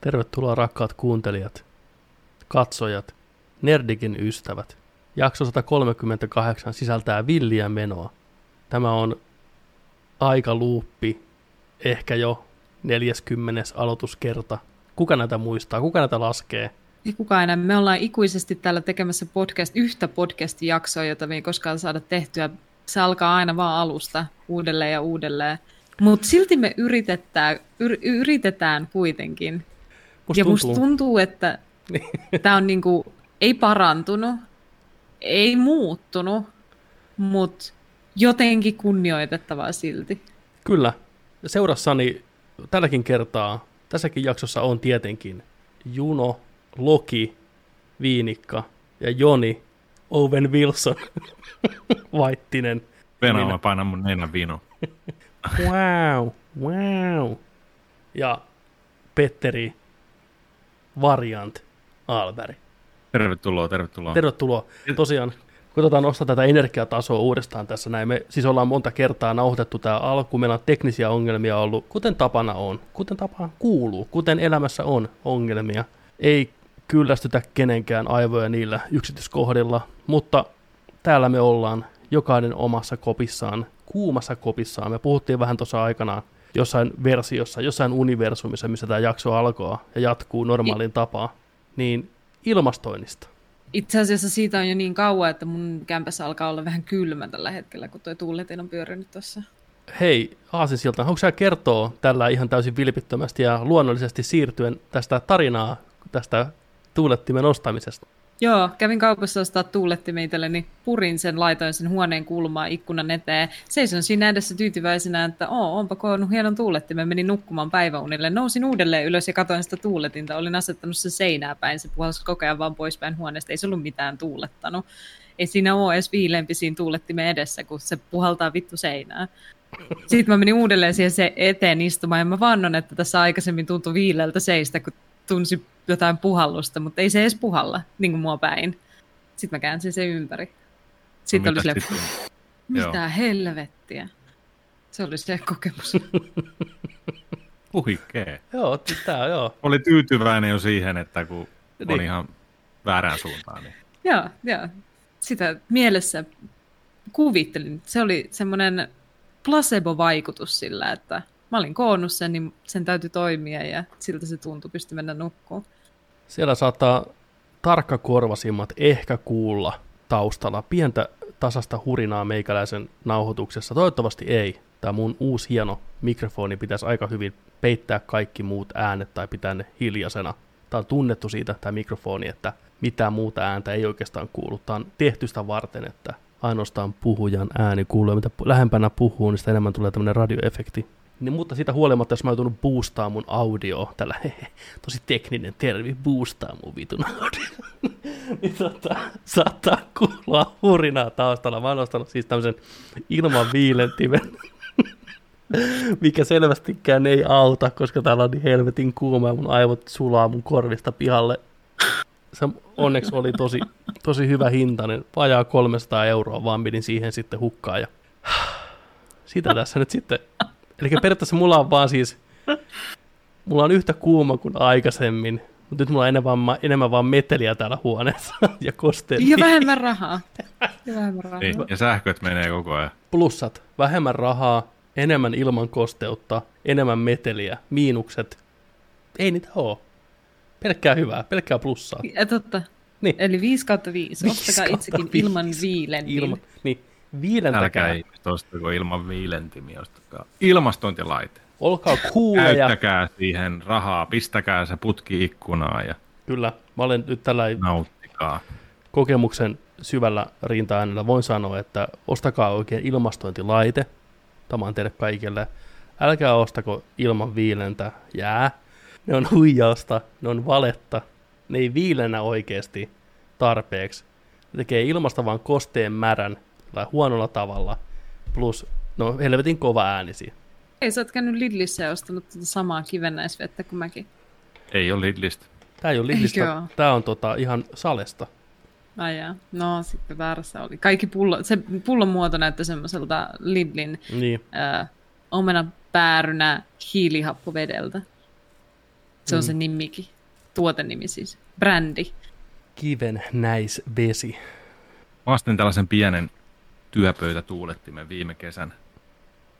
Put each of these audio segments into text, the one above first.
Tervetuloa rakkaat kuuntelijat, katsojat, Nerdikin ystävät. Jakso 138 sisältää villiä menoa. Tämä on aikaluuppi, ehkä jo 40. aloituskerta. Kuka näitä muistaa? Kuka näitä laskee? Ei kukaan enää. Me ollaan ikuisesti täällä tekemässä podcast, yhtä podcast-jaksoa, jota me ei koskaan saada tehtyä. Se alkaa aina vaan alusta uudelleen ja uudelleen. Mutta silti me yritetään, yr, yritetään kuitenkin. Musta ja tuntuu, musta tuntuu, että tämä on niinku, ei parantunut, ei muuttunut, mutta jotenkin kunnioitettavaa silti. Kyllä. Seurassani tälläkin kertaa, tässäkin jaksossa on tietenkin Juno, Loki, Viinikka ja Joni, Owen Wilson, Vaittinen. Minä. mä painan mun nenän vino. Wow, wow. Ja Petteri Variant Alberg. Tervetuloa, tervetuloa. Tervetuloa. Tosiaan, koitetaan nostaa tätä energiatasoa uudestaan tässä näin. Me siis ollaan monta kertaa nauhoitettu tämä alku. Meillä on teknisiä ongelmia ollut, kuten tapana on, kuten tapaan kuuluu, kuten elämässä on ongelmia. Ei kyllästytä kenenkään aivoja niillä yksityiskohdilla, mutta täällä me ollaan jokainen omassa kopissaan, kuumassa kopissaan. Me puhuttiin vähän tuossa aikanaan jossain versiossa, jossain universumissa, missä tämä jakso alkaa ja jatkuu normaaliin tapaan, niin ilmastoinnista. Itse asiassa siitä on jo niin kauan, että mun kämpässä alkaa olla vähän kylmä tällä hetkellä, kun tuo tuuletin on pyörinyt tuossa. Hei, Aasinsilta, onko sä kertoo tällä ihan täysin vilpittömästi ja luonnollisesti siirtyen tästä tarinaa, tästä tuulettimen ostamisesta? Joo, kävin kaupassa ostaa tuulettimen itselleni, purin sen, laitoin sen huoneen kulmaan ikkunan eteen. Seison siinä edessä tyytyväisenä, että Oo, onpa koonnut hienon tuulettimen, menin nukkumaan päiväunille. Nousin uudelleen ylös ja katsoin sitä tuuletinta, olin asettanut sen seinää päin, se puhalsi koko ajan vaan poispäin huoneesta, ei se ollut mitään tuulettanut. Ei siinä ole edes viileempi siinä tuulettimen edessä, kun se puhaltaa vittu seinää. Sitten mä menin uudelleen siihen se eteen istumaan ja mä vannon, että tässä aikaisemmin tuntui viileältä seistä, kun tunsi jotain puhallusta, mutta ei se edes puhalla, niin kuin mua päin. Sitten mä käänsin sen ympäri. Sitten No oli silleen, sitten? mitä Joo. helvettiä. Se oli se kokemus. Huikee. Joo, tää joo. Oli tyytyväinen jo siihen, että kun Niin. on ihan väärään suuntaan. Niin. joo, joo. Sitä mielessä kuvittelin. Se oli semmoinen placebo-vaikutus sillä, että mä olin koonnut sen, niin sen täytyy toimia ja siltä se tuntui, pystyi mennä nukkuun. Siellä saattaa tarkkakorvasimmat ehkä kuulla taustalla pientä tasasta hurinaa meikäläisen nauhoituksessa. Toivottavasti ei. Tämä mun uusi hieno mikrofoni pitäisi aika hyvin peittää kaikki muut äänet tai pitää ne hiljaisena. Tämä on tunnettu siitä, tämä mikrofoni, että mitään muuta ääntä ei oikeastaan kuulu. Tämä on tehty sitä varten, että ainoastaan puhujan ääni kuuluu. Mitä lähempänä puhuu, niin sitä enemmän tulee tämmöinen radioefekti. Niin, mutta siitä huolimatta, jos mä oon boostaa mun audio, tällä tosi tekninen termi, boostaa mun vitun audio, niin tota, saattaa kuulla hurinaa taustalla. Mä oon ostanut siis tämmöisen ilman viilentimen, mikä selvästikään ei auta, koska täällä on niin helvetin kuuma ja mun aivot sulaa mun korvista pihalle. Se onneksi oli tosi, tosi hyvä hintainen, vajaa 300 euroa, vaan pidin siihen sitten hukkaan. Ja sitä tässä nyt sitten Eli periaatteessa mulla on vaan siis, mulla on yhtä kuuma kuin aikaisemmin, mutta nyt mulla on enemmän, vaan- enemmän vaan meteliä täällä huoneessa ja kosteet. Ja vähemmän rahaa. Ja vähemmän rahaa. Niin. Ja sähköt menee koko ajan. Plussat, vähemmän rahaa, enemmän ilman kosteutta, enemmän meteliä, miinukset. Ei niitä oo. Pelkkää hyvää, pelkkää plussaa. Ja totta. Niin. Eli 5 kautta 5. Viisi Ostakaa itsekin viisi. ilman viilen. Ilma, Ilma. Niin, Älkää viilentäkää. ihmiset ostako ilman viilentimiä, ostakaa ilmastointilaite. Olkaa kuuleja. Käyttäkää siihen rahaa, pistäkää se putki ikkunaan ja Kyllä, mä olen nyt tällä nauttikaa. kokemuksen syvällä rinta-äänellä voin sanoa, että ostakaa oikein ilmastointilaite. Tämä on teille kaikille. Älkää ostako ilman viilentä jää. Ne on huijausta, ne on valetta. Ne ei viilennä oikeasti tarpeeksi. Ne tekee ilmasta vaan kosteen märän tai huonolla tavalla. Plus, no helvetin kova äänisi. Ei, sä oot käynyt Lidlissä ja ostanut tätä samaa kivennäisvettä kuin mäkin. Ei ole Lidlistä. Tää ei ole Lidlistä, Eikö tää on tota ihan salesta. Ai jaa. No sitten väärässä oli. Kaikki pullo, se pullon muoto näytti semmoiselta Lidlin Niin, äh, omena päärynä hiilihappovedeltä. Se on se nimikin. Tuotenimi siis. Brändi. Kiven näis vesi. Mä astin tällaisen pienen työpöytätuulettimen viime kesän.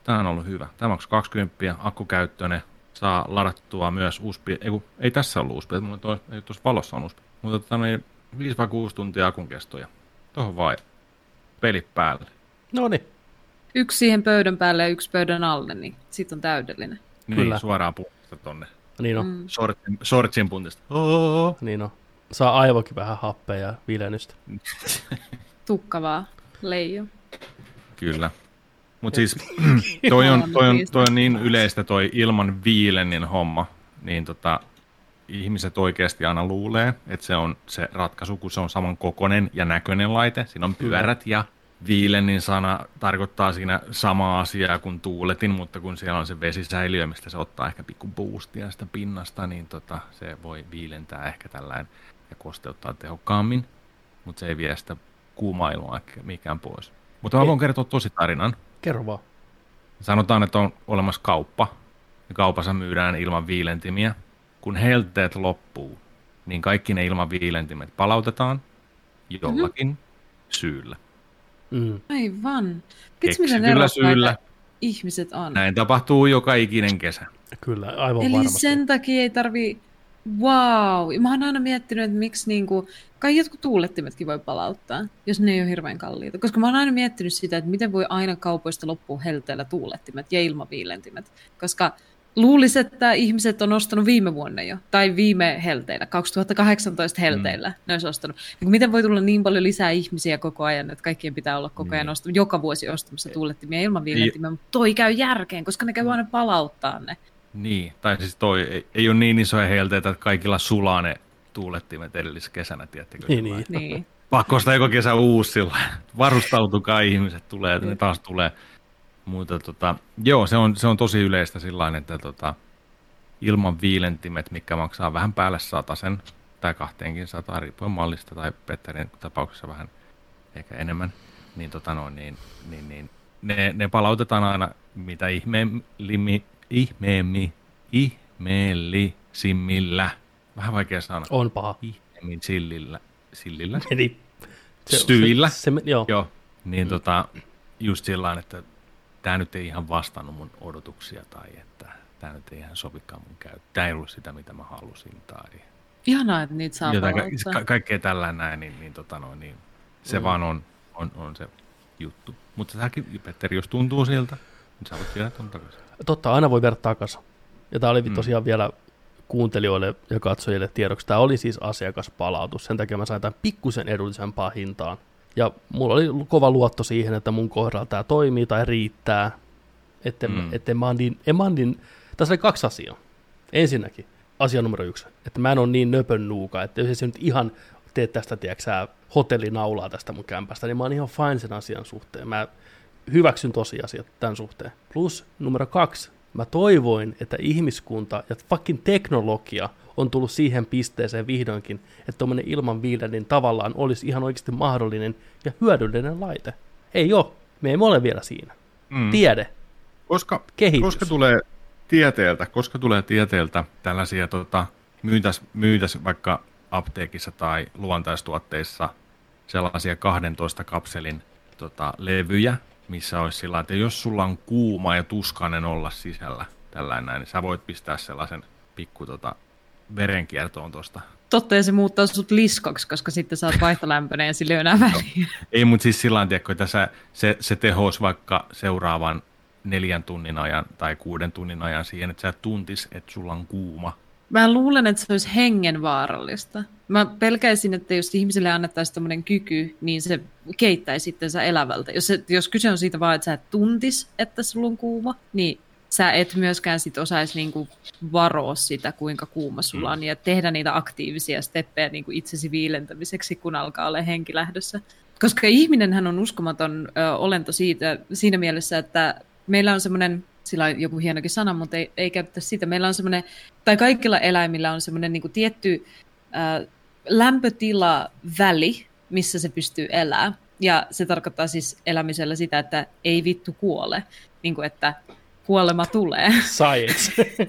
Tämä on ollut hyvä. Tämä maksaa 20, akkukäyttöinen, saa ladattua myös USB, ei, kun, ei tässä ollut USB, mutta toi, ei tuossa valossa on USB, mutta tota, niin 5 vai 6 tuntia akun kestoja. Tuohon vai pelit päälle. No niin, Yksi siihen pöydän päälle ja yksi pöydän alle, niin sit on täydellinen. Niin, Kyllä. suoraan puolesta tonne. niin on. Mm. Shortsin, shortsin puntista. Oh. Niin on. Saa aivokin vähän happea ja vilennystä. Tukkavaa. Leijo. Kyllä. Mutta siis toi on, toi, on, toi on niin yleistä toi ilman viilennin homma, niin tota, ihmiset oikeasti aina luulee, että se on se ratkaisu, kun se on saman kokonen ja näköinen laite. Siinä on pyörät ja viilennin sana tarkoittaa siinä samaa asiaa kuin tuuletin, mutta kun siellä on se vesisäiliö, mistä se ottaa ehkä pikku boostia sitä pinnasta, niin tota, se voi viilentää ehkä tällään ja kosteuttaa tehokkaammin, mutta se ei vie sitä kuumaa ilmaa ehkä mikään pois. Mutta mä Ei. voin kertoa tosi tarinan. Kerro vaan. Sanotaan, että on olemassa kauppa, ja kaupassa myydään ilman viilentimiä. Kun helteet loppuu, niin kaikki ne ilman viilentimet palautetaan jollakin mm-hmm. syyllä. Mm. Aivan. Keksityllä syyllä. ihmiset on. Näin tapahtuu joka ikinen kesä. Kyllä, aivan Eli varmasti. sen takia ei tarvi... Wow! Mä oon aina miettinyt, että miksi niinku... Kai jotkut tuulettimetkin voi palauttaa, jos ne ei ole hirveän kalliita. Koska mä oon aina miettinyt sitä, että miten voi aina kaupoista loppua helteellä tuulettimet ja ilmaviilentimet. Koska luulisin, että ihmiset on ostanut viime vuonna jo, tai viime helteillä, 2018 helteillä mm. ne olisi ostanut. Niin miten voi tulla niin paljon lisää ihmisiä koko ajan, että kaikkien pitää olla koko ajan Niin. ostamassa, joka vuosi ostamassa tuulettimia ilman viilentimia, mutta toi käy järkeen, koska ne käy aina palauttaa ne. Niin, tai siis toi ei, ei ole niin isoja helteitä, että kaikilla sulaa ne tuulettimet edelliskesänä, tiedättekö? Niin, niin. Niin. Pakko ostaa joka kesä uusi sillä lailla. Varustautukaa ihmiset tulee, että ne taas tulee. Mutta tota, joo, se on, se on tosi yleistä sillä että tota, ilman viilentimet, mikä maksaa vähän päälle sen tai kahteenkin sataan, riippuen mallista tai Petterin tapauksessa vähän ehkä enemmän, niin, tota noin, niin, niin, niin ne, ne, palautetaan aina mitä ihmeellimi, ihmeemmi, ihmeellisimmillä. Vähän vaikea sanoa. On paha. Ihmeemmin sillillä. Sillillä? Eli Syillä? Se, se, joo. Joo, niin mm. tota, just sillä että tämä nyt ei ihan vastannut mun odotuksia tai että tämä nyt ei ihan sovikaan mun käy. Tämä ei ollut sitä, mitä mä halusin tai Ihanaa, että niitä saa jotain, palauttaa. ka- kaikkea tällä näin, niin, niin, tota noin, niin se mm. vaan on, on, on se juttu. Mutta säkin, Petteri, jos tuntuu siltä, niin sä voit viedä ton takaisin. Totta, aina voi verrata takaisin. Ja tämä oli tosiaan vielä kuuntelijoille ja katsojille tiedoksi. Tämä oli siis asiakaspalautus. Sen takia mä sain tämän pikkusen edullisempaan hintaan. Ja mulla oli kova luotto siihen, että mun kohdalla tämä toimii tai riittää. Että, Mm. mm. että mä niin, en mä niin, tässä oli kaksi asiaa. Ensinnäkin, asia numero yksi, että mä en ole niin nöpön nuuka, että jos se nyt ihan tee tästä, tiedätkö hotellinaulaa tästä mun kämpästä, niin mä oon ihan fine sen asian suhteen. Mä hyväksyn tosiasiat tämän suhteen. Plus numero kaksi, mä toivoin, että ihmiskunta ja fucking teknologia on tullut siihen pisteeseen vihdoinkin, että tuommoinen ilman viilenin tavallaan olisi ihan oikeasti mahdollinen ja hyödyllinen laite. Ei ole. Me emme ole vielä siinä. Mm. Tiede, Koska, kehitys. koska tulee tieteeltä, koska tulee tieteeltä tällaisia tota, myytäs, myytäs vaikka apteekissa tai luontaistuotteissa sellaisia 12 kapselin tota, levyjä, missä olisi sillä että jos sulla on kuuma ja tuskainen olla sisällä, tällainen näin, niin sä voit pistää sellaisen pikku tota, verenkiertoon tuosta. Totta, ja se muuttaa sut liskoksi, koska sitten sä oot vaihtolämpöinen ja sillä ei enää väliä. Ei, mutta siis sillä tiedätkö, että sä, se, se tehos vaikka seuraavan neljän tunnin ajan tai kuuden tunnin ajan siihen, että sä tuntis, että sulla on kuuma. Mä luulen, että se olisi hengenvaarallista. Mä pelkäisin, että jos ihmiselle annettaisiin tämmöinen kyky, niin se keittäisi sittensä elävältä. Jos, se, jos kyse on siitä vaan, että sä et tuntis, että sulla on kuuma, niin sä et myöskään sit osaisi niinku varoa sitä, kuinka kuuma sulla on, ja tehdä niitä aktiivisia steppejä niinku itsesi viilentämiseksi, kun alkaa olla henki lähdössä. Koska ihminenhän on uskomaton ö, olento siitä, siinä mielessä, että meillä on semmoinen, sillä on joku hienokin sana, mutta ei, ei käytetä sitä. Meillä on semmoinen, tai kaikilla eläimillä on semmoinen niin tietty ä, lämpötila-väli, missä se pystyy elämään. Ja se tarkoittaa siis elämisellä sitä, että ei vittu kuole, niin kuin että kuolema tulee. Science.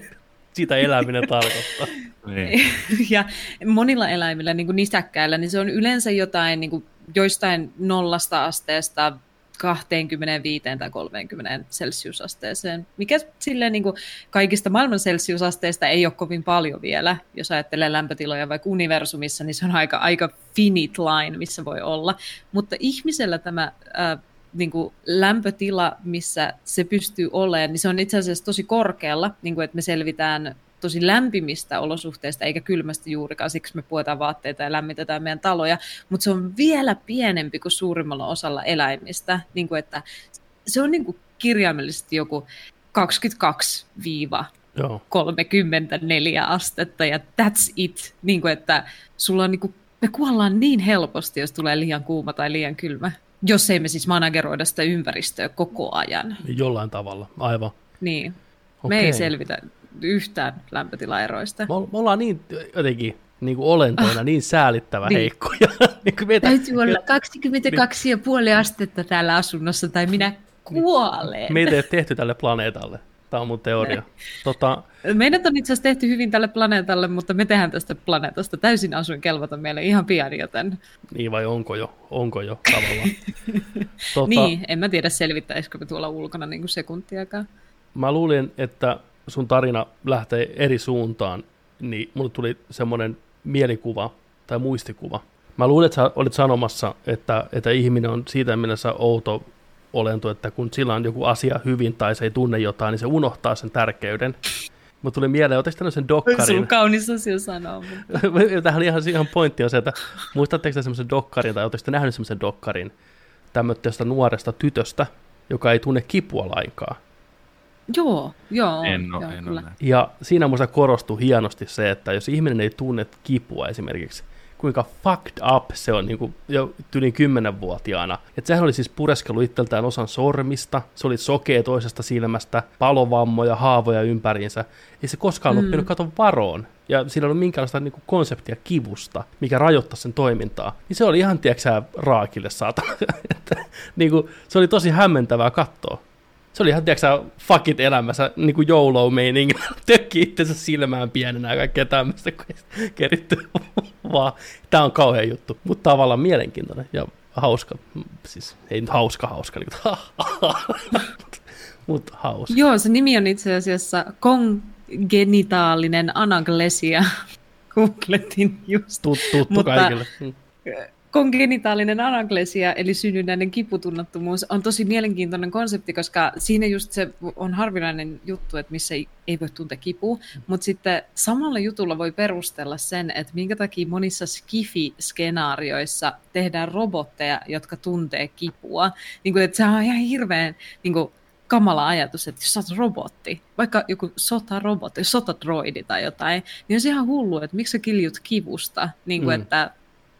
sitä eläminen tarkoittaa. Niin. ja monilla eläimillä, niin kuin nisäkkäillä, niin se on yleensä jotain niin kuin joistain nollasta asteesta 25 tai 30 celsiusasteeseen, mikä silleen niin kuin kaikista maailman celsiusasteista ei ole kovin paljon vielä. Jos ajattelee lämpötiloja vaikka universumissa, niin se on aika, aika finite line, missä voi olla. Mutta ihmisellä tämä äh, niin kuin lämpötila, missä se pystyy olemaan, niin se on itse asiassa tosi korkealla, niin kuin, että me selvitään tosi lämpimistä olosuhteista eikä kylmästä juurikaan, siksi me puetaan vaatteita ja lämmitetään meidän taloja, mutta se on vielä pienempi kuin suurimmalla osalla eläimistä, niin kuin että se on niin kuin kirjaimellisesti joku 22-34 astetta ja that's it, niin kuin että sulla on niin kuin, me kuollaan niin helposti, jos tulee liian kuuma tai liian kylmä, jos ei me siis manageroida sitä ympäristöä koko ajan. Jollain tavalla, aivan. Niin. Me Okei. ei selvitä yhtään lämpötilaeroista. Me, me ollaan niin jotenkin niin kuin olentoina niin säälittävä Niin. heikkoja. niin kuin meitä, Täytyy olla 22,5 astetta täällä asunnossa tai minä kuolen. meitä ei ole tehty tälle planeetalle. Tämä on mun teoria. Tota, Meidät on itse asiassa tehty hyvin tälle planeetalle, mutta me tehdään tästä planeetasta täysin asuinkelvoton meille ihan pian, joten niin vai onko jo? Onko jo tavallaan? Tota, niin, en mä tiedä selvittäisikö me tuolla ulkona niin kuin sekuntiakaan. Mä luulin, että sun tarina lähtee eri suuntaan, niin mulle tuli semmoinen mielikuva tai muistikuva. Mä luulin, että sä olit sanomassa, että, että ihminen on siitä mielessä outo olento, että kun sillä on joku asia hyvin tai se ei tunne jotain, niin se unohtaa sen tärkeyden. Mutta tuli mieleen, otatko tämmöisen Sulla dokkarin? on kaunis asia sanoa, mutta Tähän ihan, ihan pointti on se, että muistatteko te semmoisen dokkarin, tai oletteko te nähnyt semmoisen dokkarin tämmöisestä nuoresta tytöstä, joka ei tunne kipua lainkaan. Joo, joo. En ole, joo, en kyllä. ole. Ja siinä musta korostuu hienosti se, että jos ihminen ei tunne kipua esimerkiksi, kuinka fucked up se on niin kuin jo yli kymmenenvuotiaana. Että sehän oli siis pureskellut itseltään osan sormista, se oli sokea toisesta silmästä, palovammoja, haavoja ympäriinsä. Ei se koskaan mm. oppinut kato varoon. Ja siinä ei ollut minkäänlaista niin kuin konseptia kivusta, mikä rajoittaa sen toimintaa. Niin se oli ihan, tiedätkö raakille saata. että, niin kuin, se oli tosi hämmentävää katsoa. Se oli ihan, tiedätkö sä, fuck it elämässä, niin kuin YOLO-meiningillä, tökki itsensä silmään pienenä ja kaikkea tämmöistä, kun ei keritty vaan. Tää on kauhean juttu, mutta tavallaan mielenkiintoinen ja hauska. Siis ei nyt hauska hauska, niin kuin, mutta hauska. Joo, se nimi on itse asiassa kongenitaalinen anaglesia. Googletin just. Tut, tuttu Mutta- kaikille. Kongenitaalinen anaglesia, eli synnynnäinen kiputunnottomuus, on tosi mielenkiintoinen konsepti, koska siinä just se on harvinainen juttu, että missä ei, ei voi tuntea kipua, mutta sitten samalla jutulla voi perustella sen, että minkä takia monissa skifi-skenaarioissa tehdään robotteja, jotka tuntee kipua. Niin kuin, että se on ihan hirveän niin kuin, kamala ajatus, että jos sä oot robotti, vaikka joku sotarobotti, sotadroidi tai jotain, niin on se ihan hullu, että miksi sä kiljut kivusta, niin kuin, mm. että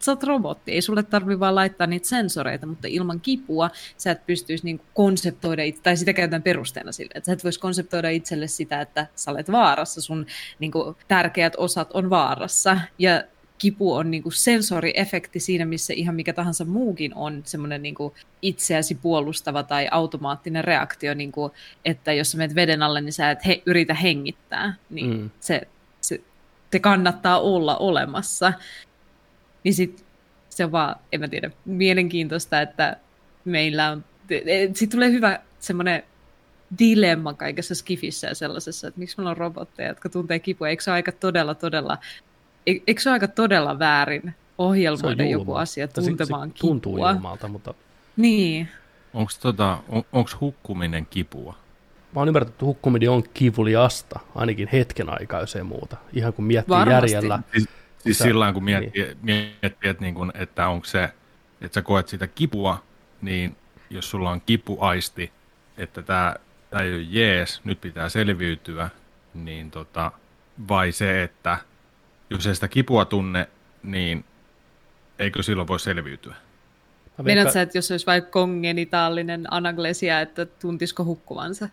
sä oot robotti, ei sulle tarvi vaan laittaa niitä sensoreita, mutta ilman kipua sä et pystyisi niinku konseptoida, it- tai sitä käytetään perusteena sille, että sä et voisi konseptoida itselle sitä, että sä olet vaarassa, sun niinku, tärkeät osat on vaarassa, ja kipu on niinku sensoriefekti siinä, missä ihan mikä tahansa muukin on semmoinen niinku itseäsi puolustava tai automaattinen reaktio, niinku, että jos sä menet veden alle, niin sä et he, yritä hengittää, niin mm. se, se, se kannattaa olla olemassa. Niin sit se on vaan, en mä tiedä, mielenkiintoista, että meillä on, sitten tulee hyvä semmoinen dilemma kaikessa skifissä ja sellaisessa, että miksi meillä on robotteja, jotka tuntee kipua. Eikö se ole aika todella, todella, eik- eikö se ole aika todella väärin Se ohjelmoida joku asia se- tuntemaan se tuntuu kipua? julmalta, mutta Niin. Onko tota, on, hukkuminen kipua? mä oon ymmärtänyt, että hukkuminen on kivuliasta, ainakin hetken aikaa, jos ei muuta. Ihan kun miettii Varmasti. järjellä. Siis, siis Sä- sillä kun miettii, niin. miettii että, niin kun, että onko se, että sä koet sitä kipua, niin jos sulla on kipuaisti, että tämä ei ole jees, nyt pitää selviytyä, niin tota, vai se, että jos ei sitä kipua tunne, niin eikö silloin voi selviytyä? Mä Meinaat veikkaan- sä, että jos olisi vaikka kongenitaalinen anaglesia, että tuntisiko hukkuvansa?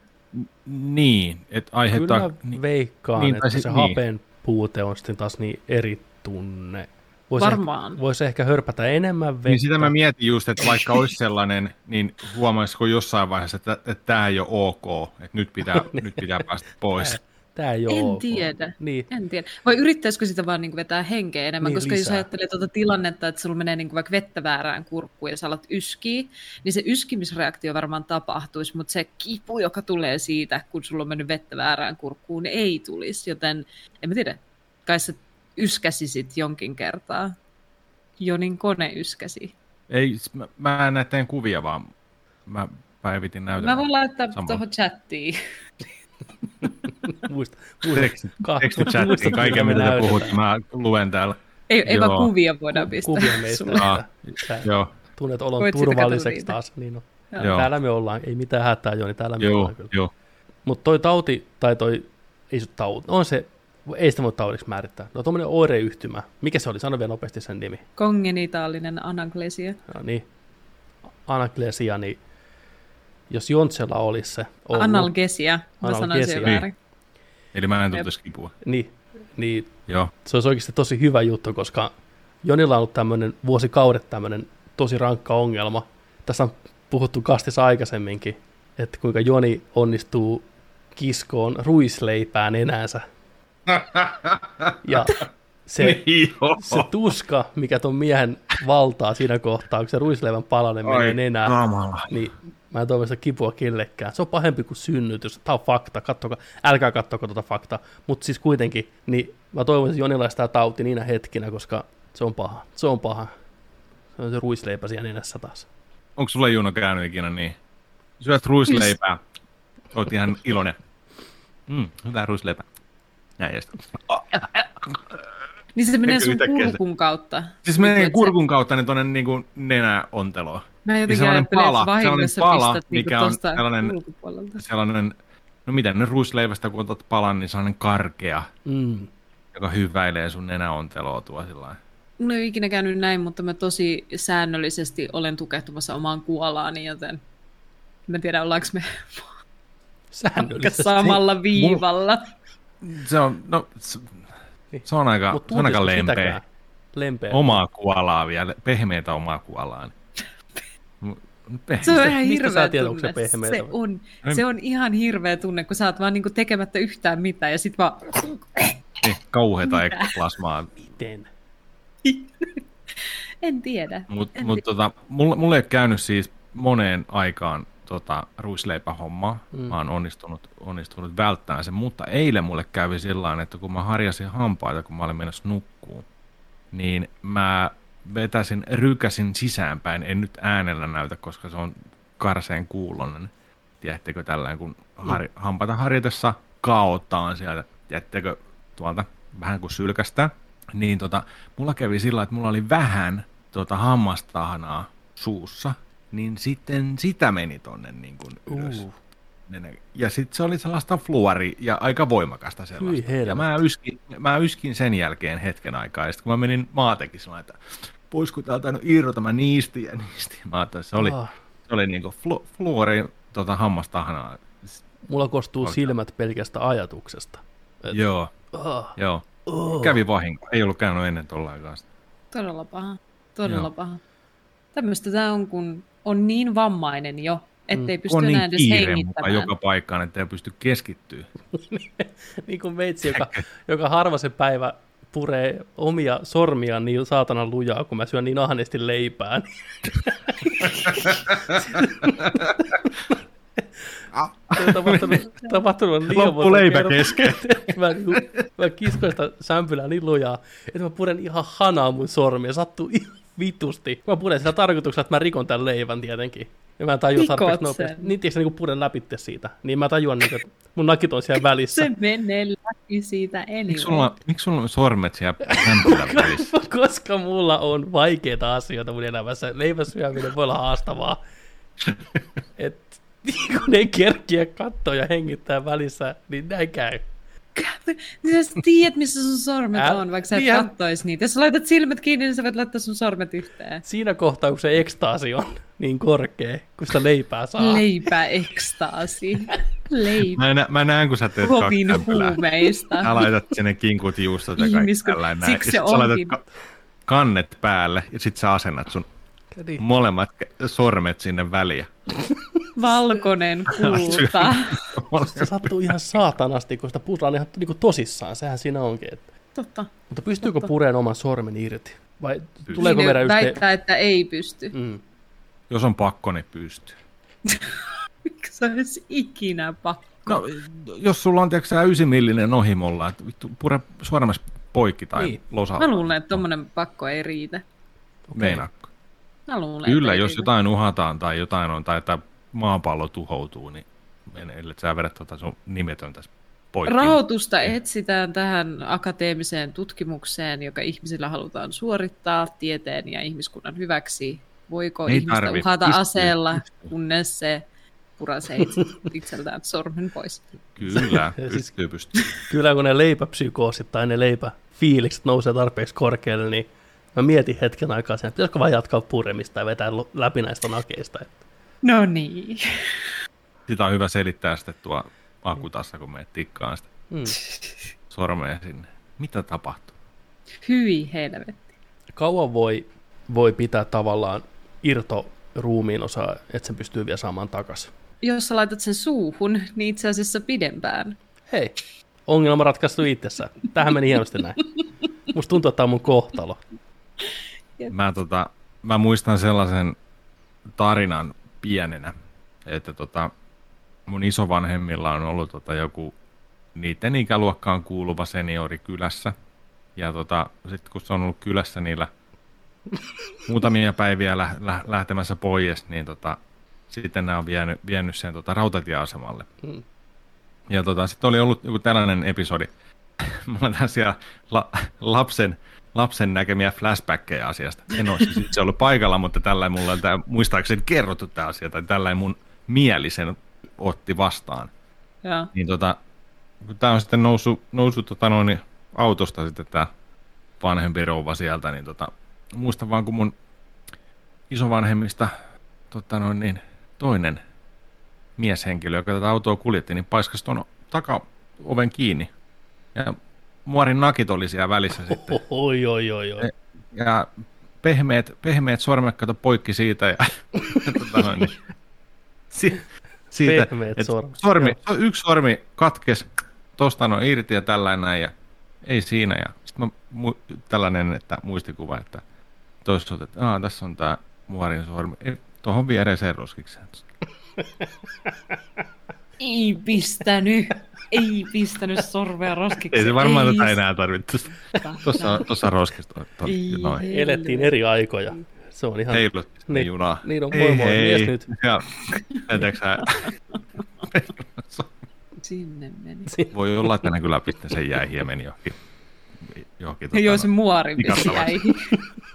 Niin, että Kyllä aiheuttaa... mä niin, veikkaan, niin, että se niin. hapen puute on sitten taas niin eri tunne. Voisi Varmaan. Ehkä, voisi ehkä hörpätä enemmän vettä. Niin sitä mä mietin just, että vaikka olisi sellainen, niin huomaisiko jossain vaiheessa, että, että tämä ei ole ok, että nyt pitää, nyt pitää päästä pois. Tämä ei ole En ok. tiedä. Niin. En tiedä. Vai yrittäisikö sitä vaan niin vetää henkeä enemmän, Niin, niin, koska lisää. jos ajattelee tuota tilannetta, että sulla menee niin vaikka vettä väärään kurkkuun ja sä alat yskiä, niin se yskimisreaktio varmaan tapahtuisi, mutta se kipu, joka tulee siitä, kun sulla on mennyt vettä väärään kurkkuun, niin ei tulisi. Joten en mä tiedä, kai sä yskäsisit jonkin kertaa. Jonin kone yskäsi. Ei, mä, mä en näe teidän kuvia, vaan mä päivitin näytön. Mä voin laittaa tuohon chattiin. Muista, muista. Teksti, tekstichattiin muista, kaiken, mitä te puhutte. Mä luen täällä. Ei, ei vaan kuvia voidaan pistää. Kuvia meistä. Ah, Joo, tunnet olon Voit turvalliseksi taas. Niin on. Joo. Joo. Täällä me ollaan. Ei mitään hätää, Joni. Täällä me joo, ollaan kyllä. joo. Mutta toi tauti, tai toi, ei se tauti, on se, ei sitä voi taudiksi määrittää. No tuommoinen oireyhtymä. Mikä se oli? Sano vielä nopeasti sen nimi. Kongenitaalinen anaglesia. No niin. Anaglesia, niin jos Jontsella olisi se ollut, Analgesia. Mä sanoin Analgesia. sen Niin. väärin. Eli mä en tuntuisi kipua. niin, niin Joo. se olisi oikeasti tosi hyvä juttu, koska Jonilla on ollut tämmöinen vuosikaudet tämmöinen tosi rankka ongelma. Tässä on puhuttu kastissa aikaisemminkin, että kuinka Joni onnistuu kiskoon ruisleipään enäänsä. Ja se, Niin, se tuska, mikä ton miehen valtaa siinä kohtaa, kun se ruisleivän palanen menee nenään, kamala. niin mä en toivo sitä kipua kellekään. Se on pahempi kuin synnytys. Tämä on fakta. Kattokaa, älkää kattoko tuota faktaa. Mutta siis kuitenkin, niin mä toivon, että Jonilla tämä tauti niinä hetkinä, koska se on paha. Se on paha. Se on se ruisleipä siellä nenässä taas. Onko sulla Juno käynyt ikinä niin? Syöt ruisleipää. Oot ihan iloinen. Mm, hyvää ruisleipää. Näin ja sitten. Niin se menee Eikö sun kurkun kautta. Siis menee Niin, kurkun kautta niin tuonne niin nenäonteloon. Mä jotenkin sellainen ajattelen, pala, että vahingossa sellainen pala, pistät niinku mikä on sellainen-. Sellainen, no miten ne ruisleivästä kun otat palan, niin sellainen karkea, Mm. joka hyväilee sun nenäonteloa tuo sillä lailla. Mun ei ole ikinä käynyt näin, mutta mä tosi säännöllisesti olen tukehtumassa omaan kuolaani, joten mä en tiedä, ollaanko me samalla viivalla. Se on, no, se, se on aika, Mut se on aika lempeä. sitäkään? Lempeä. Omaa kuolaa vielä, pehmeitä omaa kuolaa. Pehmeä. Se on ihan hirveä se tunne. Se vai? on, se on ihan hirveä tunne, kun sä oot vaan niinku tekemättä yhtään mitään ja sit vaan... Niin, kauheeta ekoplasmaa. Miten? En tiedä. Mutta En mut, tota, mulle, mulle ei ole käynyt siis moneen aikaan tota, ruisleipähommaa. Mm. Mä oon onnistunut, onnistunut välttämään sen, mutta eilen mulle kävi sillä tavalla, että kun mä harjasin hampaita, kun mä olin menossa nukkuun, niin mä vetäsin, rykäsin sisäänpäin, en nyt äänellä näytä, koska se on karseen kuulonen. Tiedättekö tällainen, kun har, hampaita harjatessa kaotaan sieltä, tiedättekö tuolta vähän kuin sylkästä, niin tota, mulla kävi sillä, että mulla oli vähän tota hammastahnaa suussa, niin sitten sitä meni tonne niin kuin ylös. Uh. Ja sitten se oli sellaista fluori ja aika voimakasta sellaista. Ja mä yskin, mä yskin sen jälkeen hetken aikaa. Ja sitten kun mä menin maatekin sillä että voisiko täältä nyt irrota, mä niistin ja niistin. Mä ajattelin, että se oli, Ah. se oli niinku flu, fluori tota, hammastahnaa. Mulla kostuu Oikein. silmät pelkästä ajatuksesta. Et, Joo, ah, joo. oh. Kävi vahinko. Ei ollut käynyt ennen tollain kanssa. Todella paha. Todella Joo. paha. Tämmöistä tämä on, kun on niin vammainen jo, ettei pysty On enää niin edes kiire mukaan hengittämään. joka paikkaan, että ei pysty keskittyä. niin kuin meitsi, joka, joka harva se päivä puree omia sormiaan niin saatana lujaa, kun mä syön niin ahneesti leipää. Se on tapahtunut, tapahtunut liian Loppu leipä kesken. mä, mä kiskoin sitä sämpylää niin lujaa, että mä puren ihan hanaa mun sormia. Sattuu ihan vitusti. Mä puren sitä tarkoituksella, että mä rikon tämän leivän tietenkin. Ja mä en tajua Rikot tarpeeksi sen. nopeasti. Niin tiiäks, niin puren läpi siitä. Niin mä tajuan, niin, että mun nakit on siellä välissä. Se menee läpi siitä Miksi anyway. sulla, miksi sulla on sormet siellä välissä? Koska mulla on vaikeita asioita mun elämässä. Leivän syöminen voi olla haastavaa. Et, kun ei kerkiä katsoa ja hengittää välissä, niin näin käy. Niin sä tiedät, missä sun sormet Ää, on, vaikka sä et niinhän- kattois niitä. Jos sä laitat silmät kiinni, niin sä voit laittaa sun sormet yhteen. Siinä kohtaa, kun se ekstaasi on niin korkea, kun sitä leipää saa. Leipä ekstaasi. Leipä. Mä, nä, mä näen, kun sä teet sämpylää. huumeista. Sä laitat sinne kinkut, juustot ja kaikki tällainen siksi se sit sä laitat onkin. ka- kannet päälle ja sit sä asennat sun Niin. molemmat sormet sinne väliä. Valkoinen kulta. Se sattuu ihan saatanasti, kun sitä puhutaan ihan niin kuin tosissaan. Sehän siinä onkin. Että. Totta. Mutta pystyykö Totta. pureen oman sormen irti? Vai tuleeko Niin meidän yhteen? väittää, että ei pysty. Mm. Jos on pakko, niin pystyy. Miksi se olisi ikinä pakko? No, jos sulla on tiedätkö, 9 millinen ohimolla, että vittu, pure sormes poikki tai Niin. losa. Mä luulen, että tommonen pakko ei riitä. Meinaatko? Mä luulen, Kyllä, jos riitä. jotain uhataan tai jotain on, tai että maapallo tuhoutuu, niin menee, ellei sä vedät tuota sun nimetöntä poikki. Rahoitusta etsitään tähän akateemiseen tutkimukseen, joka ihmisillä halutaan suorittaa tieteen ja ihmiskunnan hyväksi. Voiko Ei ihmistä tarvi. uhata Pystyy, aseella, pystyy. kunnes se purasee itse, itseltään sormen pois? Kyllä, Siis- pystyy, pystyy. Kyllä kun ne leipäpsykoosit tai ne leipäfiilikset nousee tarpeeksi korkealle, niin mä mietin hetken aikaa sen, että pitäisikö vaan jatkaa puremista ja vetää läpi näistä nakeista. Että No niin. Sitä on hyvä selittää sitten tuo akutassa, kun menet tikkaan sitä mm. sormea sinne. Mitä tapahtuu? Hyi helvetti. Kauan voi, voi pitää tavallaan irto ruumiin osaa, että sen pystyy vielä saamaan takaisin. Jos sä laitat sen suuhun, niin itse asiassa pidempään. Hei, ongelma ratkaistu itsessään. Tähän meni hienosti näin. Musta tuntuu, että tämä on mun kohtalo. Mä, tota, mä muistan sellaisen tarinan pienenä, että tota, mun isovanhemmilla on ollut tota, joku niiden ikäluokkaan kuuluva seniori kylässä. Ja tota, sitten kun se on ollut kylässä niillä muutamia päiviä lä- lä- lähtemässä pois, niin tota, sitten nämä on vienyt, vienyt sen tota, rautatieasemalle. Mm. Ja tota, sitten oli ollut joku tällainen episodi. Mulla on tällaisia la- lapsen, lapsen näkemiä flashbackkejä asiasta. En ole siis itse ollut paikalla, mutta tällä mulla on tää, muistaakseni kerrottu tämä asia, tai tällä mun mieli sen otti vastaan. Ja. Niin tota, tämä on sitten noussut, noussut tota noin, autosta sitten tämä vanhempi rouva sieltä, niin tota, muistan vaan kun mun isovanhemmista tota noin, niin, toinen mieshenkilö, joka tätä autoa kuljetti, niin paiskasi tuon takaoven kiinni. Ja muorin nakit oli siellä välissä sitten. Oi, oi, oi, oi. Ja pehmeät, pehmeät sormet kato poikki siitä. Ja, tota noin, niin, si, siitä, Pehmeät et sormet, sormi yksi sormi katkes tosta no irti ja tällainen näin ja ei siinä. Ja sitten mä, mu- tällainen että muistikuva, että toisaalta, että Aa, tässä on tämä muorin sormi. Ei, tuohon viereiseen roskikseen. Ei pistänyt. Ei pistänyt sormea roskiksi. Ei se varmaan Ei tätä enää tarvittu. Tuossa, tuossa roskista. Noin. Elettiin eri aikoja. Se on ihan... Heilut Niin, niin, junaa. niin on, moi moi, hei. mies nyt. Ja, tiedätkö sä, Sinne meni. voi olla, että ne kyllä piste sen jäihin ja meni johonkin. johonkin Ja joo, tota, se muori jäi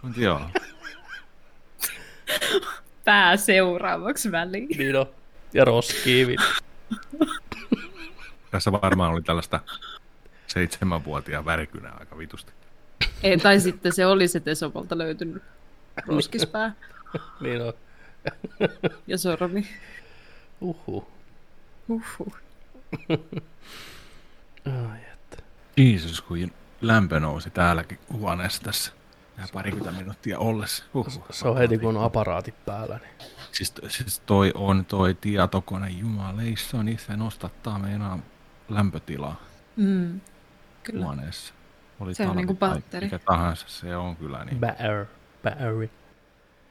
Mut joo. pää seuraavaksi väliin. Niin on. Ja roskiivi. Tässä varmaan oli tällaista seitsemänvuotiaan värikynää aika vitusti. Ei, tai sitten se oli se Tesopolta löytynyt roskispää Niin on. ja sormi. Uhu. Uhuh. Ai, että. Jeesus, kun lämpö nousi täälläkin huoneessa tässä. Ja parikymmentä minuuttia ollessa. Uhuh. Se on heti kun on aparaatit päällä. Niin. Siis, siis toi on toi tietokone jumaleissa, niin se nostattaa meinaa lämpötilaa Mm. Kyllä. huoneessa. Oli Se on niinku tai batteri. Mikä tahansa se on kyllä. Niin. Bär. Bäri.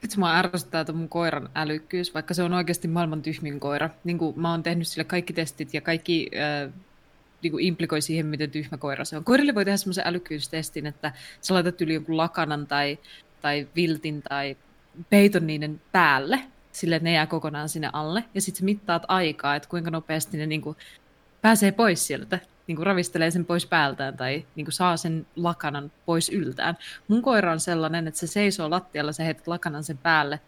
Itse mua ärsyttää että mun koiran älykkyys, vaikka se on oikeasti maailman tyhmin koira. Niin kuin mä oon tehnyt sille kaikki testit ja kaikki äh, niin kuin implikoi siihen, miten tyhmä koira se on. Koirille voi tehdä semmoisen älykkyystestin, että sä laitat yli jonkun lakanan tai, tai viltin tai peiton niiden päälle, sille että ne jää kokonaan sinne alle. Ja sitten sä mittaat aikaa, että kuinka nopeasti ne niin kuin, pääsee pois sieltä, niin kuin ravistelee sen pois päältään tai niin kuin saa sen lakanan pois yltään. Mun koira on sellainen, että se seisoo lattialla, sä heität lakanan sen päälle,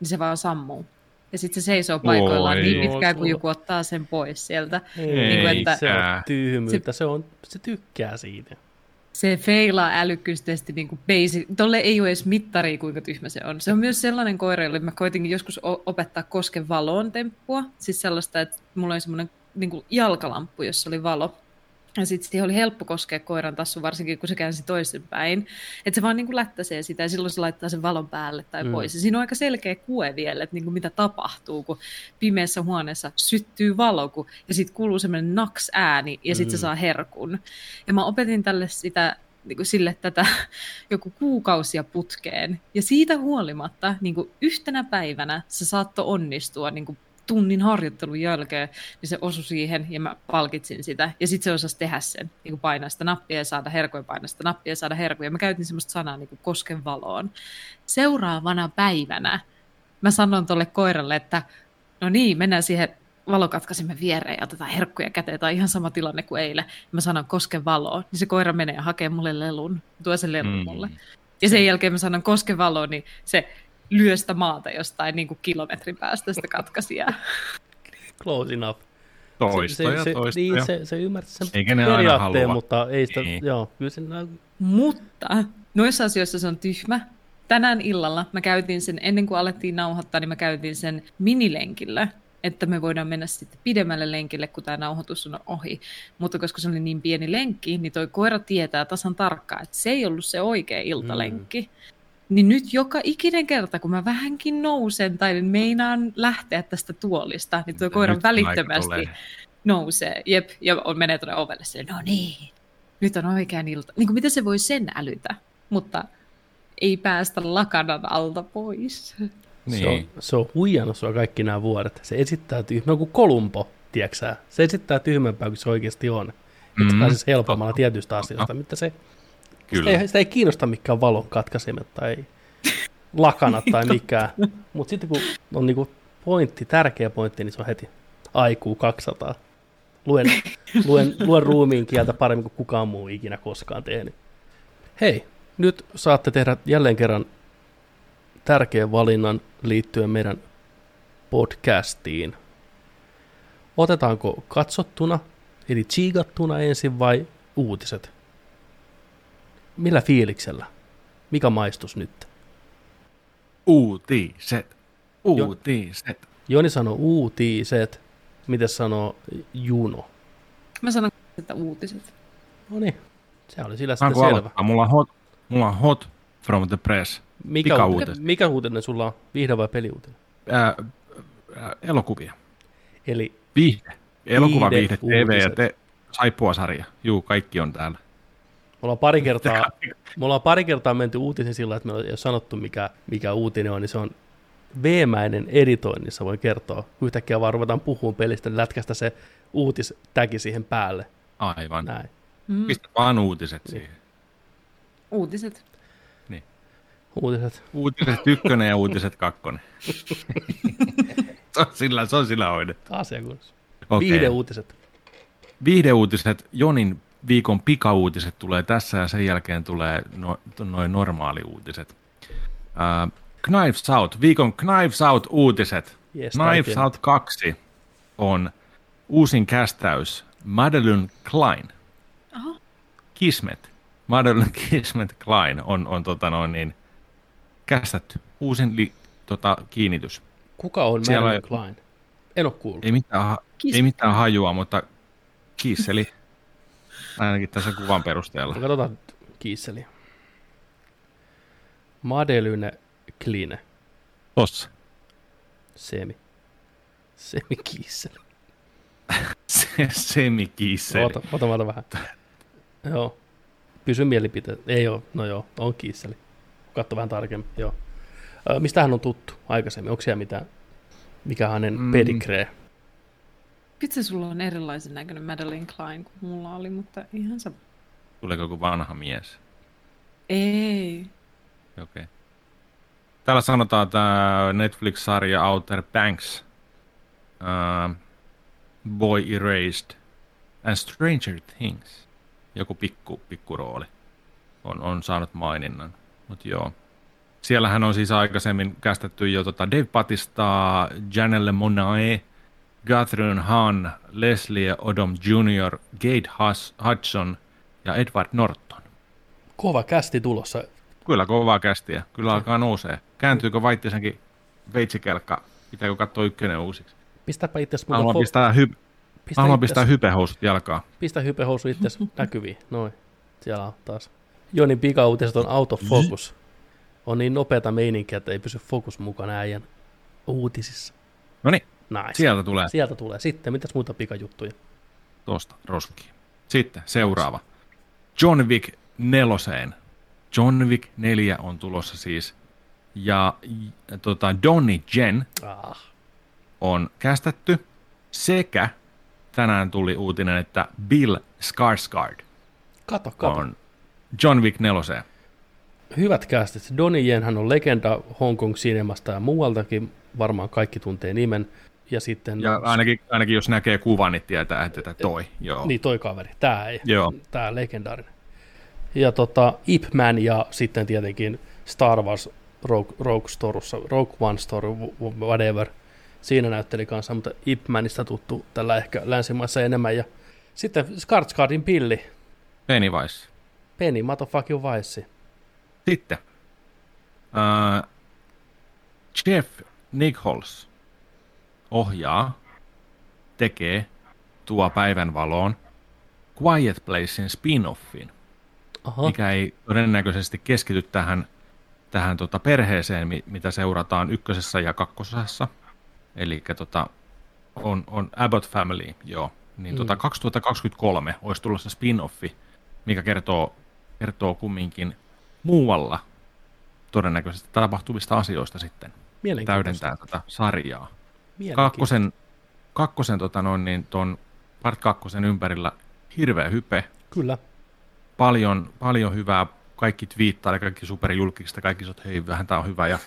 niin se vaan sammuu. Ja sitten se seisoo paikoillaan Oi. niin pitkään, kun joku ottaa sen pois sieltä. Ei, Niin kuin, että- se on tyhmyyttä. Se, on, se tykkää siitä. Se feilaa älykkyystesti niin basic. Tolle ei ole edes mittaria, kuinka tyhmä se on. Se on myös sellainen koira, jolle mä koitin joskus opettaa kosken valoon temppua. Siis sellaista, että mulla oli semmoinen niin kuin jalkalamppu, jossa oli valo. Ja sitten siihen oli helppo koskea koiran tassu, varsinkin kun se käänsi toisinpäin. Että se vaan niin kuin lättäsee sitä ja silloin se laittaa sen valon päälle tai mm. pois. Ja siinä on aika selkeä kue vielä, että niin kuin mitä tapahtuu, kun pimeässä huoneessa syttyy valo, kun, ja sitten kuuluu semmoinen naks ääni ja sitten mm. se saa herkun. Ja mä opetin tälle sitä niin kuin sille tätä joku kuukausia putkeen. Ja siitä huolimatta niin kuin yhtenä päivänä se saattoi onnistua niin kuin tunnin harjoittelun jälkeen, niin se osui siihen ja mä palkitsin sitä. Ja sitten se osasi tehdä sen, niin kuin painaa sitä nappia ja saada herkoja, painaa sitä nappia ja saada herkoja. Mä käytin semmoista sanaa niin kuin kosken valoon. Seuraavana päivänä mä sanon tuolle koiralle, että no niin, mennään siihen valokatkaisimme viereen ja otetaan herkkuja käteen, tai ihan sama tilanne kuin eilen. Mä sanon koske valoon, niin se koira menee ja hakee mulle lelun, tuo sen lelun mm. mulle. Ja sen jälkeen mä sanon koske valoon, niin se lyö sitä maata jostain niin kuin kilometrin päästä sitä katkaisijaa. Close enough. Toistoja, se, se, toistoja. Niin, se, se ymmärtää sen Eikä ne periaatteen, mutta ei sitä, niin. joo, kyllä sen... Mutta noissa asioissa se on tyhmä. Tänään illalla mä käytin sen, ennen kuin alettiin nauhoittaa, niin mä käytin sen minilenkillä, että me voidaan mennä sitten pidemmälle lenkille, kun tämä nauhoitus on ohi. Mutta koska se oli niin pieni lenkki, niin toi koira tietää tasan tarkkaan, että se ei ollut se oikea iltalenkki. Mm. Niin nyt joka ikinen kerta, kun mä vähänkin nousen tai meinaan lähteä tästä tuolista, niin tuo koira välittömästi nousee. Jep, ja on, menee tuonne ovelle sille, no niin, nyt on oikein ilta. Niin kuin miten se voi sen älytä, mutta ei päästä lakanan alta pois. Niin. Se, on, se on huijannut sua kaikki nämä vuodet. Se esittää tyhmää kuin Kolumbo, tiedätkö Se esittää tyhmempää kuin se oikeasti on. Mm-hmm. Että se pääsisi helpommalla tietystä asioista, mitä se Kyllä. Sitä, ei, sitä ei kiinnosta mikään valon katkaisimet tai lakanat tai mikään. Mutta sitten kun on niinku pointti, tärkeä pointti, niin se on heti aikuu 200. Luen, luen, luen ruumiin kieltä paremmin kuin kukaan muu ikinä koskaan tehnyt. Hei, nyt saatte tehdä jälleen kerran tärkeän valinnan liittyen meidän podcastiin. Otetaanko katsottuna, eli chiigattuna ensin vai uutiset? Millä fiiliksellä? Mikä maistus nyt? Uutiset. Uutiset. Joni sanoo uutiset. Miten sanoo Juno? Mä sanon, että uutiset. No niin, se oli sillä sitten selvä. Aloittaa? Mulla on, hot, mulla on hot from the press. Mikä, uutinen, mikä uutinen sulla on? Viihde vai peliuutinen? Ää, ää, elokuvia. Eli viihde. Elokuva, viihde, TV ja te, saippua-sarja. Juu, kaikki on täällä. Me ollaan pari kertaa, me ollaan pari kertaa menty uutisen sillä, että me ei ole sanottu, mikä, mikä uutinen on, niin se on veemäinen editoinnissa, voi kertoa. Yhtäkkiä vaan ruvetaan puhumaan pelistä, niin lätkästä se uutistäki siihen päälle. Aivan. Näin. Mm. Pistä vaan uutiset niin. siihen. Uutiset. Niin. Uutiset. Uutiset ykkönen ja uutiset kakkonen. se, on sillä, se on sillä hoidettu. Asiakunnassa. Okay. Viihdeuutiset. Viihdeuutiset Jonin viikon pikauutiset tulee tässä ja sen jälkeen tulee no, noin normaaliuutiset. Uh, Knives Out, viikon Knives Out uutiset. Yes, Knives Out 2 on uusin kästäys Madeline Klein. Aha. Kismet. Madeline Kismet Klein on, on tota noin niin, kästetty. Uusin li, tota, kiinnitys. Kuka on Siellä Madeline Klein? En ole kuullut. Ei mitään, ei mitään hajua, mutta kiisseli. Ainakin tässä kuvan perusteella. Katsotaan kiisseli. Madelyne Kline. Tossa. Semi. Semi kiisseli. Se, semi kiisseli. Ota, ota, ota vähän. joo. Pysy mielipiteet. Ei ole. No joo, on kiisseli. Katso vähän tarkemmin. Joo. mistä hän on tuttu aikaisemmin? Onko siellä mitään, mikä hänen mm. pedigree? Vitsi, sulla on erilaisen näköinen Madeline Klein kuin mulla oli, mutta ihan se... Tuleeko joku vanha mies? Ei. Okei. Okay. Täällä sanotaan tämä Netflix-sarja Outer Banks, uh, Boy Erased and Stranger Things. Joku pikku, pikku rooli on, on saanut maininnan, mutta joo. Siellähän on siis aikaisemmin kästetty jo tota Dave Batista, Janelle Monae, Catherine Hahn, Leslie Odom Jr., Gate Hudson ja Edward Norton. Kova kästi tulossa. Kyllä kovaa kästiä. Kyllä alkaa nousee. Kääntyykö Vaittisenkin veitsikelkka? Pitääkö katsoa ykkönen uusiksi? Pistäpä itse Haluan pistää hy- Pistä Haluan pistää hypehousut jalkaa. Pistä hypehousu itse näkyviin. Noin. Siellä on taas. Jonin pikauutiset on autofocus. On niin nopeata meininkiä, että ei pysy fokus mukana äijän uutisissa. No niin, Nice. sieltä tulee Sieltä tulee. Sitten, mitäs muita pikajuttuja? tuosta roskiin. Sitten seuraava. John Wick neloseen. John Wick 4 on tulossa siis. Ja tota, Donnie Jen Ah, on kästetty. Sekä tänään tuli uutinen, että Bill Skarsgård kato, kato. on John Wick neloseen. Hyvät kästit. Donnie Yen, hän on legenda Hong Kong Cinemasta ja muualtakin. Varmaan kaikki tuntee nimen. Ja sitten... Ja ainakin, ainakin jos näkee kuvan, niin tietää, että tätä toi. Joo. Niin, toi kaveri. Tää ei. Joo. Tää legendaarinen. Ja tota, Ip Man ja sitten tietenkin Star Wars Rogue, Rogue Storussa, Rogue One Story, wh- whatever. Siinä näytteli kanssa, mutta Ip Manista tuttu tällä ehkä länsimaissa enemmän. Ja sitten Skarsgårdin pilli, Pennywise. Penny Motherfucking Vice. Sitten. Uh, Jeff Nichols ohjaa, tekee, tuo päivän valoon Quiet Placein spin-offin, Aha, mikä ei todennäköisesti keskity tähän, tähän tota perheeseen, mi- mitä seurataan ykkösessä ja kakkosessa. Eli tota, on, on Abbott Family, joo. Niin tota 2023 olisi tulossa spin-offi, mikä kertoo, kertoo kumminkin muualla todennäköisesti tapahtuvista asioista sitten. Täydentää tätä sarjaa. Kakkosen, kakkosen tota noin, niin ton part kakkosen ympärillä hirveä hype, Kyllä. paljon, paljon hyvää, kaikki twiittaa ja kaikki superjulkista, kaikki sanoo, että hei, vähän tää on hyvä ja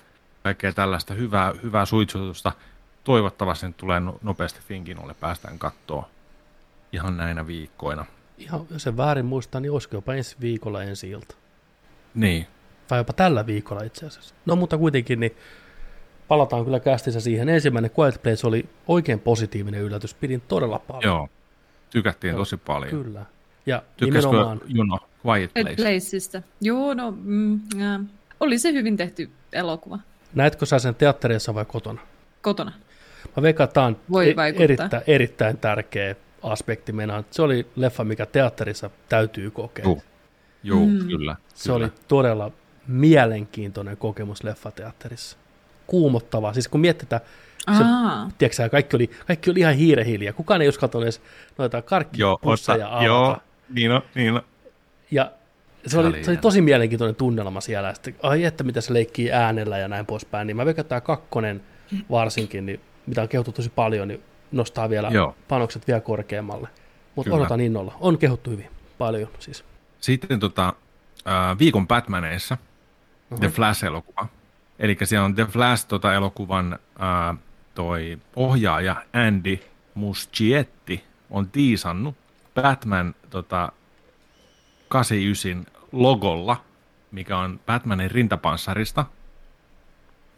kaikkea tällaista hyvää, hyvää suitsutusta. Toivottavasti nyt tulee no- nopeasti Finkinolle, päästään kattoon ihan näinä viikkoina. Ihan, jos en väärin muista, niin olisiko jopa ensi viikolla ensi ilta. Niin, Tai jopa tällä viikolla itse asiassa. No mutta kuitenkin, niin palataan kyllä kästissä siihen. Ensimmäinen Quiet Place oli oikein positiivinen yllätys. Pidin todella paljon. joo, tykättiin Joo, tosi paljon. Kyllä. Ja Tykkäskö nimenomaan, Juno Quiet Place? Placeista. Joo, no, mm, äh, oli se hyvin tehty elokuva. näetkö sä sen teatterissa vai kotona? Kotona. Mä veikkaan, että tämä on Voi e- vaikuttaa. erittäin, erittäin tärkeä aspekti. Meinaan. Se oli leffa, mikä teatterissa täytyy kokea. Juu, Juu Mm. kyllä. Se kyllä. oli todella mielenkiintoinen kokemus leffateatterissa. Kuumottavaa. Siis kun mietitään, se, tiedätkö, kaikki, oli, kaikki oli ihan hiirehiljaa. Kukaan ei uskaltanut edes noita karkkipusseja avata. joo, niin on, niin on. Ja se, Se oli, se oli tosi mielenkiintoinen tunnelma siellä. Sitten, ai että mitä se leikkii äänellä ja näin poispäin. Niin mä veikkaan, tämä kakkonen varsinkin, niin, mitä on kehuttu tosi paljon, niin nostaa vielä Joo. panokset vielä korkeammalle. Mutta odotan innolla. On kehuttu hyvin. Paljon siis. Sitten tota, äh, viikon Batmaneissa The Flash-elokuva. Eli siellä on The Flash tota, elokuvan äh, toi ohjaaja Andy Muschietti on tiisannut Batman tota, 89 logolla, mikä on Batmanin rintapanssarista.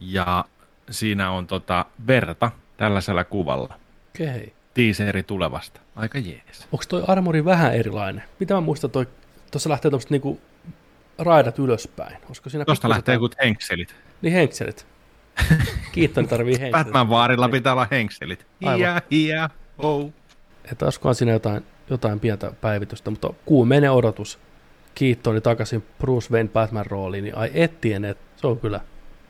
Ja siinä on tota, verta tällaisella kuvalla. Okei. Teaseri tulevasta. Aika jees. Onko toi armori vähän erilainen? Mitä mä muistan, toi, tuossa lähtee tuommoiset niinku raidat ylöspäin. Olisiko siinä Tuosta lähtee jotkut henkselit. Niin henkselit. Kiittoni tarvii henkselit. Batman vaarilla pitää olla henkselit. Aivan. Hia, hia, oh. Että olisikohan siinä jotain, jotain pientä päivitystä, mutta kuumeinen odotus. Kiittoni takaisin Bruce Wayne Batman rooliin, niin ai ettien, että se on kyllä,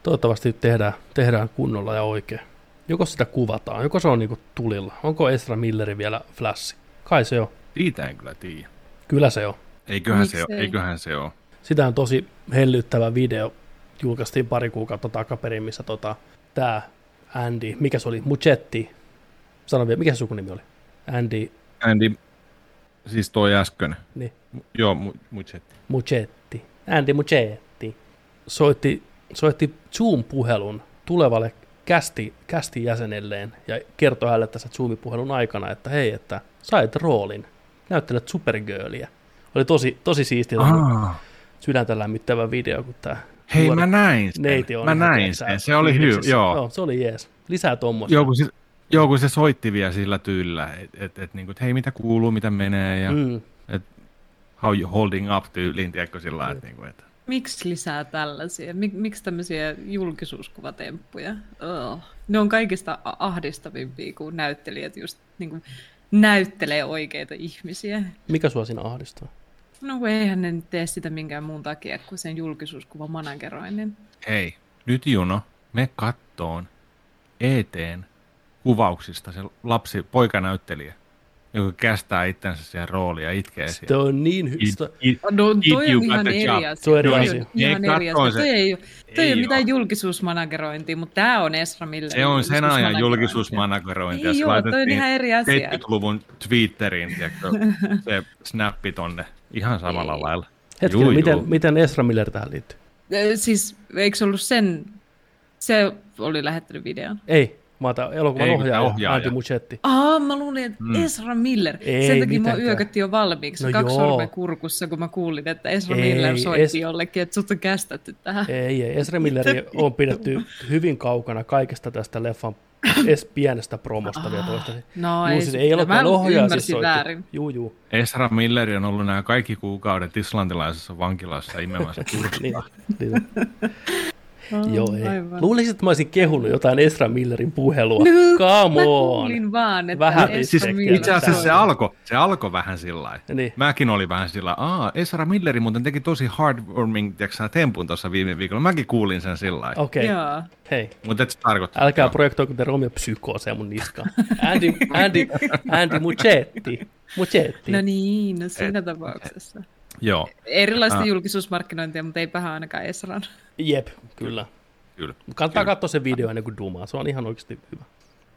toivottavasti tehdään, tehdään kunnolla ja oikein. Joko sitä kuvataan, joko se on niinku tulilla. Onko Ezra Milleri vielä Flash? Kai se on. Siitä en kyllä tiedä. Kyllä se on. Eiköhän se, Miksei? ole, eiköhän se ole. Sitä on tosi hellyttävä video. Julkaistiin pari kuukautta takaperin, missä tota, tämä Andy, mikä se oli, Muchetti. Sano vielä, mikä se sukunimi oli? Andy, Andy, siis toi äsken. niin, Mu- Joo, mu, Muchetti. Muchetti. Andy Muchetti. Soitti, soitti Zoom-puhelun tulevalle kästi, kästi jäsenelleen ja kertoi hänelle tässä Zoom-puhelun aikana, että hei, että sait roolin. Näyttelet Supergirlia. Oli tosi, tosi siistiä sydäntä lämmittävä video, kun tämä hei, mä näin sen. neiti on. mä näin sen. Se oli hyvä, joo. joo. se oli jees. Lisää tuommoista. Joo, kun se, joo, kun se soitti vielä sillä tyllä, että et, et, niinku, et, hei, mitä kuuluu, mitä menee, ja mm. Mm. how you holding up tyyliin, tiedätkö sillä lailla, että niinku, et, miksi lisää tällaisia? Mik, miksi tämmöisiä julkisuuskuvatemppuja? Oh. Ne on kaikista ahdistavimpia, kun näyttelijät just niin kuin näyttelee oikeita ihmisiä. Mikä sua siinä ahdistaa? No eihän ne nyt tee sitä minkään muun takia kuin sen julkisuuskuvan manageroinnin. Hei, nyt Juno, me kattoon ETn kuvauksista se lapsi, poikanäyttelijä, joka kästää itsensä siihen rooliin ja itkee Se siihen. on niin hy- sitä- No, toi on ihan eri asia. Se on Toi asia. ihan eri asia. se. Toi ei, toi ei ole mitään julkisuusmanagerointia, mutta tämä on Esra Miller. Se on sen ajan julkisuusmanagerointia. julkisuusmanagerointia. Ei Se oo, toi on ihan eri asia. 70-luvun Twitteriin, tiedätkö, se snappi tonne ihan samalla Ei. lailla. Hetkinen, Juu, miten, juu. miten Ezra Miller tähän liittyy? Siis eikö se ollut sen, se oli lähettänyt videon. Ei, mä oon tää elokuvan Ei, ohjaaja, ohjaaja. Andy Muchetti. Aa, mä luulin, että Mm. Esra Miller. Ei Sen takia mua mitenkään. yökötti jo valmiiksi. No kaksi joo. sormen kurkussa, kun mä kuulin, että Esra Ei, Miller soitti Es- jollekin, että sut on kästetty tähän. Ei, ei. Ezra Milleri on pidetty hyvin kaukana kaikesta tästä leffan edes pienestä promosta vielä toistaiseksi. No Juu, ei, siis ei mä elokuvan ohjaaja siis ymmärsin soitti. väärin. Juu, juu. Esra Milleri on ollut nämä kaikki kuukaudet islantilaisessa vankilassa imemässä turkkia. Niin, niin. Joo, ei. aivan. Luulisin, että mä olisin kehunut jotain Ezra Millerin puhelua. No, Come on. kuulin vaan, että Vähän siis Itse asiassa se alkoi se alko vähän sillä lailla. Niin. Mäkin olin vähän sillä aa, Esra Milleri muuten teki tosi heartwarming tiiäksä, tempun tuossa viime viikolla. Mäkin kuulin sen sillä lailla. Okei, okay. Joo. hei. Mutta et se tarkoittaa. Älkää Joo. projektoiko te Romeo psykooseja mun niskaan. Andy, Andy, Andy Muchetti. Muchetti. No niin, no siinä tapauksessa. Joo, Erilaista Ah. julkisuusmarkkinointia, mutta eipä ainakaan Esran. Jep, kyllä. kyllä. Kannattaa Kyllä. katsoa se video ennen kuin dumaa. Se on ihan oikeasti hyvä.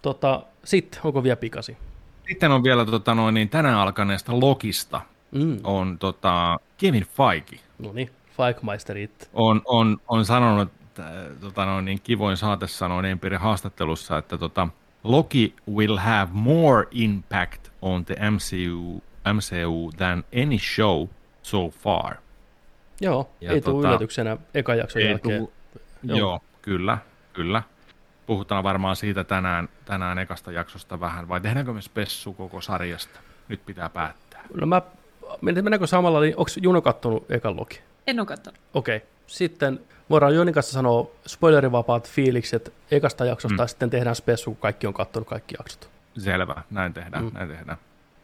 Tota, Sitten, onko vielä pikasi? Sitten on vielä tota, noin, niin tänään alkaneesta Lokista Mm. on tota, Kevin Feige. No niin, Fikemeisterit. on, on, on sanonut, äh, tota noin, niin kivoin saate sanoi Empirin haastattelussa, että tota, Loki will have more impact on the MCU, MCU than any show so far. Joo, Ja ei tule tota, yllätyksenä ekan jakson jälkeen. tuu- Joo. Joo. kyllä, kyllä. Puhutaan varmaan siitä tänään, tänään ekasta jaksosta vähän, vai tehdäänkö me spessu koko sarjasta? Nyt pitää päättää. No mä, men- mennäänkö samalla, niin onko Juno kattonut ekan Loki? En ole katsonut. Okei, okay. sitten voidaan Jonin kanssa sanoa spoilerivapaat fiilikset ekasta jaksosta, mm. ja sitten tehdään spessu, kun kaikki on kattonut kaikki jaksot. Selvä, näin tehdään, mm. näin tehdään.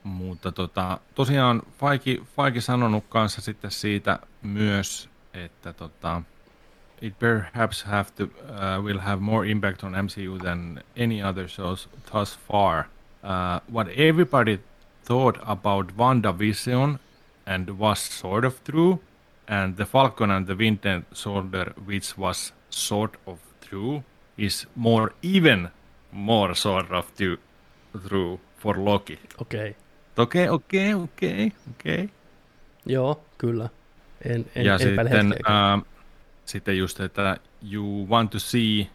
Mutta tota, tosiaan Faiki, Faiki sanonut kanssa sitten siitä myös, että tota, it perhaps have to, uh, will have more impact on MCU than any other shows thus far. Uh, what everybody thought about WandaVision and was sort of true, and the Falcon and the Winter Soldier, which was sort of true, is more even more sort of true, for Loki. Okay. Okei, okei, okei, okei. joo, kyllä. En, en, Ja en sitten, uh, sitten just, että you want to see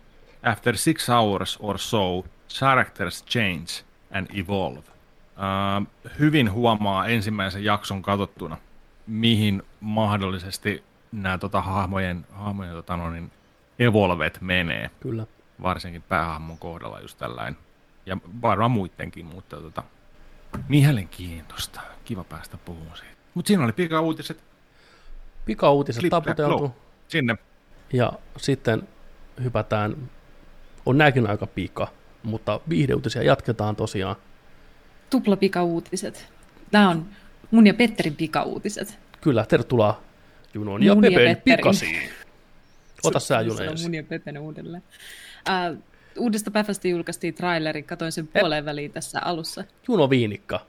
after six hours or so, characters change and evolve. Uh, hyvin huomaa ensimmäisen jakson katsottuna, mihin mahdollisesti nämä tota, hahmojen, hahmojen tota, no, niin, evolvet menee, Kyllä. varsinkin päähahmon kohdalla just tällainen. Ja varmaan muidenkin, mutta tota, mielenkiintoista. Kiva päästä puhumaan siitä. Mutta siinä oli pika-uutiset. Pikauutiset Clip taputeltu. low. Sinne. Ja sitten hypätään, on nämäkin aika pika, mutta viihdeuutisia jatketaan tosiaan. Tupla pikauutiset. Nämä on mun ja Petterin pikauutiset. Kyllä, tervetuloa Junon ja Mun ja Pepen pikasiin. Ota sä Juno Sano ensin. Mun ja Pepen uudelleen. Uh, uudesta päivästä julkaistiin traileri, katoin sen puoleen väliin tässä alussa. Juno Viinikka.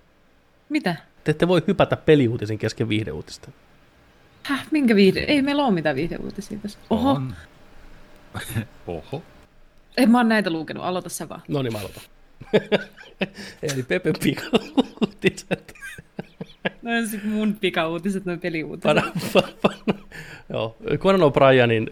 Mitä? Te ette voi hypätä peliuutisen kesken viihdeuutista. Häh, minkä viihde? Ei meillä ole mitään viihdeuutisia tässä. Oho, On. Oho. en mä oon näitä lukenut, aloita sä vaan. No niin, mä aloitan. Eli Pepen pikauutiset. No sit mun pikauutiset, noin peliuutiset. Pana, pana, pana. Joo, Conan O'Brienin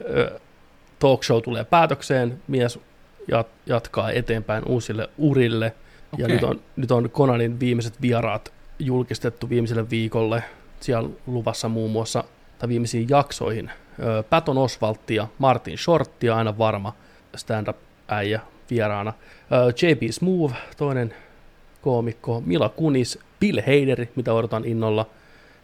talk show tulee päätökseen, mies jat, jatkaa eteenpäin uusille urille, ja Okei. nyt on, nyt on Conanin viimeiset vieraat julkistettu viimeiselle viikolle. Siellä luvassa muun muassa, tai viimeisiin jaksoihin, Patton Oswalt ja Martin Short, ja aina varma stand-up-äijä vieraana. J.P. Smoove, toinen koomikko, Mila Kunis, Bill Hader, mitä odotan innolla,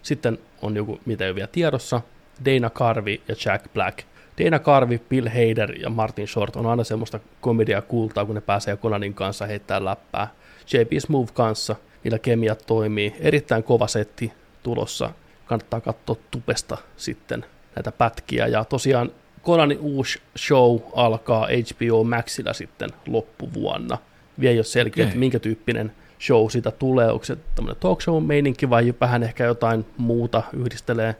sitten on joku, mitä ei ole vielä tiedossa, Dana Carvey ja Jack Black. Dana Carvey, Bill Hader ja Martin Short on aina semmoista komediaa kultaa, kun ne pääsee Conanin kanssa heittää läppää. J.P. Smoove kanssa. millä kemiat toimii. Erittäin kova setti tulossa. Kannattaa katsoa tupesta sitten näitä pätkiä. Ja tosiaan Konanin uusi show alkaa HBO Maxilla sitten loppuvuonna. Vielä ei ole selkeä, että minkä tyyppinen show siitä tulee. Onko se tämmöinen talk show meininki vai vähän ehkä jotain muuta yhdistelee.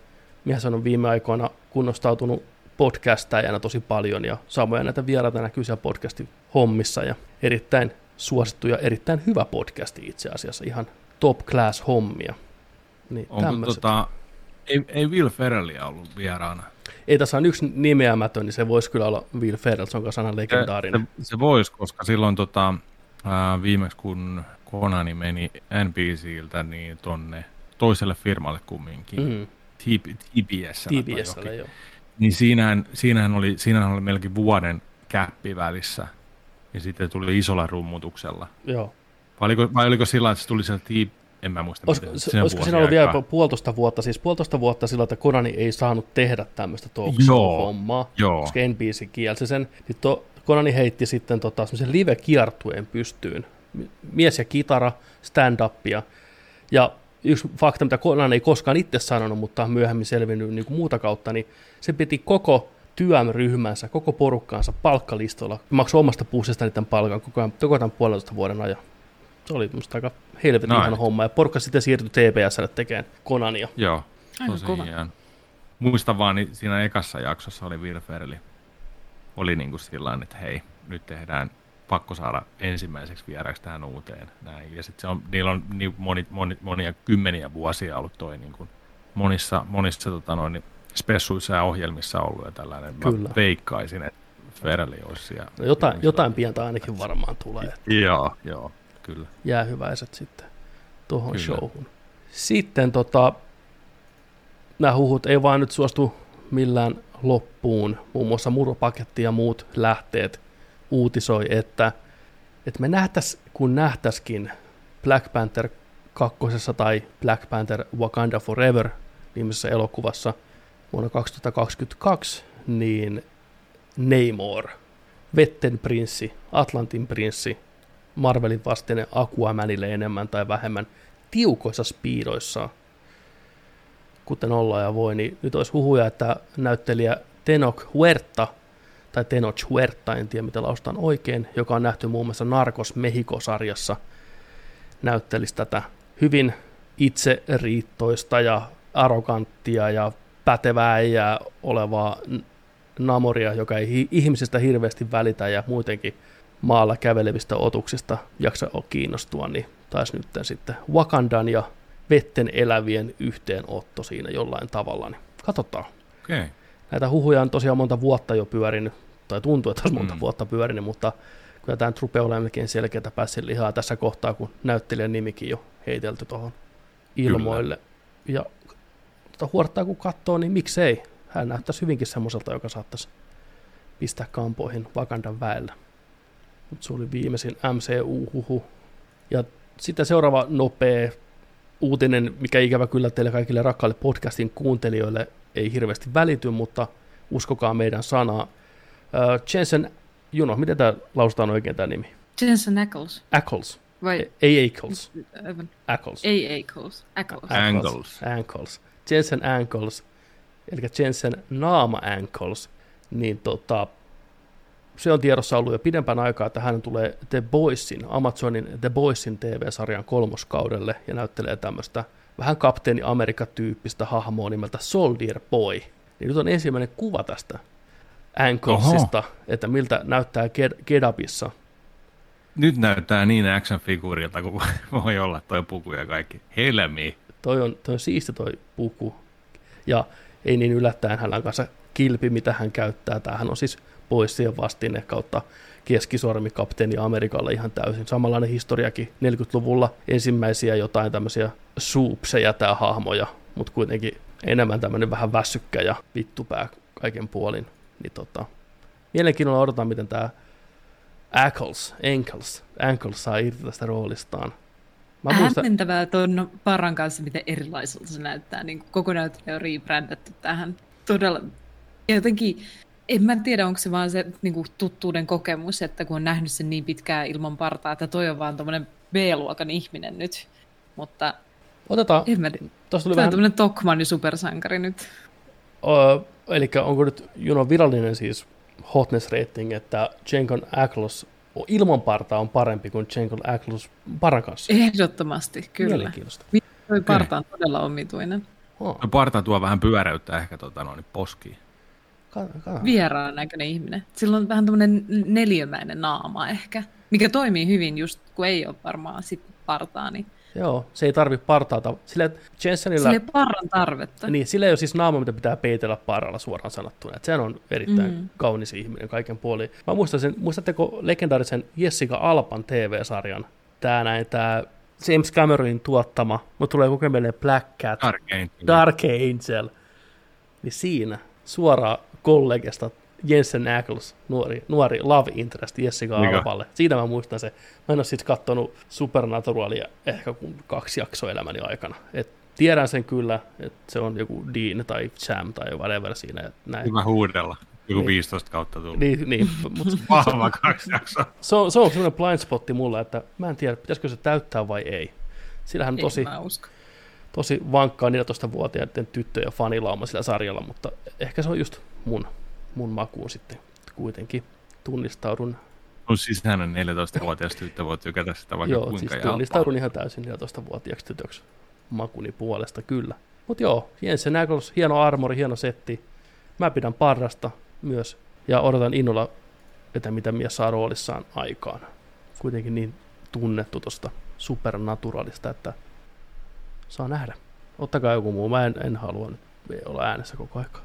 Miehän on viime aikoina kunnostautunut podcastajana tosi paljon ja samoja näitä vieraita näkyy siellä podcastin hommissa ja erittäin suosittu ja erittäin hyvä podcasti itse asiassa, ihan top class hommia. Niin Onko tota, ei, ei Will Ferrellia ollut vieraana? Ei tässä on yksi nimeämätön, niin se voisi kyllä olla Will Ferrell, se on kanssa legendaarinen. Se, se, se voisi, koska silloin tota, ää, viimeksi kun Konani meni NBCiltä niin tonne toiselle firmalle kumminkin, mm. TBS. TBS, joo. Niin siinähän, siinähän, oli, siinähän oli melkein vuoden käppi välissä, ja sitten tuli isolla rummutuksella. Joo. Vai oliko, vai oliko sillä että se tuli sieltä en mä muista. Olisiko, se, olisiko siinä ollut vielä puolitoista vuotta, siis puolitoista vuotta sillä, että Konani ei saanut tehdä tämmöistä talk hommaa koska NBC kielsi sen. Niin to, Konani heitti sitten tota, semmoisen live-kiertueen pystyyn. Mies ja kitara, stand-upia. Ja yksi fakta, mitä Conan ei koskaan itse sanonut, mutta on myöhemmin selvinnyt niin kuin muuta kautta, niin se piti koko työryhmänsä, koko porukkaansa palkkalistolla. Maksoi omasta puusesta niiden palkan koko, ajan, koko tämän puolentoista vuoden ajan. Se oli musta aika helvetin no, ihana homma. Ja porukka sitten siirtyi TPSlle tekemään Konania. Joo, tosi hieno. Muistan vaan, niin siinä ekassa jaksossa oli Will Ferrelli. Oli niin kuin sillä että hei, nyt tehdään pakko saada ensimmäiseksi vieraaksi tähän uuteen. Näin. Ja sitten on, niillä on niin moni, moni, monia kymmeniä vuosia ollut toi niin kuin monissa, monissa tota noin, niin spessuissa ja ohjelmissa ollut ja tällainen. Kyllä. Mä veikkaisin, että Ferrelli olisi siellä. No jotain, jotain pientä ainakin varmaan tulee. Joo, joo, kyllä. Jäähyväiset sitten tuohon kyllä. showhun. Sitten tota, nämä huhut ei vaan nyt suostu millään loppuun. Muun muassa Muropaketti ja muut lähteet uutisoi, että, että me nähtäis, kun nähtäiskin Black Panther kakkosessa tai Black Panther Wakanda Forever nimisessä elokuvassa vuonna 2022, niin Namor, Vetten prinssi, Atlantin prinssi, Marvelin vastine Aquamanille enemmän tai vähemmän tiukoissa spiidoissa, kuten ollaan ja voi, niin nyt olisi huhuja, että näyttelijä Tenok Huerta tai Tenoch Huerta, en tiedä mitä laustaan oikein, joka on nähty muun muassa Narcos Mexico-sarjassa, näyttelisi tätä hyvin itseriittoista ja arroganttia ja pätevää ja olevaa namoria, joka ei ihmisistä hirveästi välitä ja muutenkin maalla kävelevistä otuksista jaksa ole kiinnostua, niin taisi nyt sitten Wakandan ja vetten elävien yhteenotto siinä jollain tavalla, niin katsotaan. Okay. Näitä huhuja on tosiaan monta vuotta jo pyörinyt, tai tuntuu, että olisi monta mm. vuotta pyörinyt, mutta kyllä tämä nyt rupeaa olemaan selkeätä päässä lihaa tässä kohtaa, kun näyttelijän nimikin jo heitelty tuohon ilmoille. Kyllä. Ja mutta huortaa kun katsoo, niin miksei. Hän näyttäisi hyvinkin semmoiselta, joka saattaisi pistää kampoihin Vakandan väellä. Mutta se oli viimeisin MCU-huhu. Ja sitten seuraava nopea uutinen, mikä ikävä kyllä teille kaikille rakkaille podcastin kuuntelijoille ei hirveästi välity, mutta uskokaa meidän sanaa. Uh, Jensen, Juno, miten tämä lausutaan oikein tämä nimi? Jensen Ackles. Ackles. Vai? Ei Ackles. Ackles. Ei Ackles. Ackles. Ankles. Ankles. Jensen Ankles, eli Jensen Naama Ankles, niin tota, se on tiedossa ollut jo pidempään aikaa, että hän tulee The Boysin, Amazonin The Boysin TV-sarjan kolmoskaudelle ja näyttelee tämmöistä vähän kapteeni Amerikka-tyyppistä hahmoa nimeltä Soldier Boy. Niin nyt on ensimmäinen kuva tästä Anklesista, että miltä näyttää Kedabissa. Nyt näyttää niin action-figuurilta kuin voi olla toi puku ja kaikki. Helmi. Toi on, toi on siisti toi puku. Ja ei niin yllättäen hänellä kanssa kilpi, mitä hän käyttää. Tämähän on siis pois siihen vastine kautta keskisormi kapteeni Amerikalle ihan täysin. Samanlainen historiakin 40-luvulla ensimmäisiä jotain tämmöisiä suupseja tämä hahmoja, mutta kuitenkin enemmän tämmöinen vähän väsykkä ja vittupää kaiken puolin. Niin tota, mielenkiinnolla odotan, miten tämä Ankles, Ankles, Ankles saa irti tästä roolistaan. Mä muistan... Hämmentävää tuon paran kanssa, miten erilaiselta se näyttää. Niin koko näyttely on rebrändätty tähän todella jotenkin en mä tiedä, onko se vaan se niin kuin, tuttuuden kokemus, että kun on nähnyt sen niin pitkään ilman partaa, että toi on vaan tuommoinen B-luokan ihminen nyt. mutta Otetaan, en mä tuossa tuli vähän, tämmöinen Tokmanni supersankari nyt. ö, eli onko nyt Junon virallinen siis hotness rating, että Jenkon Acklos ilman partaa on parempi kuin Jenkon Acklos paran kanssa? Ehdottomasti, kyllä. Mielenkiintoista. Toi parta on todella omituinen. Oh, No parta tuo vähän pyöräyttää ehkä tota noin poskiin. Vieraan näköinen ihminen. Sillä on vähän tämmöinen neliömäinen naama ehkä, mikä toimii hyvin just kun ei ole varmaan sit partaa, niin Joo, se ei tarvi partaata. Sillä Jensenillä, sillä ei parran tarvetta. niin, sillä ei ole siis naama, mitä pitää peitellä paralla suoraan sanottuna. Et sehän on erittäin mm. Mm. kaunis ihminen kaiken puolin. Mä muistan sen, muistatteko legendaarisen Jessica Alpan TV-sarjan? Tää näin, tää James Cameronin tuottama, mutta tulee mieleen Black Cat, Tärkein. Dark Angel. Niin siinä suoraan kollegasta Jensen Ackles, nuori, nuori love interest Jessica Mikä? Alpalle. Siitä mä muistan se. Mä en ole siis kattonut Supernaturalia ehkä kuin kaksi jaksoa elämäni aikana. Et tiedän sen kyllä, että se on joku Dean tai Sam tai whatever siinä. Et näin. Hyvä huudella. Joku Niin. 15 kautta tullut. Niin, niin, mutta Vahva kaksi jaksoa. se on, se on semmoinen blind spotti mulla, että mä en tiedä, pitäisikö se täyttää vai ei. Sillähän on tosi, tosi vankkaa 14-vuotiaiden tyttöjen fanilauma sillä sarjalla, mutta ehkä se on just mun, mun makuun sitten kuitenkin. Tunnistaudun, No siis hän on 14-vuotias tyttö, voi tykätä sitä vaikka joo, kuinka. siis tunnistaudun ihan täysin 14-vuotiaaksi tytöksi makuni puolesta, kyllä. Mutta joo, Jensen Ackles, hieno armori, hieno setti. Mä pidän parrasta myös ja odotan innolla, että mitä mies saa roolissaan aikaan. Kuitenkin niin tunnettu tuosta supernaturalista, että saa nähdä. Ottakaa joku muu, mä en, en halua olla äänessä koko aika.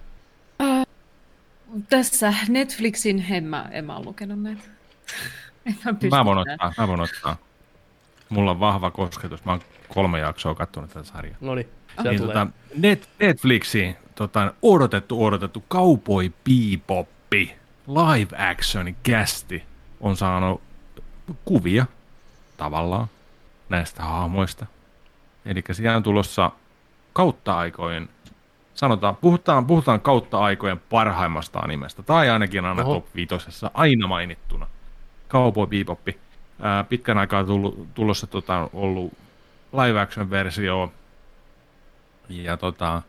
Tässä Netflixin, en mä, en mä ole lukenut näitä. En mä, pysty Mä voin ottaa, mä voin ottaa. Mulla on vahva kosketus. Mä oon kolme jaksoa katsonut tätä sarjaa. No niin, sieltä Niin, tulee. tota, Net, Netflixiin tota, odotettu, odotettu Cowboy Beboppi live action kästi on saanut kuvia tavallaan näistä hahmoista. Eli siellä on tulossa kautta aikojen, sanotaan, puhutaan, puhutaan kautta aikojen parhaimmasta animesta, tai ainakin aina Oho. top viitosessa aina mainittuna. Cowboy Beboppi. Ää, pitkän aikaa tullut, tulossa tota, ollut live action versio, ja tota,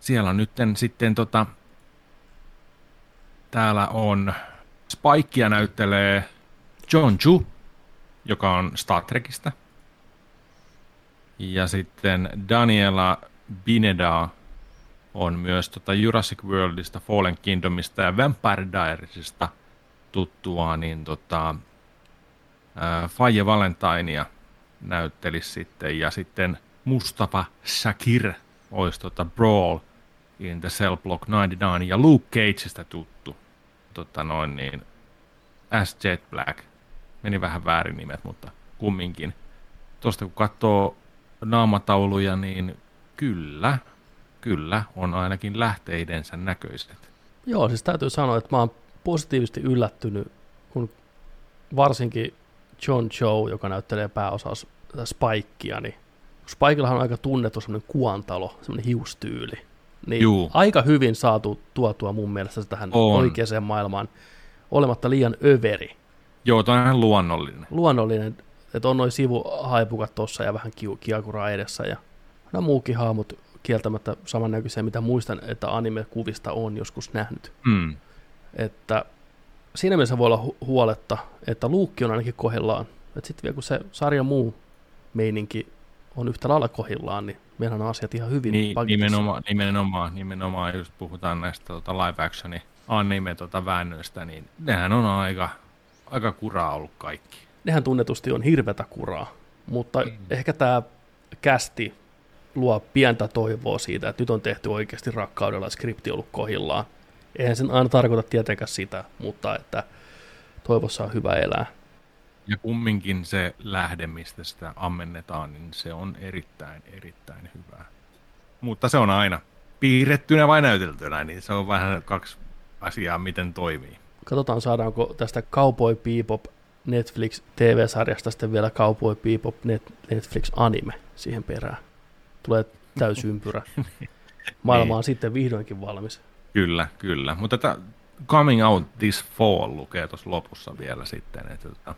siellä on nyt sitten tota, täällä on Spikea näyttelee John Chu, joka on Star Trekistä. Ja sitten Daniela Bineda on myös tota Jurassic Worldista, Fallen Kingdomista ja Vampire Diariesista tuttua, niin tota, ää, Faye Valentinea näyttelisi sitten. Ja sitten Mustafa Shakir olisi tota Brawl in the Cell Block 99 ja Luke Cageista tuttu. Tota noin niin, S. Jet Black. Meni vähän väärin nimet, mutta kumminkin. Tuosta kun katsoo naamatauluja, niin kyllä, kyllä on ainakin lähteidensä näköiset. Joo, siis täytyy sanoa, että mä oon positiivisesti yllättynyt, kun varsinkin John Joe, joka näyttelee pääosassa Spikea, niin Spikellahan on aika tunnettu semmoinen kuantalo, semmoinen hiustyyli. Niin Juu. aika hyvin saatu tuotua mun mielestä tähän On. oikeaan maailmaan, olematta liian överi. Joo, toi on ihan luonnollinen. Luonnollinen, että on noin sivuhaipukat tossa ja vähän kiu- kiakuraa edessä ja nämä muukin hahmot kieltämättä samannäköisiä, mitä muistan, että anime-kuvista on joskus nähnyt. Mm. Että siinä mielessä voi olla hu- huoletta, että luukki on ainakin kohillaan. Että sitten vielä kun se sarjan muu meininki on yhtä lailla kohillaan, niin meillä on asiat ihan hyvin Niin, paketissa. nimenomaan, nimenomaan, nimenomaan, jos puhutaan näistä tota, live actioni anime tota, väännöistä, niin nehän on aika, aika kuraa ollut kaikki. Nehän tunnetusti on hirvetä kuraa, mutta mm. ehkä tämä kästi luo pientä toivoa siitä, että nyt on tehty oikeasti rakkaudella ja skripti ollut kohillaan. Eihän sen aina tarkoita tietenkään sitä, mutta että toivossa on hyvä elää. Ja kumminkin se lähde, mistä sitä ammennetaan, niin se on erittäin, erittäin hyvää. Mutta se on aina piirrettynä vai näyteltynä, niin se on vähän kaksi asiaa, miten toimii. Katsotaan, saadaanko tästä Cowboy Bebop Netflix TV-sarjasta sitten vielä Cowboy Bebop Net- Netflix anime siihen perään. Tulee täysympyrä. Maailma on sitten vihdoinkin valmis. Kyllä, kyllä. Mutta tätä Coming Out This Fall lukee tuossa lopussa vielä sitten. Että, tota,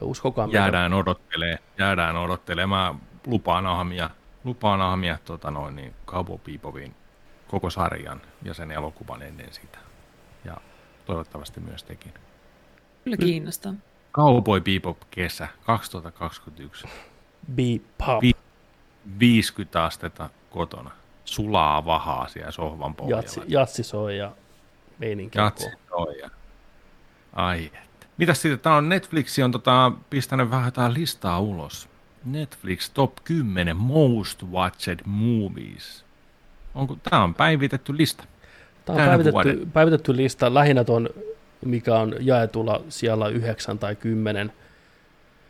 Ja uskokaa jäädään odottelee, jäädään odottelee. Mä lupaan ahmia, lupaan ahmia tota noin, niin Cowboy Bebopin koko sarjan ja sen elokuvan ennen sitä. Ja toivottavasti myös tekin. Kyllä kiinnostaa. Cowboy Bebop kesä 2021. Bebop. Vi- 50 astetta kotona. Sulaa vahaa siellä sohvan pohjalla. Jatsi, jatsi soi ja meininki. Jatsi soi ja... Ai että. Mitäs sitten? Tää on Netflix on tota, pistänyt vähän jotain listaa ulos. Netflix Top 10 Most Watched Movies. Onko, tää on päivitetty lista. Tämä on päivitetty, päivitetty lista lähinnä tuon, mikä on jaetulla siellä 9 tai 10.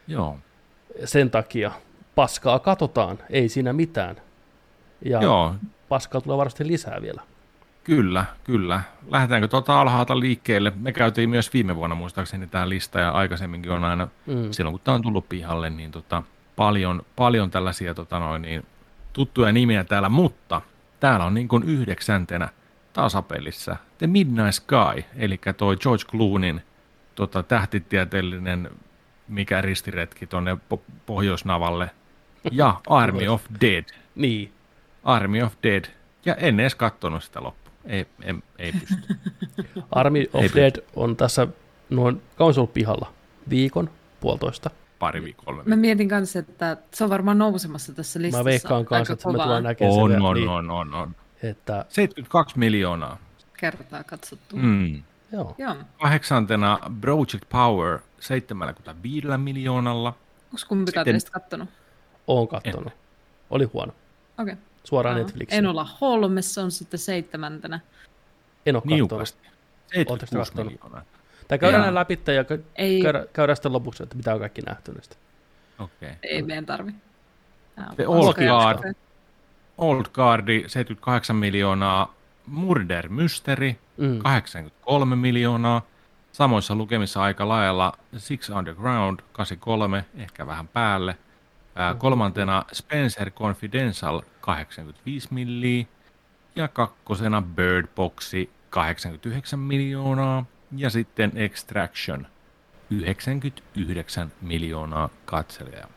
Joo. Sen takia paskaa katsotaan, ei siinä mitään. Ja Joo. paskaa tulee varmasti lisää vielä. Kyllä, kyllä. Lähdetäänkö tuota alhaalta liikkeelle? Me käytiin myös viime vuonna muistaakseni tämä lista ja aikaisemminkin on aina, mm. silloin kun tämä on tullut pihalle, niin tota, paljon, paljon tällaisia tota noin, niin, tuttuja nimiä täällä, mutta täällä on niin kuin yhdeksäntenä tasapelissä The Midnight Sky, eli toi George Clooneyn tota, tähtitieteellinen mikä ristiretki tuonne po- Pohjoisnavalle, ja Army of Dead. Niin. Army of Dead. Ja en edes katsonut sitä loppuun. Ei, ei, ei pysty. Army of ei Dead pysty. on tässä noin, kauan se ollut pihalla? Viikon, puolitoista? Pari viikkoa. Mä mietin kanssa, että se on varmaan nousemassa tässä listassa. Mä veikkaan kanssa, että me tullaan näkemään on, sen. On, niin, on, on, on. Että... 72 miljoonaa. Kertaa katsottu. Mm. Joo. Joo. Kahdeksantena Project Power 75 miljoonalla. Onko kumpi Sitten... teistä kattonut? Oon kattonut. En. Oli huono. Okei. Okay. Suoraan no. Netflixiin. En olla Holmes on sitten seitsemäntenä. En ole Niukasti. 76 miljoonaa. Tai käydään ja. läpi ja Ei. Käydään, käydään sitten lopuksi, että mitä on kaikki nähty niistä. Okei. Okay. Ei meidän tarvi. The Old Guard, Old Guardi 78 miljoonaa, Murder Mystery mm. 83 miljoonaa, samoissa lukemissa aika lailla Six Underground 83, ehkä vähän päälle, Ää, kolmantena Spencer Confidential 85 milliä ja kakkosena Bird Boxi 89 miljoonaa ja sitten Extraction 99 miljoonaa katselijaa.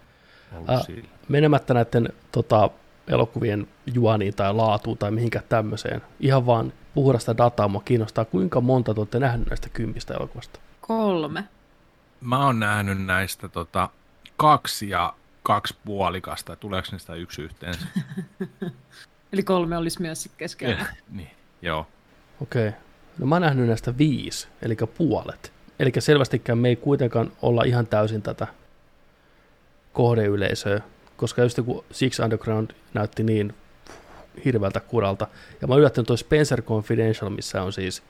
Äh, menemättä näiden tota, elokuvien juoniin tai laatuun tai mihinkä tämmöiseen, ihan vaan puhdasta dataa mua kiinnostaa, kuinka monta te olette nähnyt näistä kympistä elokuvasta? Kolme. Mä oon nähnyt näistä tota, kaksi ja kaksi puolikasta. Tuleeko niistä yksi yhteen? Eli kolme olisi myös keskellä. niin, joo. Okei. Okay. No mä oon nähnyt näistä viisi, eli puolet. Eli selvästikään me ei kuitenkaan olla ihan täysin tätä kohdeyleisöä, koska just kun Six Underground näytti niin hirveältä kuralta. Ja mä yllättänyt toi Spencer Confidential, missä on siis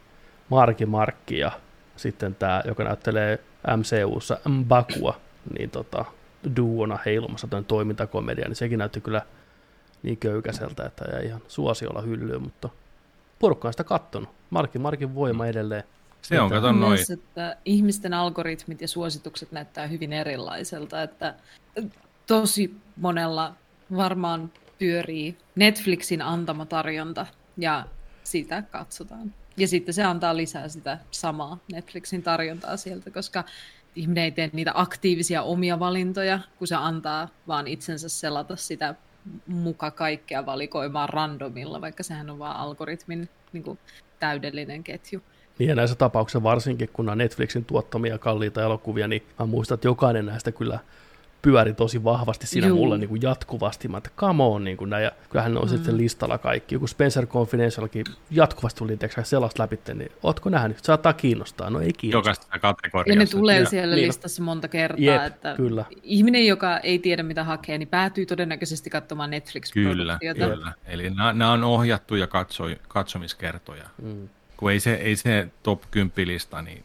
Marki Markki ja sitten tämä, joka näyttelee MCUssa Mbakua, niin tota, duona heilumassa tämän toimintakomedia, niin sekin näytti kyllä niin köykäiseltä, että jäi ihan suosiolla hyllyyn, mutta porukka on sitä kattonut. Markin, Markin voima edelleen. Se on, kato noin. että ihmisten algoritmit ja suositukset näyttää hyvin erilaiselta, että tosi monella varmaan pyörii Netflixin antama tarjonta ja sitä katsotaan. Ja sitten se antaa lisää sitä samaa Netflixin tarjontaa sieltä, koska ihminen ei tee niitä aktiivisia omia valintoja, kun se antaa vaan itsensä selata sitä muka kaikkea valikoimaa randomilla, vaikka sehän on vaan algoritmin niin kuin, täydellinen ketju. Niin ja näissä tapauksissa varsinkin, kun on Netflixin tuottamia kalliita elokuvia, niin mä muistan, että jokainen näistä kyllä pyöri tosi vahvasti siinä Juu. mulle niin kuin jatkuvasti. Mä että come on, niin kuin näin. Ja kyllähän ne on mm. sitten listalla kaikki. Joku Spencer Confidentialkin jatkuvasti tuli teksä sellaista läpi, niin ootko nähnyt? Saattaa kiinnostaa. No ei kiinnostaa. Jokaisessa kategoriassa. Ja ne tulee ja, siellä niin. listassa monta kertaa. Jep, että kyllä. Ihminen, joka ei tiedä mitä hakee, niin päätyy todennäköisesti katsomaan Netflix-produktiota. Kyllä, kyllä. Eli nämä on ohjattuja katso, katsomiskertoja. Mm. Kun ei se, ei se top 10 lista, niin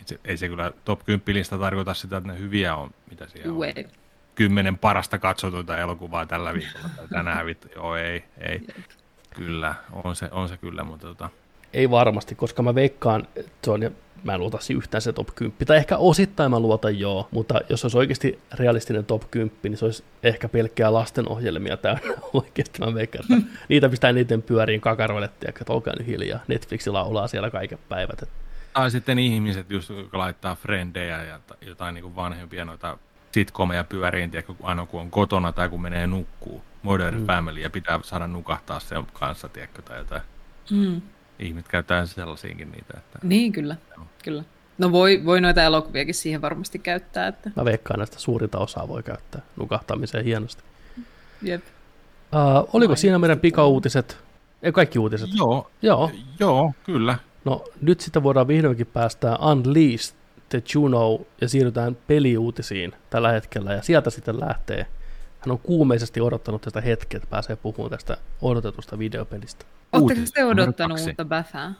ei se, ei se kyllä top 10 lista tarkoita sitä, että ne hyviä on, mitä siellä Ue. on. Kymmenen parasta katsotuinta elokuvaa tällä viikolla tai tänään vittu. Joo, ei, ei. Kyllä, on se, on se kyllä, mutta tota... Ei varmasti, koska mä veikkaan, että se on, mä en luota yhtään se top 10, tai ehkä osittain mä luotan joo, mutta jos olisi oikeasti realistinen top 10, niin se olisi ehkä pelkkää lastenohjelmia täynnä oikeasti, mä veikkaan, että niitä pistää niiden pyöriin kakaroille, että olkaa nyt hiljaa, Netflixillä ollaan siellä kaiken päivät, että Tai sitten ihmiset, just, jotka laittaa frendejä ja jotain niin kuin vanhempia noita sitcomeja pyöriin, tiedätkö, aina kun on kotona tai kun menee nukkuu. Modern mm. Family ja pitää saada nukahtaa sen kanssa, tiedätkö, tai jotain. Mm. Ihmiset käyttää sellaisiinkin niitä. Että... Niin, kyllä. Joo. kyllä. No voi, voi noita elokuviakin siihen varmasti käyttää. Että... Mä veikkaan, näistä suurinta osaa voi käyttää nukahtamiseen hienosti. Jep. Uh, oliko Vai siinä meidän pikauutiset? Ei kaikki uutiset? Joo, joo. joo kyllä. No nyt sitä voidaan vihdoinkin päästää Unleashed The Juno ja siirrytään peliuutisiin tällä hetkellä ja sieltä sitten lähtee. Hän on kuumeisesti odottanut tästä hetkeä, että pääsee puhumaan tästä odotetusta videopelistä. Oletteko te odottanut uutta Bäfää?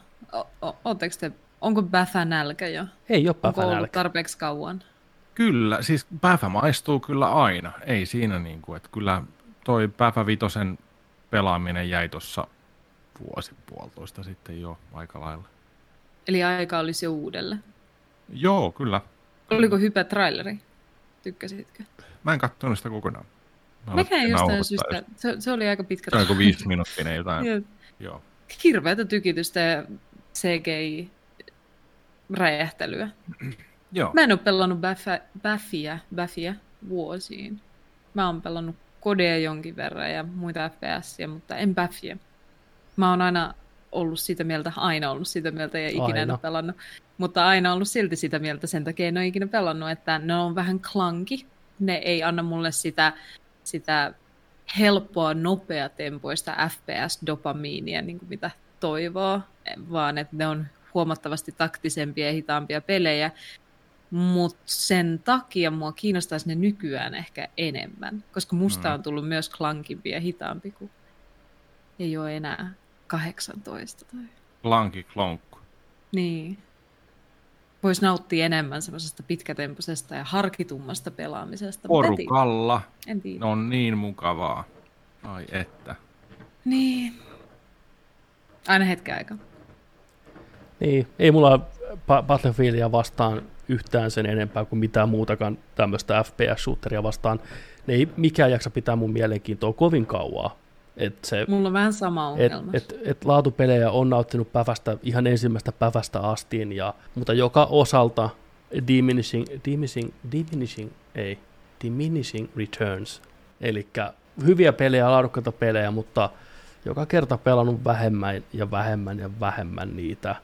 Oletteko te, onko Bäfä nälkä jo? Ei ole Bäfä nälkä. tarpeeksi kauan? Kyllä, siis Bäfä maistuu kyllä aina. Ei siinä niin kuin, että kyllä toi Bäfä Vitosen pelaaminen jäi tuossa vuosi puolitoista sitten jo aika lailla. Eli aika olisi jo uudelle? Joo, kyllä. Oliko hyvä traileri? Tykkäsitkö? Mä en katsonut sitä kokonaan. Mäkään jostain syystä. Se, se, oli aika pitkä. Se oli viisi minuuttia jotain. Joo. Joo. Hirveätä tykitystä ja CGI-räjähtelyä. Joo. Mä en ole pelannut Baffia, Baffia vuosiin. Mä oon pelannut Kodea jonkin verran ja muita FPSiä, mutta en Baffia. Mä oon aina ollut sitä mieltä, aina ollut sitä mieltä ja ikinä aina. en ole pelannut. Mutta aina ollut silti sitä mieltä, sen takia en ole ikinä pelannut, että ne on vähän klanki. Ne ei anna mulle sitä, sitä helppoa, nopeatempoista FPS-dopamiinia, niin kuin mitä toivoo, vaan että ne on huomattavasti taktisempia ja hitaampia pelejä. Mutta sen takia mua kiinnostaisi ne nykyään ehkä enemmän, koska musta mm. on tullut myös klankimpi ja hitaampi, kun ei ole enää 18. Tai... Klanki klonkku. Niin voisi nauttia enemmän semmoisesta pitkätempoisesta ja harkitummasta pelaamisesta. Porukalla. En tiedä. on niin mukavaa. Ai että. Niin. Aina hetken aika. Niin, ei mulla Battlefieldia vastaan yhtään sen enempää kuin mitään muutakaan tämmöistä FPS-shooteria vastaan. Ne ei mikään jaksa pitää mun mielenkiintoa kovin kauaa. Et se, Mulla on vähän sama ongelma. Et, et, et laatupelejä on nauttinut pävästä ihan ensimmäistä pävästä astiin, ja, mutta joka osalta diminishing, diminishing, diminishing, ei, diminishing returns. Eli hyviä pelejä, laadukkaita pelejä, mutta joka kerta pelannut vähemmän ja vähemmän ja vähemmän niitä.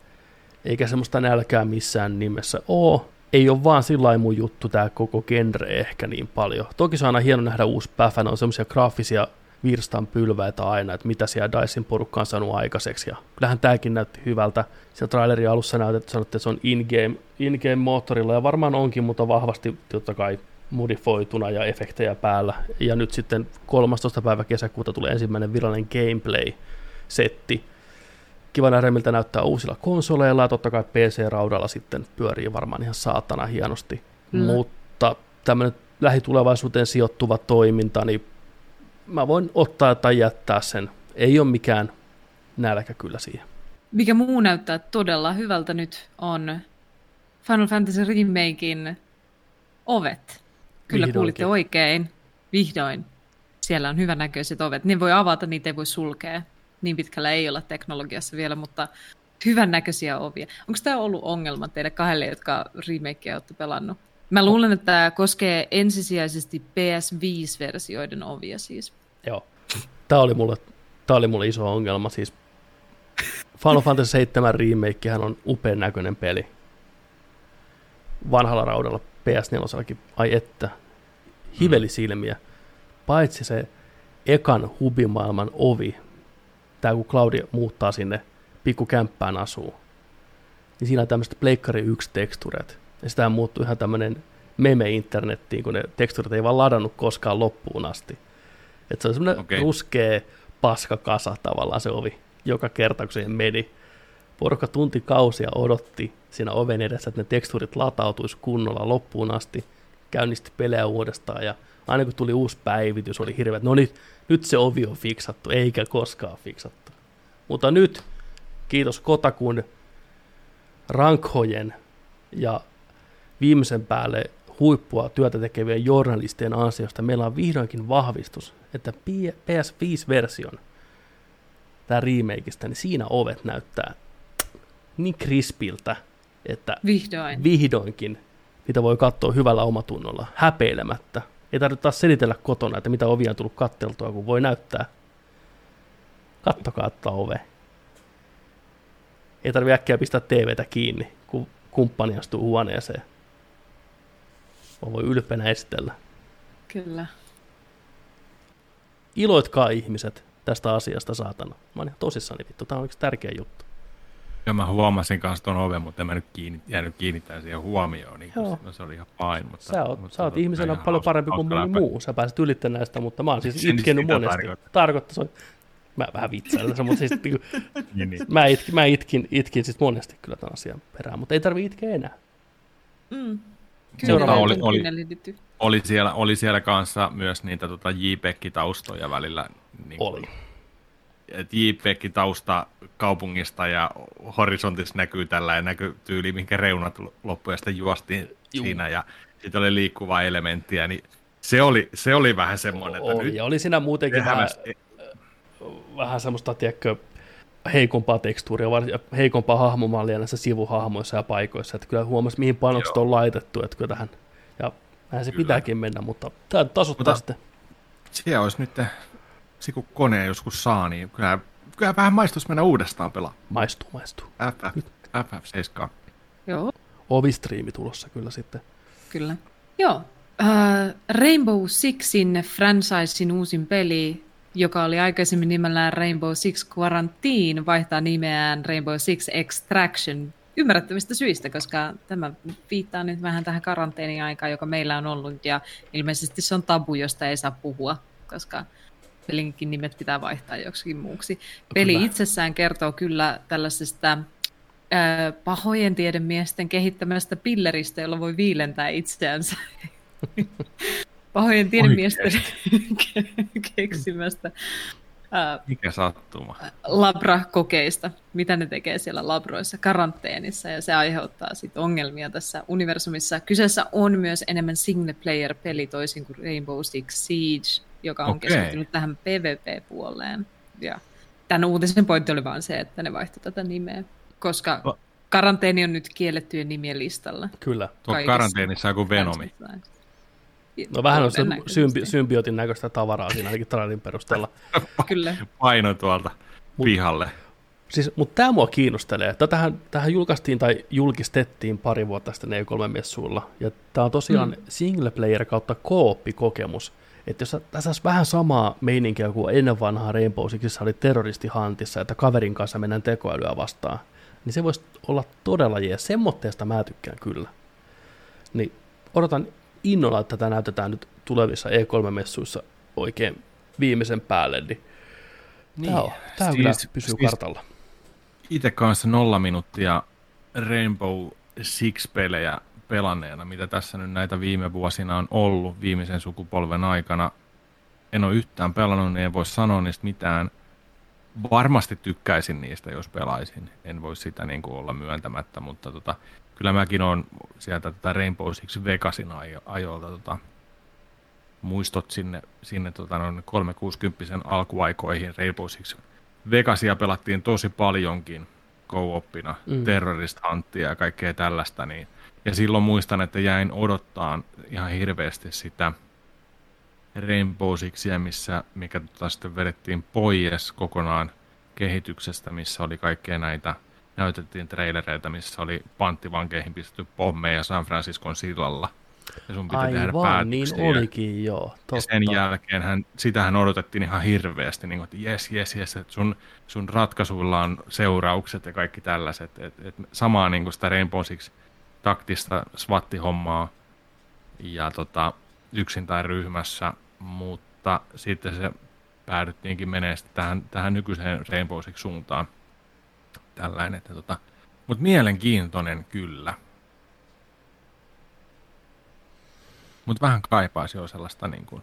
Eikä semmoista nälkää missään nimessä ole. Ei ole vaan sillä mun juttu tämä koko genre ehkä niin paljon. Toki se on aina hieno nähdä uusi päfä, on semmoisia graafisia virstan pylväitä aina, että mitä siellä Dicein porukka on saanut aikaiseksi. Ja kyllähän tämäkin näytti hyvältä. Siellä trailerin alussa näytetty, sanottiin, että se on in-game, in-game moottorilla, ja varmaan onkin, mutta vahvasti totta kai modifoituna ja efektejä päällä. Ja nyt sitten 13. päivä kesäkuuta tulee ensimmäinen virallinen gameplay-setti. Kiva nähdä, miltä näyttää uusilla konsoleilla, ja totta kai PC-raudalla sitten pyörii varmaan ihan saatana hienosti. Mm. Mutta tämmöinen lähitulevaisuuteen sijoittuva toiminta, niin mä voin ottaa tai jättää sen. Ei ole mikään nälkä kyllä siihen. Mikä muu näyttää todella hyvältä nyt on Final Fantasy Remakein ovet. Kyllä Vihdoinkin. kuulitte oikein. Vihdoin. Siellä on hyvännäköiset ovet. Ne voi avata, niitä ei voi sulkea. Niin pitkällä ei olla teknologiassa vielä, mutta hyvännäköisiä ovia. Onko tämä ollut ongelma teille kahdelle, jotka remakea olette pelannut? Mä luulen, että tämä koskee ensisijaisesti PS5-versioiden ovia siis. Tämä oli mulle, tämä oli mulle iso ongelma. Siis Final Fantasy 7 remake on upean näköinen peli. Vanhalla raudalla PS4, ai että, hivelisilmiä. Paitsi se ekan hubimaailman ovi, tämä kun Claudia muuttaa sinne pikkukämppään asuu, niin siinä on tämmöiset Pleikkari 1 teksturet ja sitä muuttui ihan tämmöinen meme internettiin, kun ne teksturit ei vaan ladannut koskaan loppuun asti. Että se on semmoinen okay. ruskea paskakasa tavallaan se ovi, joka kerta kun siihen meni. Porukka tunti kausia odotti siinä oven edessä, että ne teksturit latautuisi kunnolla loppuun asti, käynnisti pelejä uudestaan ja aina kun tuli uusi päivitys, oli hirveä, no nyt, nyt se ovi on fiksattu, eikä koskaan fiksattu. Mutta nyt, kiitos Kotakun rankhojen ja viimeisen päälle huippua työtä tekevien journalistien ansiosta meillä on vihdoinkin vahvistus, että PS5-version tämä remakeista, niin siinä ovet näyttää niin krispiltä, että Vihdoin. vihdoinkin niitä voi katsoa hyvällä omatunnolla, häpeilemättä. Ei tarvitse taas selitellä kotona, että mitä ovia on tullut katteltua, kun voi näyttää. Kattokaa että ove. Ei tarvitse äkkiä pistää TVtä kiinni, kun kumppani astuu huoneeseen. Mä voi ylpeänä esitellä. Kyllä. Iloitkaa ihmiset tästä asiasta, saatana. Mä oon ihan tosissani vittu, tää on yksi tärkeä juttu. Ja mä huomasin kanssa ton oven, mutta en mä nyt kiinni, jäänyt kiinnittämään siihen huomioon. Niin Joo. se, se oli ihan fine. Mutta, Sä oot, mutta sä oot tota, ihmisenä paljon hauska- parempi kuin moni muu. Sä pääset ylittämään näistä, mutta mä oon siis itkenyt monesti. tarkoittaa. Tarkoittaa, se on, mä vähän vitsailen tässä, mutta siis niin kuin, Niin, niin. mä, itkin, mä itkin, itkin siis monesti kyllä tämän asian perään, mutta ei tarvi itkeä enää. Mm. Kyllä, oli- oli, oli- siellä, oli siellä kanssa myös niitä tota, JPEG-taustoja välillä. Niin Oli. JPEG-tausta kaupungista ja horisontissa näkyy tällä ja näkyy tyyli, minkä reunat loppuja ja sitten juostiin Juu. siinä ja sitten oli liikkuvaa elementtiä, niin se oli, se oli vähän semmoinen, että Oli, nyt ja oli siinä muutenkin vähän, vähän semmoista, tiedätkö, heikompaa tekstuuria, ja heikompaa hahmomallia näissä sivuhahmoissa ja paikoissa, että kyllä huomasi, mihin panokset Joo. on laitettu, että kyllä tähän, ja näin se Kyllä. pitääkin mennä, mutta tämä tasottaa Mutta- sitten. Siellä olisi nyt, se kun kone joskus saa, niin kyllä, kyllä vähän maistus mennä uudestaan pelaa. Maistuu, maistuu. FF, FF7. Joo, Ovistriimi tulossa kyllä sitten. kyllä. Joo. Uh, Rainbow Sixin franchisein uusin peli, joka oli aikaisemmin nimellään Rainbow Six Quarantine, vaihtaa nimeään Rainbow Six Extraction ymmärrettävistä syistä, koska tämä viittaa nyt vähän tähän karanteeniaikaan, joka meillä on ollut, ja ilmeisesti se on tabu, josta ei saa puhua, koska pelinkin nimet pitää vaihtaa joksikin muuksi. Peli Kyllä. itsessään kertoo kyllä tällaisesta ää, pahojen tiedemiesten kehittämästä pilleristä, jolla voi viilentää itseänsä. pahojen tiedemiesten ke- keksimästä ää, Mikä sattuma. labrakokeista, mitä ne tekee siellä labroissa karanteenissa, ja se aiheuttaa sit ongelmia tässä universumissa. Kyseessä on myös enemmän single-player-peli toisin kuin Rainbow Six Siege, joka on Okei. keskittynyt tähän PvP-puoleen. Ja tämän uutisen pointti oli vaan se, että ne vaihtoi tätä nimeä, koska karanteeni on nyt kiellettyjen nimien listalla. Kyllä. Tuo karanteenissa joku Venomi. No vähän on symbi- symbiootin näköistä tavaraa siinä ainakin trailerin perusteella. Kyllä. Paino tuolta pihalle. Siis, mutta tämä mua kiinnostelee. Tätähän, tähän julkaistiin tai julkistettiin pari vuotta sitten E3-messuilla. Ja tämä on tosiaan mm. single player kautta kooppikokemus. Että jos tässä olisi vähän samaa meininkiä kuin ennen vanhaa Rainbow Sixissä oli terroristihantissa, että kaverin kanssa mennään tekoälyä vastaan, niin se voisi olla todella jees. Semmoitteesta mä tykkään kyllä. Niin odotan innolla, että tätä näytetään nyt tulevissa E3-messuissa oikein viimeisen päälle. Niin Niin, Tämä, on, tämä siis- kyllä pysyy siis- kartalla. Itse kanssa nolla minuuttia Rainbow Six-pelejä pelanneena, mitä tässä nyt näitä viime vuosina on ollut viimeisen sukupolven aikana. En ole yhtään pelannut, niin en voi sanoa niistä mitään. Varmasti tykkäisin niistä, jos pelaisin. En voi sitä niin kuin olla myöntämättä, mutta tota, kyllä mäkin on sieltä tätä Rainbow Six Vegasin ajo- ajoilta tota, muistot sinne, sinne tota, noin 360 alkuaikoihin Rainbow Six Vegasia pelattiin tosi paljonkin co-oppina, Mm. terrorist ja kaikkea tällaista. Niin. Ja silloin muistan, että jäin odottaa ihan hirveästi sitä Rainbow Sixia, missä, mikä tota sitten vedettiin pois kokonaan kehityksestä, missä oli kaikkea näitä, näytettiin trailereita, missä oli panttivankeihin pistetty pommeja San Franciscon sillalla. Ja sun piti tehdä Aivan, niin päätöksiä. olikin joo. Totta. Ja sen jälkeen hän, sitähän odotettiin ihan hirveästi, niin kuin, että jes, jes, jes, että sun, sun ratkaisuilla on seuraukset ja kaikki tällaiset. Et, et samaa niin kuin sitä Rainbow Six taktista SWAT-hommaa ja tota, yksin tai ryhmässä, mutta sitten se päädyttiinkin menee tähän, tähän nykyiseen Rainbow Six suuntaan. Tällainen, että tota, mutta mielenkiintoinen kyllä. Mutta vähän kaipaisi jo sellaista niin kuin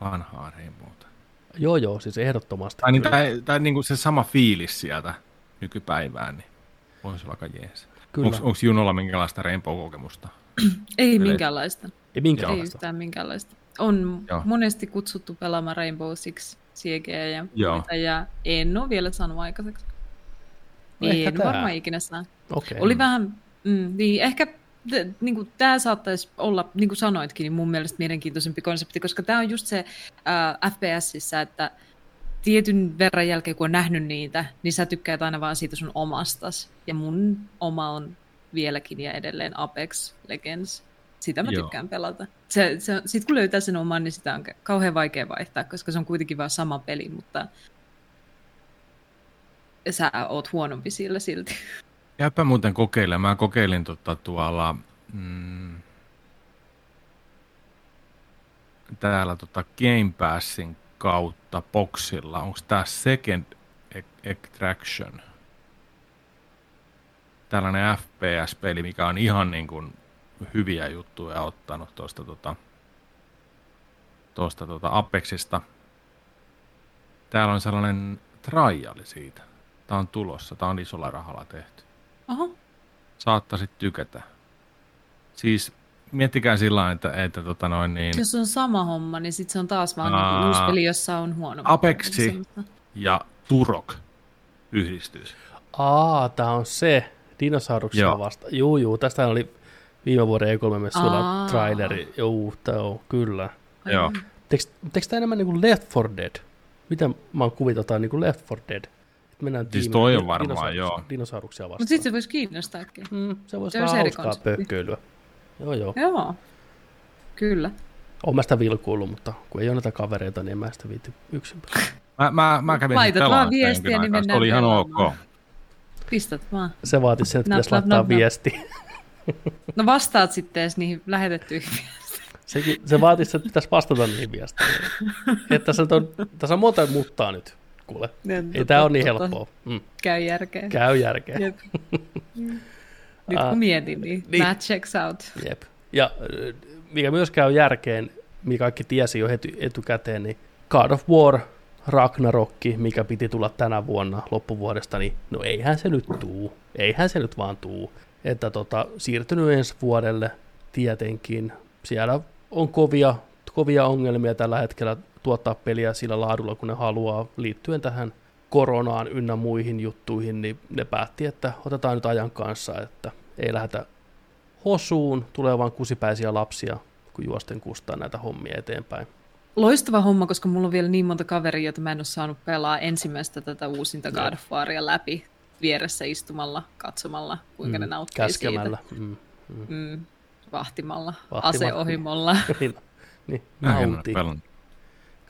vanhaa Rainbowta. Joo, joo, siis ehdottomasti. Tai, niin, tai, tai niin kuin se sama fiilis sieltä nykypäivään, niin voisi olla aika jees. Onko Junolla minkälaista Rainbow-kokemusta? Ei Eli- minkäänlaista. Ei Ei minkäänlaista. yhtään minkäänlaista. On Joo. monesti kutsuttu pelaamaan Rainbow Six Siegeä ja Joo. ja en ole vielä saanut aikaiseksi. No No ehkä en varmaan ikinä saa. Okei. Oli vähän, mm, niin ehkä niin kuin, tämä saattaisi olla, niin kuin sanoitkin, niin mun mielestä mielenkiintoisempi konsepti, koska tämä on just se äh, FPSissä, että tietyn verran jälkeen, kun on nähnyt niitä, niin sä tykkäät aina vaan siitä sun omastas. Ja mun oma on vieläkin ja edelleen Apex Legends. Sitä mä Joo. tykkään pelata. Se, se, Sitten kun löytää sen oman, niin sitä on kauhean vaikea vaihtaa, koska se on kuitenkin vaan sama peli, mutta sä oot huonompi sillä silti. Jääpä muuten kokeilemaan. Mä kokeilin tota tuolla mm, täällä tota Game Passin kautta boxilla. Onko tää Second Extraction? Tällainen FPS-peli, mikä on ihan niin kuin hyviä juttuja ottanut tuosta tota, tuosta tota Apexista. Täällä on sellainen triali siitä. Tää on tulossa. Tää on isolla rahalla tehty Oho. saattaisit tykätä. Siis miettikää sillä että, että tota noin niin, Jos on sama homma, niin sitten se on taas vaan Aa. niinku uusi peli, jossa on huono. Apexi. ja Turok yhdistys. Aa, tää on se. Dinosauruksia Joo. vasta. Juu, juu. Tästä oli viime vuoden E3-messuilla Aa. traileri. Juu, tää on, kyllä. Joo. Teekö teekö tää enemmän niinku Left 4 Dead? Miten mä oon kuviteltaan niinku Left 4 Dead? Mennään Siis tiimillä toi on varmaan, dinosauruksia- joo. Dinosauruksia vastaan. Mutta sitten se voisi kiinnostaakin. Mm, se voisi Se olla hauskaa konsepti. Joo, joo. Joo. Kyllä. Oon mä sitä vilkuillut, mutta kun ei ole näitä kavereita, niin en mä sitä viitti yksin. Mä, mä, mä kävin Laitat vaan viestiä, niin mennään oli ihan ok. Pistät vaan. Se vaatisi sen, että pitäisi laittaa nap, nap. viesti. No vastaat sitten edes niihin lähetettyihin. Sekin, se vaatisi, että pitäisi vastata niihin viesteihin. Että tässä, on, tässä on monta muttaa nyt, kuule. Ei tää ole niin helppoa. Mm. Käy järkeä. Käy järkeä. Jep. Nyt Ah, kun mietin, niin, niin. niin. that checks out. Jep. Ja ö, mikä myös käy järkeen, mikä kaikki tiesi jo heti etukäteen, niin God of War Ragnarokki, mikä piti tulla tänä vuonna loppuvuodesta, niin no eihän se nyt tuu. Eihän se nyt vaan tuu. Että tota, siirtynyt ensi vuodelle tietenkin. Siellä on kovia, kovia ongelmia tällä hetkellä tuottaa peliä sillä laadulla, kun ne haluaa liittyen tähän koronaan ynnä muihin juttuihin, niin ne päätti, että otetaan nyt ajan kanssa, että ei lähdetä hosuun, tulee vaan kusipäisiä lapsia, kun juosten kustaa näitä hommia eteenpäin. Loistava homma, koska mulla on vielä niin monta kaveria, joita mä en ole saanut pelaa ensimmäistä tätä uusinta God of Waria läpi vieressä istumalla, katsomalla, kuinka mm, ne nauttii Käskemällä. siitä. Mm, mm. Mm, vahtimalla, Vahtimalla. aseohimolla. niin, niin, Mä en ole nauti.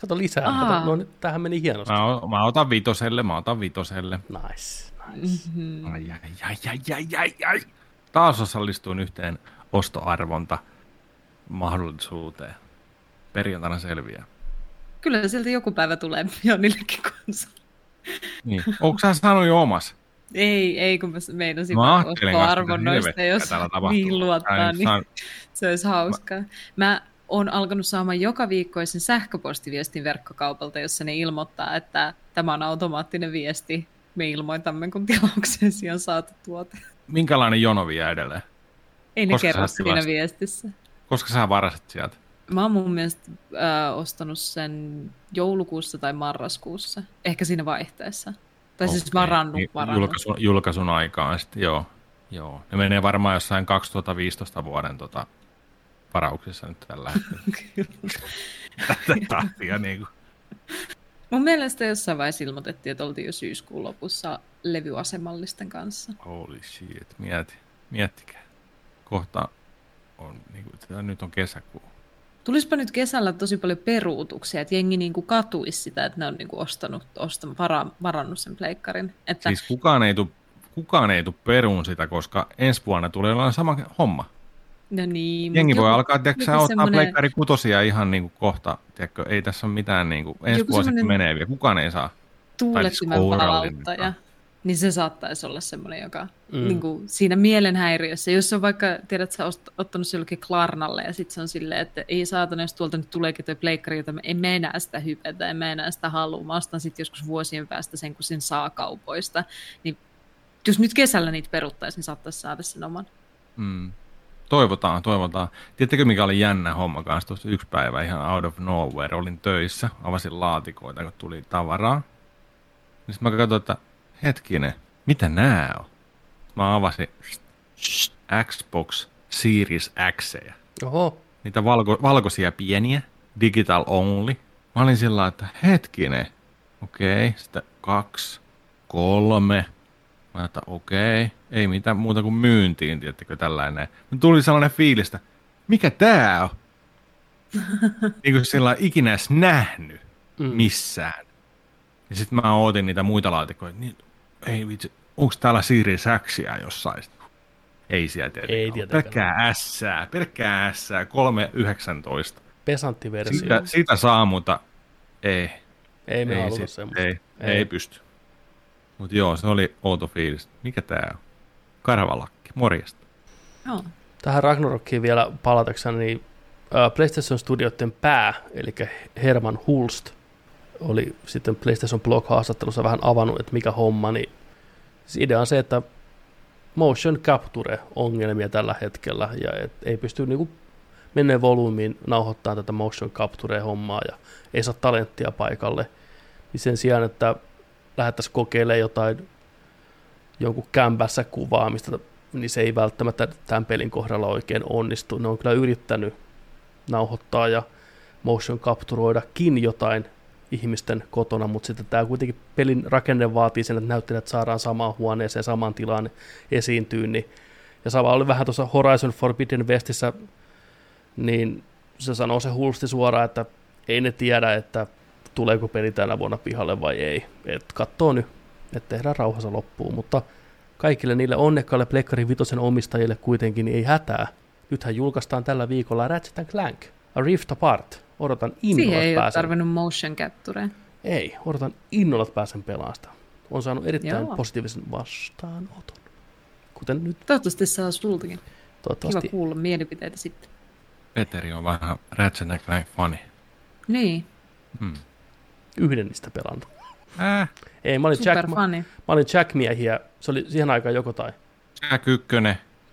Kato lisää. Aa. Kato, no nyt tähän meni hienosti. Mä, o- mä otan vitoselle, mä otan vitoselle. Nice, nice. Mm. Ai, ai, ai, ai, ai, ai, ai. Taas osallistuin yhteen ostoarvonta mahdollisuuteen. Perjantaina selviää. Kyllä sieltä joku päivä tulee Jonillekin konsoli. Niin. Onko sä saanut jo omas? Ei, ei, kun mä meinasin Mä kanssa, arvonnoista, jos niin luottaa, niin se olisi hauskaa. Mä oon alkanut saamaan joka viikkoisen sähköpostiviestin verkkokaupalta, jossa ne ilmoittaa, että tämä on automaattinen viesti. Me ilmoitamme, kun tilauksesi on saatu tuote. Minkälainen jono vie edelleen? Ei ne Koska kerro siinä viestissä. Koska sä varasit sieltä? Mä oon mun mielestä äh, ostanut sen joulukuussa tai marraskuussa. Ehkä siinä vaihteessa. Tai siis Okei. varannut, varannut. Julkaisun, julkaisun aikaan sitten, joo. joo. Ne menee varmaan jossain 2015 vuoden tota, varauksissa nyt tällä hetkellä. Tätä tahtia niin kuin. Mun mielestä jossain vaiheessa ilmoitettiin, että oltiin jo syyskuun lopussa levyasemallisten kanssa. Holy shit, mieti, miettikää. Kohta on, niin kuin, nyt on kesäkuu. Tulispa nyt kesällä tosi paljon peruutuksia, että jengi niinku katuisi sitä, että ne on niinku ostanut, ostanut vara, varannut sen pleikkarin. Että, Siis kukaan ei tu, kukaan ei tu peruun sitä, koska ensi vuonna tulee olemaan sama homma. No niin, Jengi voi joku- alkaa, tiedätkö, sä ottaa semmonen- pleikkari kutosia ihan niin kuin kohta, tiedätkö, ei tässä ole mitään, niin kuin, ensi Joku vuosikin semmonen- menee vielä, kukaan ei saa. tuulettimen palauttaja, niin se saattaisi olla semmoinen, joka Mm. niin kuin siinä mielenhäiriössä, jos on vaikka, tiedät, sä oot ottanut se jollekin Klarnalle ja sitten se on silleen, että ei saatana, jos tuolta nyt tuleekin toi pleikkari, jota mä en mä enää sitä hypetä, en mä enää sitä halua, mä ostan sitten joskus vuosien päästä sen, kun sen saa kaupoista, niin jos nyt kesällä niitä peruttaisiin, niin saattaisi saada sen oman. Mm. Toivotaan, toivotaan. Tiedättekö mikä oli jännä homma kanssa tuossa yksi päivä ihan out of nowhere. Olin töissä, avasin laatikoita, kun tuli tavaraa. Niin sitten mä katsoin, että hetkinen, mitä nää on? mä avasin Xbox Series X. Oho. Niitä valko, valkoisia pieniä, digital only. Mä olin sillä että hetkinen, okei, okay, sitten kaksi, kolme. Mä että okei, okay, ei mitään muuta kuin myyntiin, tiettäkö tällainen. Mutta tuli sellainen fiilistä, mikä tää on? niin kuin sillä ikinä edes nähnyt mm. missään. Ja sitten mä ootin niitä muita laatikoita, niin ei vitsi, onko täällä Series Xia jossain? Ei siellä tietenkään. Ei tietenkään. Pelkkää S, pelkkää S, 319. Pesanttiversio. Sitä, sitä saa, mutta ei. Ei me haluta semmoista. Ei, ei. ei pysty. Mutta joo, se oli outo fiilis. Mikä tää on? Karvalakki, morjesta. Joo. Tähän Ragnarokkiin vielä palatakseni, niin PlayStation Studioiden pää, eli Herman Hulst, oli sitten PlayStation Blog-haastattelussa vähän avannut, että mikä homma, niin siis idea on se, että motion capture-ongelmia tällä hetkellä, ja et ei pysty niinku menneen volyymiin nauhoittamaan tätä motion capture-hommaa, ja ei saa talenttia paikalle, niin sen sijaan, että lähdettäisiin kokeilemaan jotain jonkun kämpässä kuvaamista, niin se ei välttämättä tämän pelin kohdalla oikein onnistu. Ne on kyllä yrittänyt nauhoittaa ja motion capturoidakin jotain ihmisten kotona, mutta sitten tämä kuitenkin pelin rakenne vaatii sen, että näyttelijät saadaan samaan huoneeseen, samaan tilaan esiintyy, niin, ja sama oli vähän tuossa Horizon Forbidden Westissä, niin se sanoo se hulsti suoraan, että ei ne tiedä, että tuleeko peli tänä vuonna pihalle vai ei. Et katsoo nyt, että tehdään rauhassa loppuun, mutta kaikille niille onnekkaille Plekkari Vitosen omistajille kuitenkin niin ei hätää. Nythän julkaistaan tällä viikolla Ratchet Clank, A Rift Apart, Odotan innolla, Siihen ei pääsen. ole tarvinnut motion capture. Ei, odotan innolla, että pääsen pelaamaan On saanut erittäin Joo. positiivisen vastaanoton. Kuten nyt. Toivottavasti saa sultakin. Toivottavasti. Kiva kuulla mielipiteitä sitten. Peteri on vähän Ratchet Clank fani. Niin. Hmm. Yhden niistä pelannut. Äh. Ei, mä olin, Jack, mä, mä olin Jack-miehiä. Se oli siihen aikaan joko tai. Jack 1.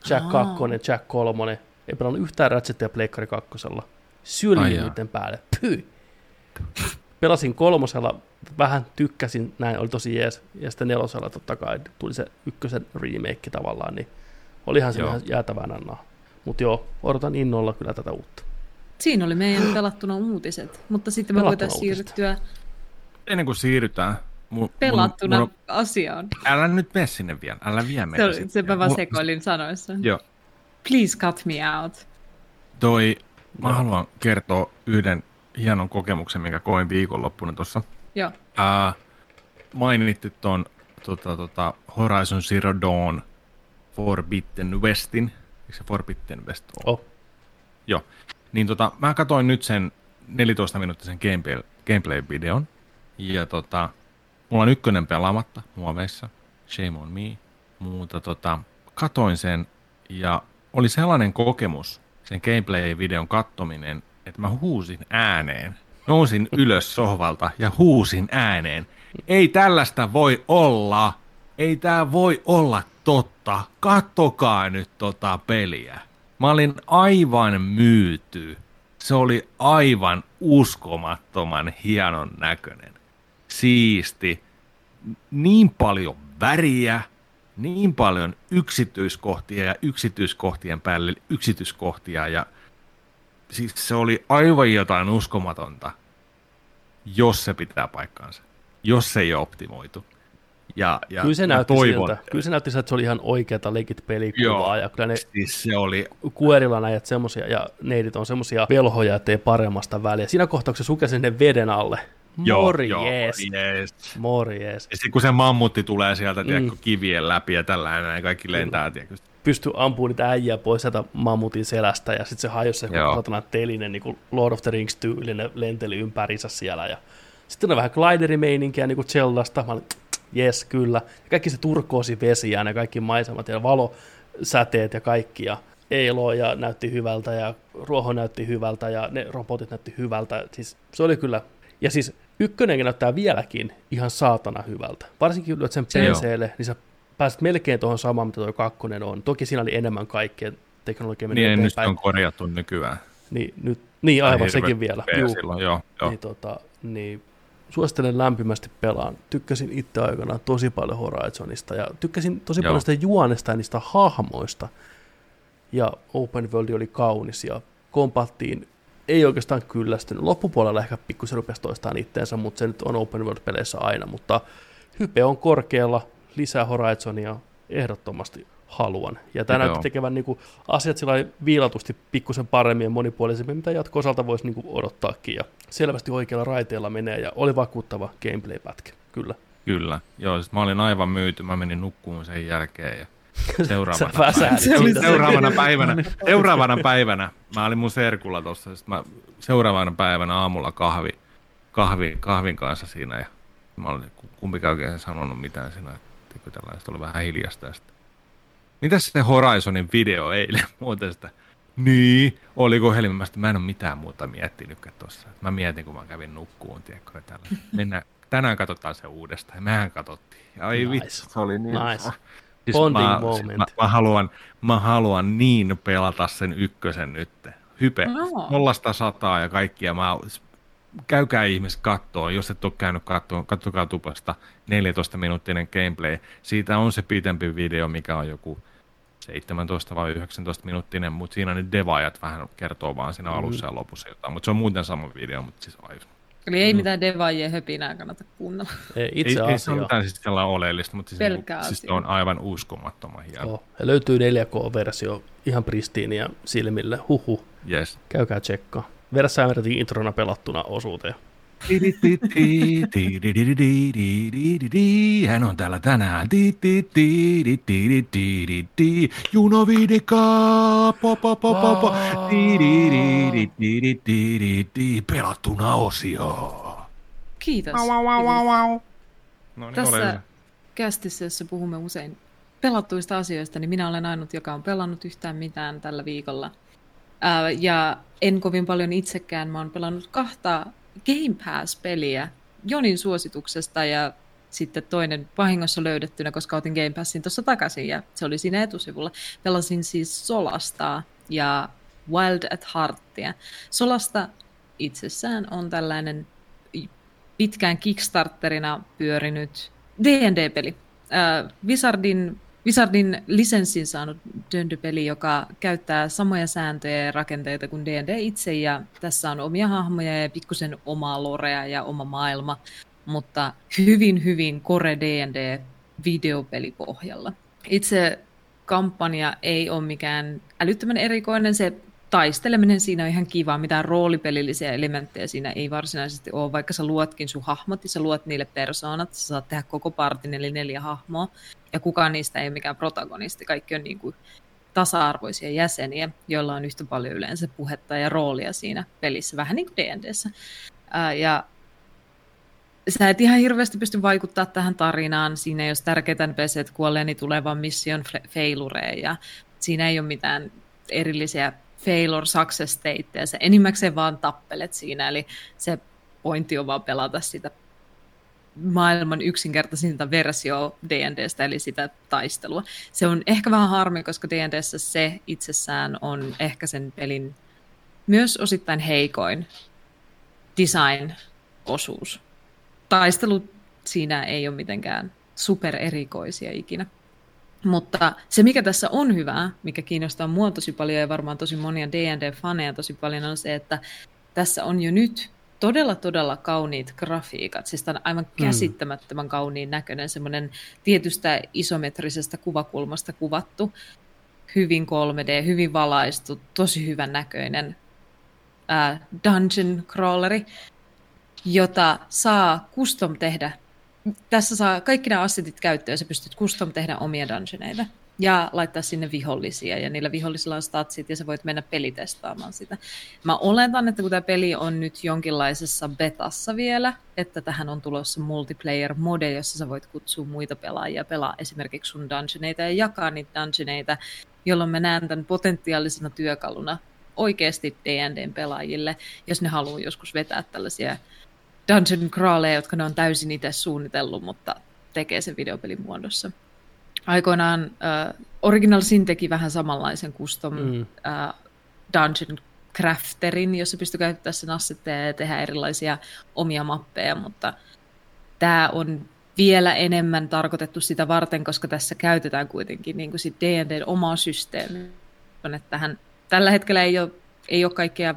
Jack 2, Jack 3. Ei pelannut yhtään Ratchetia Pleikkari kakkosella syljin niiden päälle. Pyy. Pelasin kolmosella, vähän tykkäsin, näin oli tosi jees. Ja sitten nelosella totta kai tuli se ykkösen remake tavallaan, niin olihan se ihan jäätävän annaa. Mutta joo, odotan innolla kyllä tätä uutta. Siinä oli meidän pelattuna uutiset, mutta sitten me voitaisiin siirtyä... Ennen kuin siirrytään, mun, pelattuna mun, mun, asiaan. Älä nyt mene sinne vielä, älä vie meitä Se, se mä vaan sekoilin sanoissa. Joo. Please cut me out. Toi Mä Joo. haluan kertoa yhden hienon kokemuksen, minkä koin viikonloppuna tuossa. Joo. Ää, mainitti tuon tota, tota, Horizon Zero Dawn Forbidden Westin. Eikö se Forbidden West ole? Oh. Joo. Niin tota, mä katsoin nyt sen 14 minuuttisen gameplay, gameplay-videon. Ja tota, mulla on ykkönen pelaamatta muoveissa. Shame on me. Mutta tota, katoin sen ja oli sellainen kokemus, sen gameplay-videon kattominen, että mä huusin ääneen. Nousin ylös sohvalta ja huusin ääneen. Ei tällaista voi olla. Ei tää voi olla totta. Kattokaa nyt tota peliä. Mä olin aivan myyty. Se oli aivan uskomattoman hienon näköinen. Siisti. Niin paljon väriä, niin paljon yksityiskohtia ja yksityiskohtien päälle yksityiskohtia ja siis se oli aivan jotain uskomatonta, jos se pitää paikkaansa, jos se ei ole optimoitu. Ja, ja kyllä se näytti toivon, siltä. Kyllä se näytti siltä, että se oli ihan oikeata legit pelikuvaa. ja kyllä ne siis se oli... kuerilla näet semmosia, ja neidit on semmosia velhoja, ettei paremmasta väliä. Siinä kohtaa, kun se sinne veden alle, Morjes. Joo, yes. Morjes. Ja sitten kun se mammutti tulee sieltä mm. tiedätkö, kivien läpi ja tällainen, ja kaikki lentää. Tiedätkö. Pystyy ampumaan niitä äijää pois sieltä mammutin selästä, ja sitten se hajosi se kotona telinen, niin kuin Lord of the Rings tyylinen lenteli ympärissä siellä. Ja sitten on vähän gliderimeininkiä niin kuin Zeldasta. Mä olin, jes, kyllä. Ja kaikki se turkoosi vesi ja ne kaikki maisemat ja valosäteet ja kaikki. Ja Eilo ja näytti hyvältä ja ruoho näytti hyvältä ja ne robotit näytti hyvältä. Siis se oli kyllä, ja siis Ykkönenkin näyttää vieläkin ihan saatana hyvältä. Varsinkin kun sen PClle, niin sä pääset melkein tuohon samaan, mitä tuo kakkonen on. Toki siinä oli enemmän kaikkea teknologia meni Niin, nyt on korjattu nykyään. Niin, nyt, niin aivan sekin vielä. Juu. Silloin, joo, joo. Niin, tota, niin, suosittelen lämpimästi pelaan. Tykkäsin itse aikanaan tosi paljon Horizonista ja tykkäsin tosi Joo. paljon sitä juonesta ja niistä hahmoista. Ja Open World oli kaunis ja kompattiin ei oikeastaan kyllästynyt. Loppupuolella ehkä pikkusen rupesi toistaan itteensä, mutta se nyt on Open World-peleissä aina. Mutta hype on korkealla, lisää Horizonia ehdottomasti haluan. Ja tämä näyttää tekevän niin kuin, asiat sillä viilatusti pikkusen paremmin ja monipuolisemmin, mitä jatko-osalta voisi niin kuin, odottaakin. Ja selvästi oikealla raiteella menee ja oli vakuuttava gameplay-pätkä, kyllä. Kyllä, joo, sit mä olin aivan myyty, mä menin nukkuun sen jälkeen ja seuraavana, päivänä, seuraavana päivänä, seuraavana päivänä, mä olin mun serkulla tuossa, mä seuraavana päivänä aamulla kahvi, kahvi, kahvin kanssa siinä ja mä olin kumpikaan oikein sanonut mitään siinä, että tällaista oli vähän hiljasta. Sitten Mitäs se Horizonin video eilen muuten sitä? Niin, oliko helmimästä? Mä en ole mitään muuta miettinyt tuossa. Mä mietin, kun mä kävin nukkuun, tiedätkö, tällä. Mennään, tänään katsotaan se uudestaan. Mehän katsottiin. Ai nice. vittu, se oli niin. Nice. Siis Bonding mä, moment. Mä, mä, haluan, mä haluan niin pelata sen ykkösen nyt. Hype, no. nollasta sataa ja kaikkia. Mä, käykää ihmiset kattoon, jos et ole käynyt kattoon, kattokaa tupasta 14 minuuttinen gameplay. Siitä on se pitempi video, mikä on joku 17 vai 19 minuuttinen, mutta siinä ne devaajat vähän kertoo vaan siinä mm. alussa ja lopussa jotain, mutta se on muuten sama video, mutta siis aivan. Eli ei mm. mitään devaajien höpinää kannata kuunnella. Ei, itse ei, ei se ole siis sellainen oleellista, mutta siis, niin, siis se on aivan uskomattoman hieno. Oh, ja löytyy 4K-versio ihan pristiiniä silmille, huhu. Yes. Käykää tsekkaa. Veressä introna pelattuna osuuteen. Hän on täällä tänään. Juno Vidika. Pelattuna osio. Kiitos. No niin, Tässä kästissä, jossa puhumme usein pelattuista asioista, niin minä olen ainut, joka on pelannut yhtään mitään tällä viikolla. ja en kovin paljon itsekään. Mä oon pelannut kahta Game Pass-peliä Jonin suosituksesta ja sitten toinen vahingossa löydettynä, koska otin Game Passin tuossa takaisin ja se oli siinä etusivulla. Pelasin siis Solasta ja Wild at Heartia. Solasta itsessään on tällainen pitkään Kickstarterina pyörinyt D&D-peli. Äh, Wizardin Wizardin lisenssin saanut D&D-peli, joka käyttää samoja sääntöjä ja rakenteita kuin D&D itse, ja tässä on omia hahmoja ja pikkusen omaa lorea ja oma maailma, mutta hyvin, hyvin core D&D videopelipohjalla. Itse kampanja ei ole mikään älyttömän erikoinen, se taisteleminen siinä on ihan kiva, mitään roolipelillisiä elementtejä siinä ei varsinaisesti ole, vaikka sä luotkin sun hahmot ja sä luot niille persoonat, sä saat tehdä koko partin eli neljä hahmoa, ja kukaan niistä ei ole mikään protagonisti, kaikki on niin kuin tasa-arvoisia jäseniä, joilla on yhtä paljon yleensä puhetta ja roolia siinä pelissä, vähän niin kuin D&Dssä. Ja sä et ihan hirveästi pysty vaikuttaa tähän tarinaan. Siinä ole tärkeitä NPC, kuolee, niin tulee vaan mission failureen ja siinä ei ole mitään erillisiä failure success stateja. Se enimmäkseen vaan tappelet siinä, eli se pointti on vaan pelata sitä maailman yksinkertaisinta versio D&Dstä, eli sitä taistelua. Se on ehkä vähän harmi, koska D&Dssä se itsessään on ehkä sen pelin myös osittain heikoin design-osuus. Taistelut siinä ei ole mitenkään supererikoisia ikinä. Mutta se, mikä tässä on hyvää, mikä kiinnostaa mua tosi paljon ja varmaan tosi monia D&D-faneja tosi paljon, on se, että tässä on jo nyt todella, todella kauniit grafiikat. Siis tämä on aivan hmm. käsittämättömän kauniin näköinen, semmoinen tietystä isometrisestä kuvakulmasta kuvattu, hyvin 3D, hyvin valaistu, tosi hyvän näköinen äh, dungeon crawleri, jota saa custom tehdä tässä saa kaikki nämä assetit käyttöön, sä pystyt custom tehdä omia dungeoneita ja laittaa sinne vihollisia, ja niillä vihollisilla on statsit, ja sä voit mennä pelitestaamaan sitä. Mä oletan, että kun tämä peli on nyt jonkinlaisessa betassa vielä, että tähän on tulossa multiplayer-mode, jossa sä voit kutsua muita pelaajia, pelaa esimerkiksi sun dungeoneita ja jakaa niitä dungeoneita, jolloin mä näen tämän potentiaalisena työkaluna oikeasti D&Dn pelaajille, jos ne haluaa joskus vetää tällaisia dungeon crawleja, jotka ne on täysin itse suunnitellut, mutta tekee sen videopelin muodossa. Aikoinaan uh, Original Sin teki vähän samanlaisen custom mm. uh, dungeon crafterin, jossa pystyy käyttämään sen assetteja ja tehdä erilaisia omia mappeja, mutta tämä on vielä enemmän tarkoitettu sitä varten, koska tässä käytetään kuitenkin niin sit D&Dn omaa systeemiä. Että tähän, tällä hetkellä ei ole, ei ole kaikkia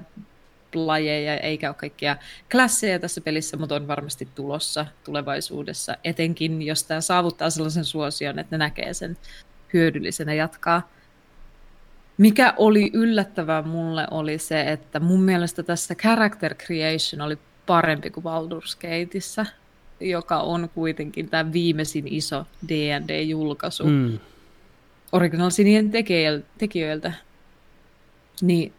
lajeja eikä ole kaikkia klasseja tässä pelissä, mutta on varmasti tulossa tulevaisuudessa, etenkin jos tämä saavuttaa sellaisen suosion, että ne näkee sen hyödyllisenä jatkaa. Mikä oli yllättävää mulle oli se, että mun mielestä tässä character creation oli parempi kuin Baldur's Gateissa, joka on kuitenkin tämä viimeisin iso D&D-julkaisu mm. Original Sinien tekijöiltä. Niin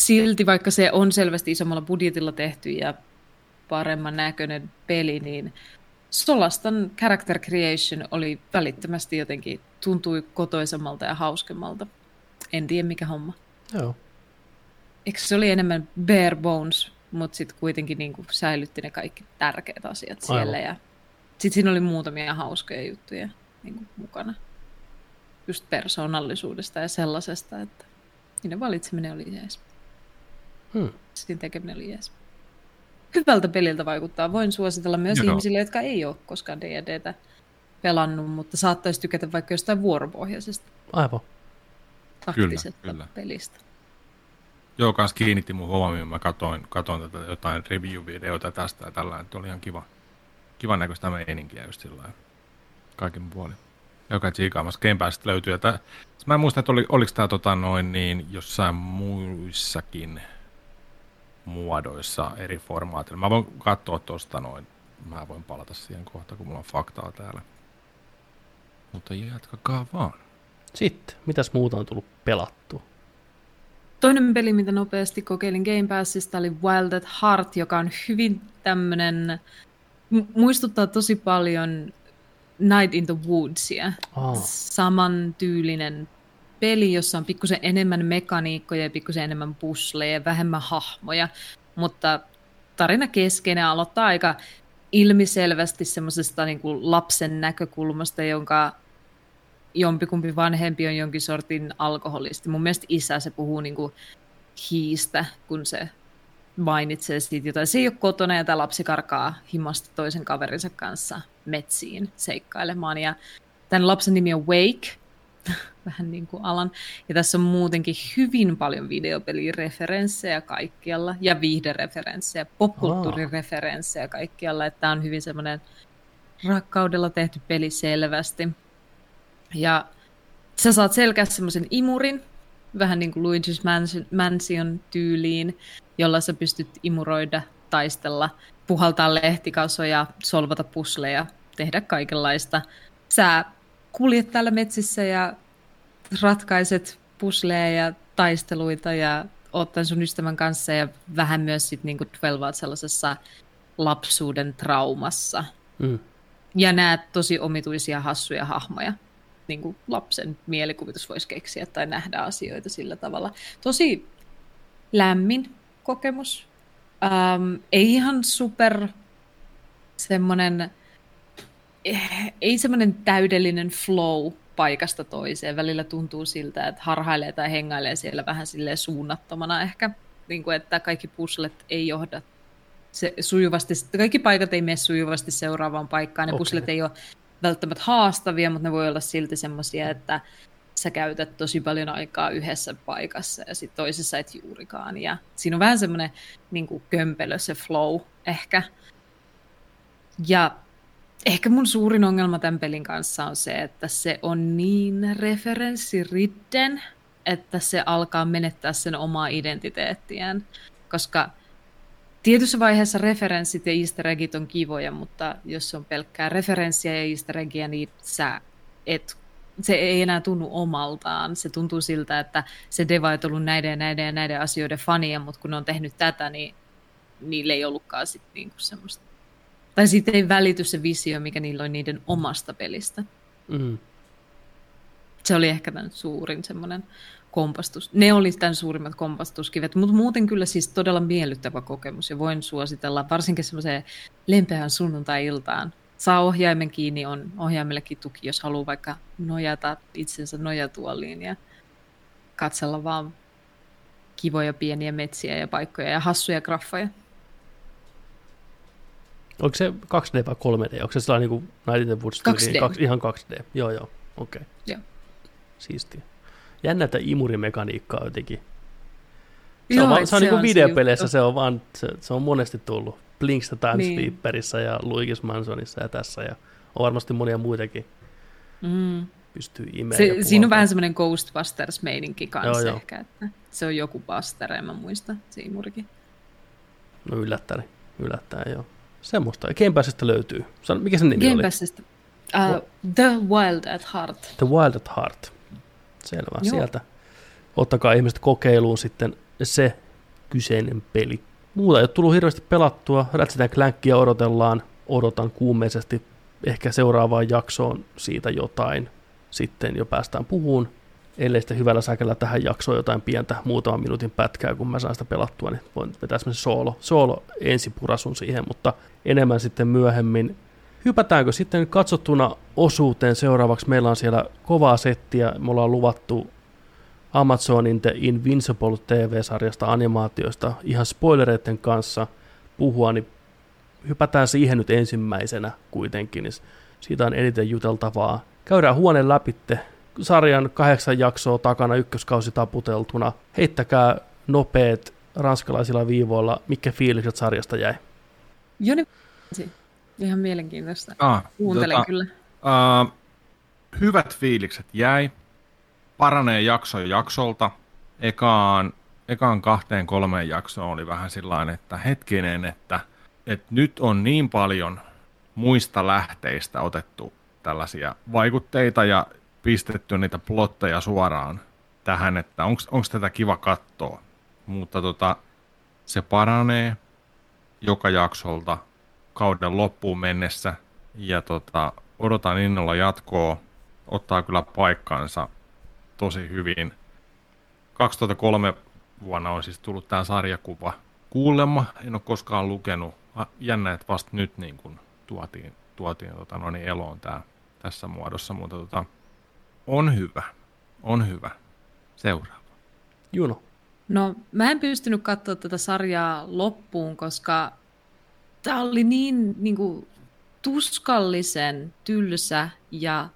silti, vaikka se on selvästi isommalla budjetilla tehty ja paremman näköinen peli, niin Solastan character creation oli välittömästi jotenkin, tuntui kotoisemmalta ja hauskemmalta. En tiedä mikä homma. Joo. Eikö se oli enemmän bare bones, mutta sitten kuitenkin niin kuin säilytti ne kaikki tärkeät asiat siellä. Aivan. Ja sitten siinä oli muutamia hauskoja juttuja niin kuin mukana. Just persoonallisuudesta ja sellaisesta, että niiden valitseminen oli jees. Hmm. Siinä tekeminen oli. Hyvältä peliltä vaikuttaa. Voin suositella myös Joo. ihmisille, jotka ei ole koskaan D&Dtä pelannut, mutta saattaisi tykätä vaikka jostain vuoropohjaisesta. Aivan. Taktisesta kyllä, kyllä. pelistä. Joo, kans kiinnitti mun huomioon. Mä katoin, katoin tätä jotain review-videota tästä ja tällä, että oli ihan kiva, kivan näköistä meininkiä just sillä kaiken puolin. Joka tsiikaamassa Game Passista löytyy. Ja mä en muista, että oli, oliko tämä tota noin niin jossain muissakin muodoissa eri formaatilla. Mä voin katsoa tuosta noin. Mä voin palata siihen kohta, kun mulla on faktaa täällä. Mutta jatkakaa vaan. Sitten, mitäs muuta on tullut pelattua? Toinen peli, mitä nopeasti kokeilin Game Passista, oli Wild at Heart, joka on hyvin tämmönen, muistuttaa tosi paljon Night in the Woodsia. Oh. Saman tyylinen peli, jossa on pikkusen enemmän mekaniikkoja ja pikkusen enemmän pusleja ja vähemmän hahmoja, mutta tarina keskeinen aloittaa aika ilmiselvästi semmoisesta niin lapsen näkökulmasta, jonka jompikumpi vanhempi on jonkin sortin alkoholisti. Mun mielestä isä se puhuu niin kuin hiistä, kun se mainitsee siitä jotain. Se ei ole kotona ja tämä lapsi karkaa himasta toisen kaverinsa kanssa metsiin seikkailemaan. Ja tämän lapsen nimi on Wake, vähän niin kuin alan. Ja tässä on muutenkin hyvin paljon videopelireferenssejä kaikkialla ja viihdereferenssejä, popkulttuurireferenssejä kaikkialla. Että tämä on hyvin semmoinen rakkaudella tehty peli selvästi. Ja sä saat selkeästi semmoisen imurin, vähän niin kuin Luigi's Mansion tyyliin, jolla sä pystyt imuroida, taistella, puhaltaa lehtikasoja, solvata pusleja, tehdä kaikenlaista. Sä kuljet täällä metsissä ja ratkaiset pusleja ja taisteluita ja oot sun ystävän kanssa ja vähän myös sit niinku dwelvaat sellaisessa lapsuuden traumassa. Mm. Ja näet tosi omituisia hassuja hahmoja niin kuin lapsen mielikuvitus voisi keksiä tai nähdä asioita sillä tavalla. Tosi lämmin kokemus. Ähm, ei ihan super semmoinen, ei semmoinen täydellinen flow paikasta toiseen. Välillä tuntuu siltä, että harhailee tai hengailee siellä vähän silleen suunnattomana ehkä. Niin kuin, että kaikki puslet ei johda se sujuvasti, kaikki paikat ei mene sujuvasti seuraavaan paikkaan. Ne okay. puslet ei ole välttämättä haastavia, mutta ne voi olla silti semmoisia, että sä käytät tosi paljon aikaa yhdessä paikassa ja sitten toisessa et juurikaan. Ja siinä on vähän semmoinen niin kömpelö se flow ehkä. Ja ehkä mun suurin ongelma tämän pelin kanssa on se, että se on niin referenssiridden, että se alkaa menettää sen omaa identiteettiään. Koska Tietyssä vaiheessa referenssit ja easter eggit on kivoja, mutta jos on pelkkää referenssiä ja easter eggiä, niin sä et, se ei enää tunnu omaltaan. Se tuntuu siltä, että se deva on ollut näiden ja näiden ja näiden asioiden fania, mutta kun ne on tehnyt tätä, niin niille ei ollutkaan sit niinku semmoista. Tai sitten ei välity se visio, mikä niillä on niiden omasta pelistä. Mm. Se oli ehkä tämän suurin semmoinen kompastus. Ne oli tämän suurimmat kompastuskivet, mutta muuten kyllä siis todella miellyttävä kokemus ja voin suositella varsinkin semmoiseen lempeään sunnuntai-iltaan. Saa ohjaimen kiinni, on ohjaimellekin tuki, jos haluaa vaikka nojata itsensä nojatuoliin ja katsella vaan kivoja pieniä metsiä ja paikkoja ja hassuja graffoja. Onko se 2D vai 3D? Onko se sellainen niin kuin Night in the Woods? 2D. Kaksi, ihan 2D. Joo, joo. Okei. Okay. Joo. Siistiä. Jännä, että imurimekaniikkaa jotenkin. Se Joo, on, vaan, se on, niin kuin videopeleissä, se on, vaan, se, se on monesti tullut. Blinks the Time Niin. Sweeperissä ja Luigi's Mansonissa ja tässä. Ja on varmasti monia muitakin Mm. pystyy imeen. Se, siinä on vähän semmoinen Ghostbusters-meininki kanssa Joo, joo. ehkä, että se on joku Buster, en mä muista, se imurikin. No yllättäen, yllättäen joo. Semmoista. Game Passista löytyy. Sano, mikä sen nimi Game oli? Passista. Uh, The Wild at Heart. The Wild at Heart. Selvä, Joo. sieltä. Ottakaa ihmiset kokeiluun sitten se kyseinen peli. Muuta ei ole tullut hirveästi pelattua. Ratchet Clankia odotellaan. Odotan kuumeisesti ehkä seuraavaan jaksoon siitä jotain. Sitten jo päästään puhuun. Ellei sitten hyvällä säkellä tähän jaksoon jotain pientä muutaman minuutin pätkää, kun mä saan sitä pelattua, niin voin vetää semmoisen soolo, soolo ensipurasun siihen, mutta enemmän sitten myöhemmin Hypätäänkö sitten katsottuna osuuteen seuraavaksi? Meillä on siellä kovaa settiä. Me ollaan luvattu Amazonin The Invincible TV-sarjasta animaatioista ihan spoilereiden kanssa puhua, niin hypätään siihen nyt ensimmäisenä kuitenkin. Niin siitä on eniten juteltavaa. Käydään huoneen läpitte. Sarjan kahdeksan jaksoa takana ykköskausi taputeltuna. Heittäkää nopeet ranskalaisilla viivoilla, mikä fiilikset sarjasta jäi. Joni, ihan mielenkiintoista. Ah, Kuuntelen tota, kyllä. Uh, hyvät fiilikset jäi. Paranee jakso jaksolta. Ekaan, ekaan kahteen kolmeen jaksoon oli vähän sillain, että hetkinen, että, että nyt on niin paljon muista lähteistä otettu tällaisia vaikutteita ja pistetty niitä plotteja suoraan tähän, että onko tätä kiva katsoa. Mutta tota, se paranee joka jaksolta kauden loppuun mennessä ja tota, odotan innolla jatkoa. Ottaa kyllä paikkansa tosi hyvin. 2003 vuonna on siis tullut tämä sarjakuva kuulemma. En ole koskaan lukenut. Jännä, että vasta nyt niin kun tuotiin, tuotiin tota, no niin, eloon tää, tässä muodossa, mutta tota, on hyvä. On hyvä. Seuraava. Juno. No, mä en pystynyt katsoa tätä sarjaa loppuun, koska tämä oli niin, niin kuin, tuskallisen tylsä ja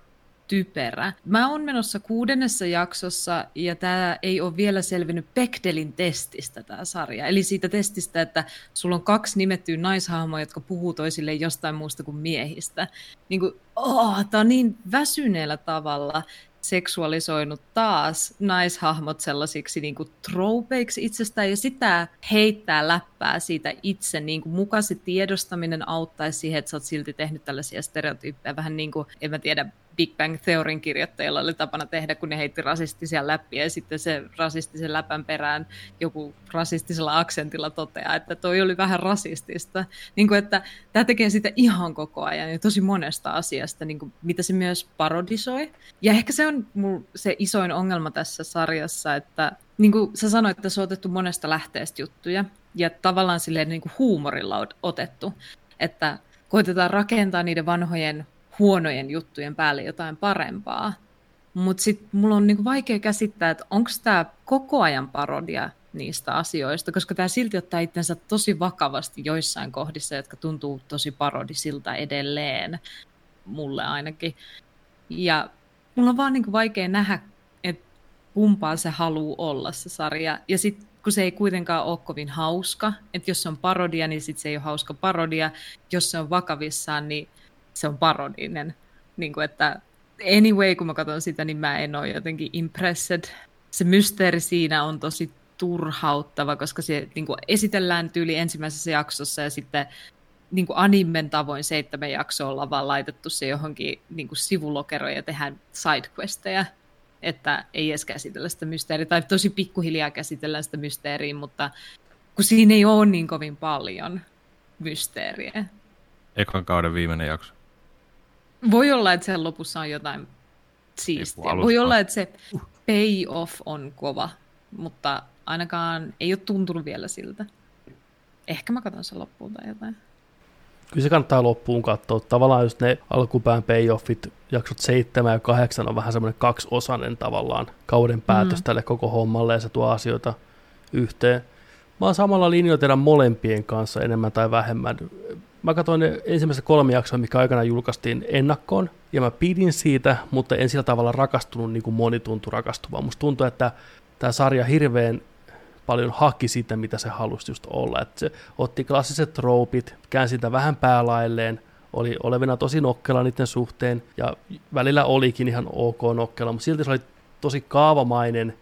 typerä. Mä oon menossa kuudennessa jaksossa ja tämä ei ole vielä selvinnyt Bechdellin testistä tämä sarja. Eli siitä testistä, että sulla on kaksi nimettyä naishahmoa, jotka puhuu toisille jostain muusta kuin miehistä. Niin kuin, oh, tämä on niin väsyneellä tavalla seksualisoinut taas naishahmot sellaisiksi niin kuin tropeiksi itsestään, ja sitä heittää läppää siitä itse, niin kuin muka se tiedostaminen auttaisi siihen, että sä oot silti tehnyt tällaisia stereotyyppejä, vähän niin kuin, en mä tiedä, Big Bang Theorin kirjoittajilla oli tapana tehdä, kun ne heitti rasistisia läppiä, ja sitten se rasistisen läpän perään joku rasistisella aksentilla toteaa, että toi oli vähän rasistista. Niin kuin, että tämä tekee sitä ihan koko ajan ja tosi monesta asiasta, niin kuin, mitä se myös parodisoi. Ja ehkä se on mul se isoin ongelma tässä sarjassa, että niin kuin sä sanoit, että se on otettu monesta lähteestä juttuja ja tavallaan silleen niin kuin huumorilla on otettu, että koitetaan rakentaa niiden vanhojen huonojen juttujen päälle jotain parempaa. Mutta sitten mulla on niinku vaikea käsittää, että onko tämä koko ajan parodia niistä asioista, koska tämä silti ottaa itsensä tosi vakavasti joissain kohdissa, jotka tuntuu tosi parodisilta edelleen, mulle ainakin. Ja mulla on vaan niinku vaikea nähdä, että kumpaa se haluaa olla se sarja. Ja sitten kun se ei kuitenkaan ole kovin hauska, että jos se on parodia, niin sit se ei ole hauska parodia. Jos se on vakavissaan, niin se on parodinen. Niin kuin, että anyway, kun mä katson sitä, niin mä en ole jotenkin impressed. Se mysteeri siinä on tosi turhauttava, koska se niin kuin esitellään tyyli ensimmäisessä jaksossa ja sitten niin kuin animen tavoin seitsemän jaksoa ollaan vaan laitettu se johonkin niin kuin sivulokeroon ja tehdään sidequesteja, että ei edes käsitellä sitä mysteeriä, tai tosi pikkuhiljaa käsitellään sitä mysteeriä, mutta kun siinä ei ole niin kovin paljon mysteeriä. Ekan kauden viimeinen jakso. Voi olla, että sen lopussa on jotain siistiä. Voi olla, että se payoff on kova, mutta ainakaan ei ole tuntunut vielä siltä. Ehkä mä katson sen loppuun tai jotain. Kyllä se kannattaa loppuun katsoa. Tavallaan just ne alkupään payoffit, jaksot 7 ja 8 on vähän semmoinen kaksiosainen tavallaan kauden päätös mm. tälle koko hommalle ja se tuo asioita yhteen. Mä oon samalla linjoilla teidän molempien kanssa enemmän tai vähemmän. Mä katsoin ensimmäistä kolme jaksoa, mikä aikana julkaistiin ennakkoon, ja mä pidin siitä, mutta en sillä tavalla rakastunut niin kuin moni tuntui rakastuvaa. Musta tuntuu, että tämä sarja hirveän paljon haki sitä, mitä se halusi just olla. Että se otti klassiset troopit, käänsi sitä vähän päälailleen, oli olevina tosi nokkela niiden suhteen, ja välillä olikin ihan ok nokkela, mutta silti se oli tosi kaavamainen,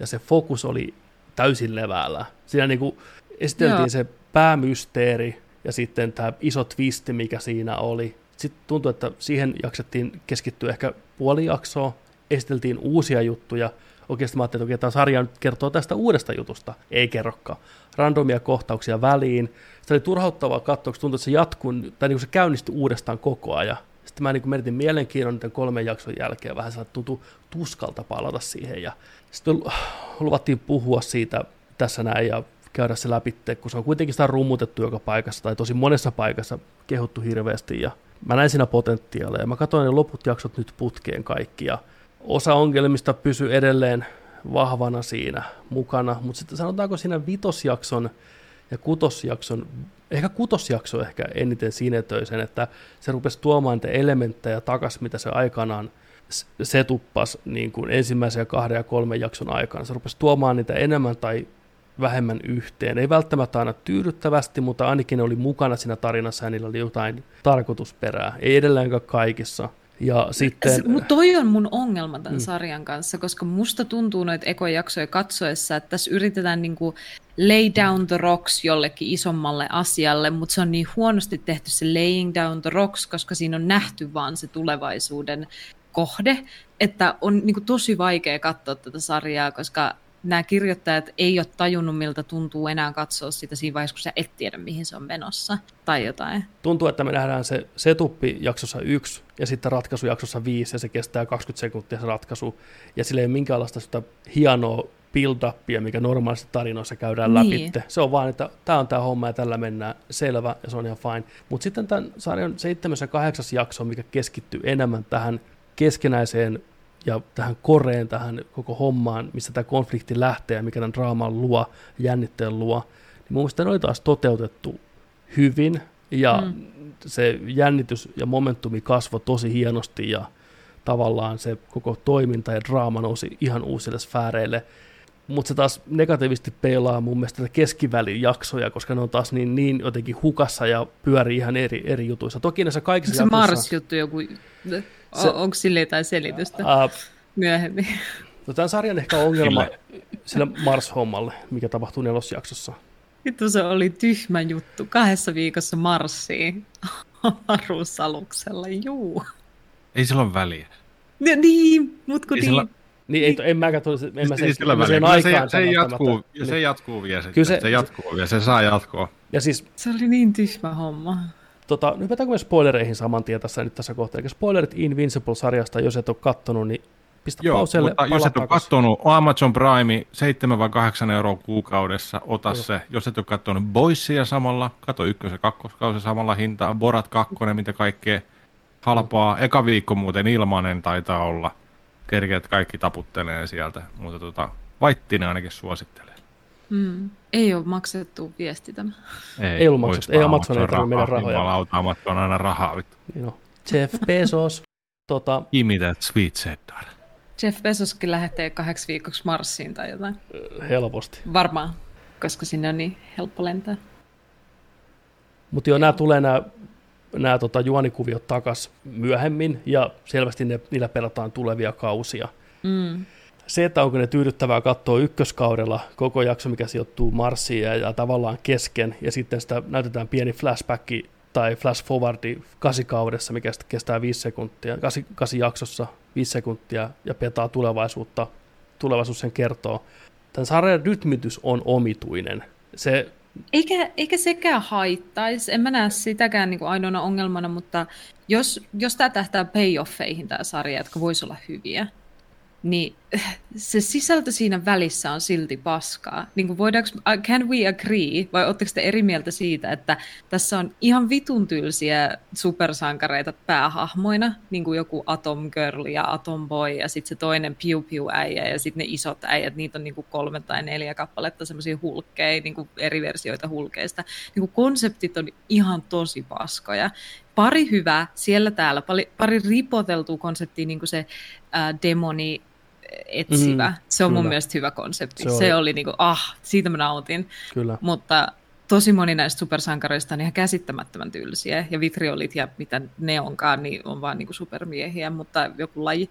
ja se fokus oli täysin leväällä. Siinä niin kuin esiteltiin Joo. se päämysteeri, ja sitten tämä iso twisti, mikä siinä oli. Sitten tuntui, että siihen jaksettiin keskittyä ehkä puoli jaksoa, esiteltiin uusia juttuja, oikeasti mä ajattelin, että tämä sarja nyt kertoo tästä uudesta jutusta. Ei kerrokaan. Randomia kohtauksia väliin. Se oli turhauttavaa katsoa, kun tuntui, että se jatkuu, tai niin se käynnistyi uudestaan koko ajan. Sitten mä niin menetin mielenkiinnon niiden kolmen jakson jälkeen, vähän sellainen tuntui tuskalta palata siihen. Ja sitten luvattiin puhua siitä tässä näin ja käydä se läpi, kun se on kuitenkin sitä rummutettu joka paikassa tai tosi monessa paikassa kehuttu hirveästi ja mä näin siinä potentiaalia ja mä katsoin ne loput jaksot nyt putkeen kaikki ja osa ongelmista pysyy edelleen vahvana siinä mukana, mutta sitten sanotaanko siinä vitosjakson ja kutosjakson, ehkä kutosjakso ehkä eniten sinetöi sen, että se rupesi tuomaan niitä elementtejä takaisin, mitä se aikanaan se tuppas niin kuin ensimmäisen ja kahden ja kolmen jakson aikana. Se rupesi tuomaan niitä enemmän tai vähemmän yhteen. Ei välttämättä aina tyydyttävästi, mutta ainakin ne oli mukana siinä tarinassa ja niillä oli jotain tarkoitusperää. Ei edelleenkään kaikissa. Ja sitten... Mutta toi on mun ongelma tämän mm. sarjan kanssa, koska musta tuntuu noita ekojaksoja katsoessa, että tässä yritetään niinku lay down the rocks jollekin isommalle asialle, mutta se on niin huonosti tehty se laying down the rocks, koska siinä on nähty vaan se tulevaisuuden kohde, että on niinku tosi vaikea katsoa tätä sarjaa, koska nämä kirjoittajat ei ole tajunnut, miltä tuntuu enää katsoa sitä siinä vaiheessa, kun sä et tiedä, mihin se on menossa tai jotain. Tuntuu, että me nähdään se setuppi jaksossa yksi ja sitten ratkaisu jaksossa viisi ja se kestää 20 sekuntia se ratkaisu ja sillä ei ole minkäänlaista sitä hienoa build-upia, mikä normaalisti tarinoissa käydään niin. läpi. Se on vaan, että tämä on tämä homma ja tällä mennään selvä ja se on ihan fine. Mutta sitten tämän sarjan seitsemäs ja kahdeksas jakso, mikä keskittyy enemmän tähän keskenäiseen ja tähän koreen, tähän koko hommaan, missä tämä konflikti lähtee ja mikä tämän draaman luo, jännitteen luo, niin mun mielestä ne oli taas toteutettu hyvin ja mm. se jännitys ja momentumi kasvoi tosi hienosti ja tavallaan se koko toiminta ja draama nousi ihan uusille sfääreille. Mutta se taas negatiivisesti peilaa mun mielestä keskivälin jaksoja, koska ne on taas niin, niin jotenkin hukassa ja pyörii ihan eri, eri jutuissa. Toki näissä kaikissa Se jaksoissa... Mars-juttu joku se, Onko sille jotain selitystä uh, myöhemmin? No tämän sarjan ehkä ongelma sillä Mars-hommalle, mikä tapahtuu nelosjaksossa. Vittu se oli tyhmä juttu. Kahdessa viikossa Marsiin avaruusaluksella, juu. Ei sillä ole väliä. No, niin, mutta kun niin. Niin, ei, en mäkään tule, en mä sen, sen, sen aikaan se, se, jatkuu, niin. se jatkuu vielä sitten, se, se, jatkuu vielä, se saa jatkoa. Ja siis, se oli niin tyhmä homma. Tota, hypätäänkö me spoilereihin saman tien tässä nyt tässä kohtaa. Eli spoilerit Invincible-sarjasta, jos et ole kattonut, niin pistä Joo, pauselle, mutta jos et ole kattonut Amazon Prime 7 vai 8 euroa kuukaudessa, ota Joo. se. Jos et ole kattonut Boysia samalla, kato ykkös- ja kakkoskausi samalla hintaa, Borat 2, mitä kaikkea halpaa. Eka viikko muuten ilmanen taitaa olla. Kerkeät kaikki taputtelee sieltä, mutta tota, Vaittinen ainakin suosittelee. Mm. Ei ole maksettu viesti tämä. Ei, ei ollut maksettu. Ei Amazon ei tarvitse meidän rahoja. Jumalauta, Amazon on aina rahaa. Niin no. Jeff Bezos. tota... Give me that sweet cheddar. Jeff Bezoskin lähtee kahdeksi viikoksi Marsiin tai jotain. Helposti. Varmaan, koska sinne on niin helppo lentää. Mutta joo, nämä tulee nämä, nämä tota, juonikuviot takas myöhemmin, ja selvästi ne, niillä pelataan tulevia kausia. Mm se, että onko ne tyydyttävää katsoa ykköskaudella koko jakso, mikä sijoittuu Marsiin ja, ja tavallaan kesken, ja sitten sitä näytetään pieni flashback tai flash forwardi kasikaudessa, mikä kestää viisi sekuntia, kasi, kasi jaksossa viisi sekuntia ja petaa tulevaisuutta, tulevaisuus sen kertoo. Tämän sarjan rytmitys on omituinen. Se eikä, eikä sekään haittaisi, en mä näe sitäkään niin ainoana ongelmana, mutta jos, jos tämä tähtää payoffeihin tämä sarja, jotka voisi olla hyviä, niin se sisältö siinä välissä on silti paskaa. Niin kuin voidaanko, can we agree, vai oletteko te eri mieltä siitä, että tässä on ihan vitun tylsiä supersankareita päähahmoina, niin kuin joku Atom Girl ja Atom Boy ja sitten se toinen Piu Piu äijä ja sitten ne isot äijät, niitä on niin kuin kolme tai neljä kappaletta semmoisia hulkkeja, niin kuin eri versioita hulkeista. Niin kuin konseptit on ihan tosi paskoja. Pari hyvää siellä täällä, pari, pari ripoteltua konseptia, niin kuin se ää, demoni etsivä. Mm, se on kyllä. mun mielestä hyvä konsepti. Se, se oli, oli niin kuin, ah, siitä mä nautin. Kyllä. Mutta tosi moni näistä supersankareista on ihan käsittämättömän tyylisiä, ja vitriolit ja mitä ne onkaan, niin on vaan niin kuin supermiehiä, mutta joku laji.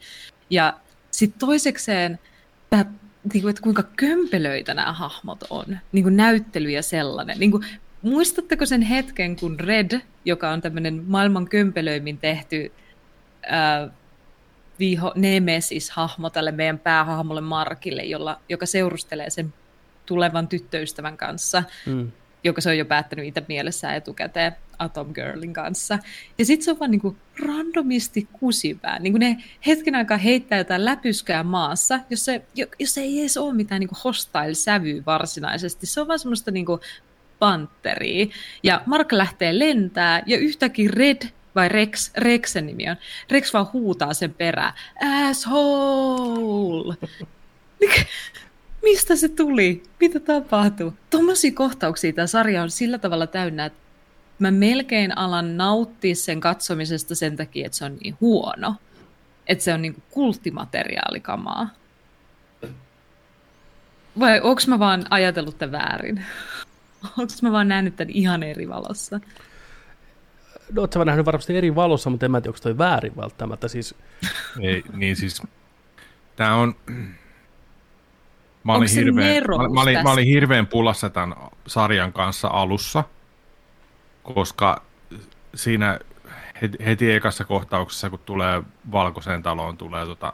Ja sitten toisekseen, tämä, niin kuin, että kuinka kömpelöitä nämä hahmot on, niin kuin näyttely ja sellainen. Niin kuin, muistatteko sen hetken, kun Red, joka on tämmöinen maailman kömpelöimin tehty ää, viho, Nemesis-hahmo tälle meidän päähahmolle Markille, jolla, joka seurustelee sen tulevan tyttöystävän kanssa, mm. joka se on jo päättänyt itse mielessään etukäteen Atom Girlin kanssa. Ja sitten se on vaan niinku randomisti kusipää. Niinku ne hetken aikaa heittää jotain läpyskää maassa, jos se, jos se ei edes ole mitään niinku hostile-sävyä varsinaisesti. Se on vaan semmoista niinku panteria. Ja Mark lähtee lentää ja yhtäkkiä Red vai Rex, Rexen nimi on. Rex vaan huutaa sen perään, asshole! Mistä se tuli? Mitä tapahtuu? Tuommoisia kohtauksia tämä sarja on sillä tavalla täynnä, että mä melkein alan nauttia sen katsomisesta sen takia, että se on niin huono. Että se on niin kulttimateriaalikamaa. Vai onko mä vaan ajatellut tämän väärin? Onko mä vaan nähnyt tämän ihan eri valossa? No, oot sä nähnyt varmasti eri valossa, mutta en mä tiedä, onko toi väärin välttämättä. Siis... Ei, niin siis, tää on... Mä olin, hirveän, mä, mä, olin, mä olin hirveän pulassa tämän sarjan kanssa alussa, koska siinä heti, heti ekassa kohtauksessa, kun tulee valkoiseen taloon, tulee tota,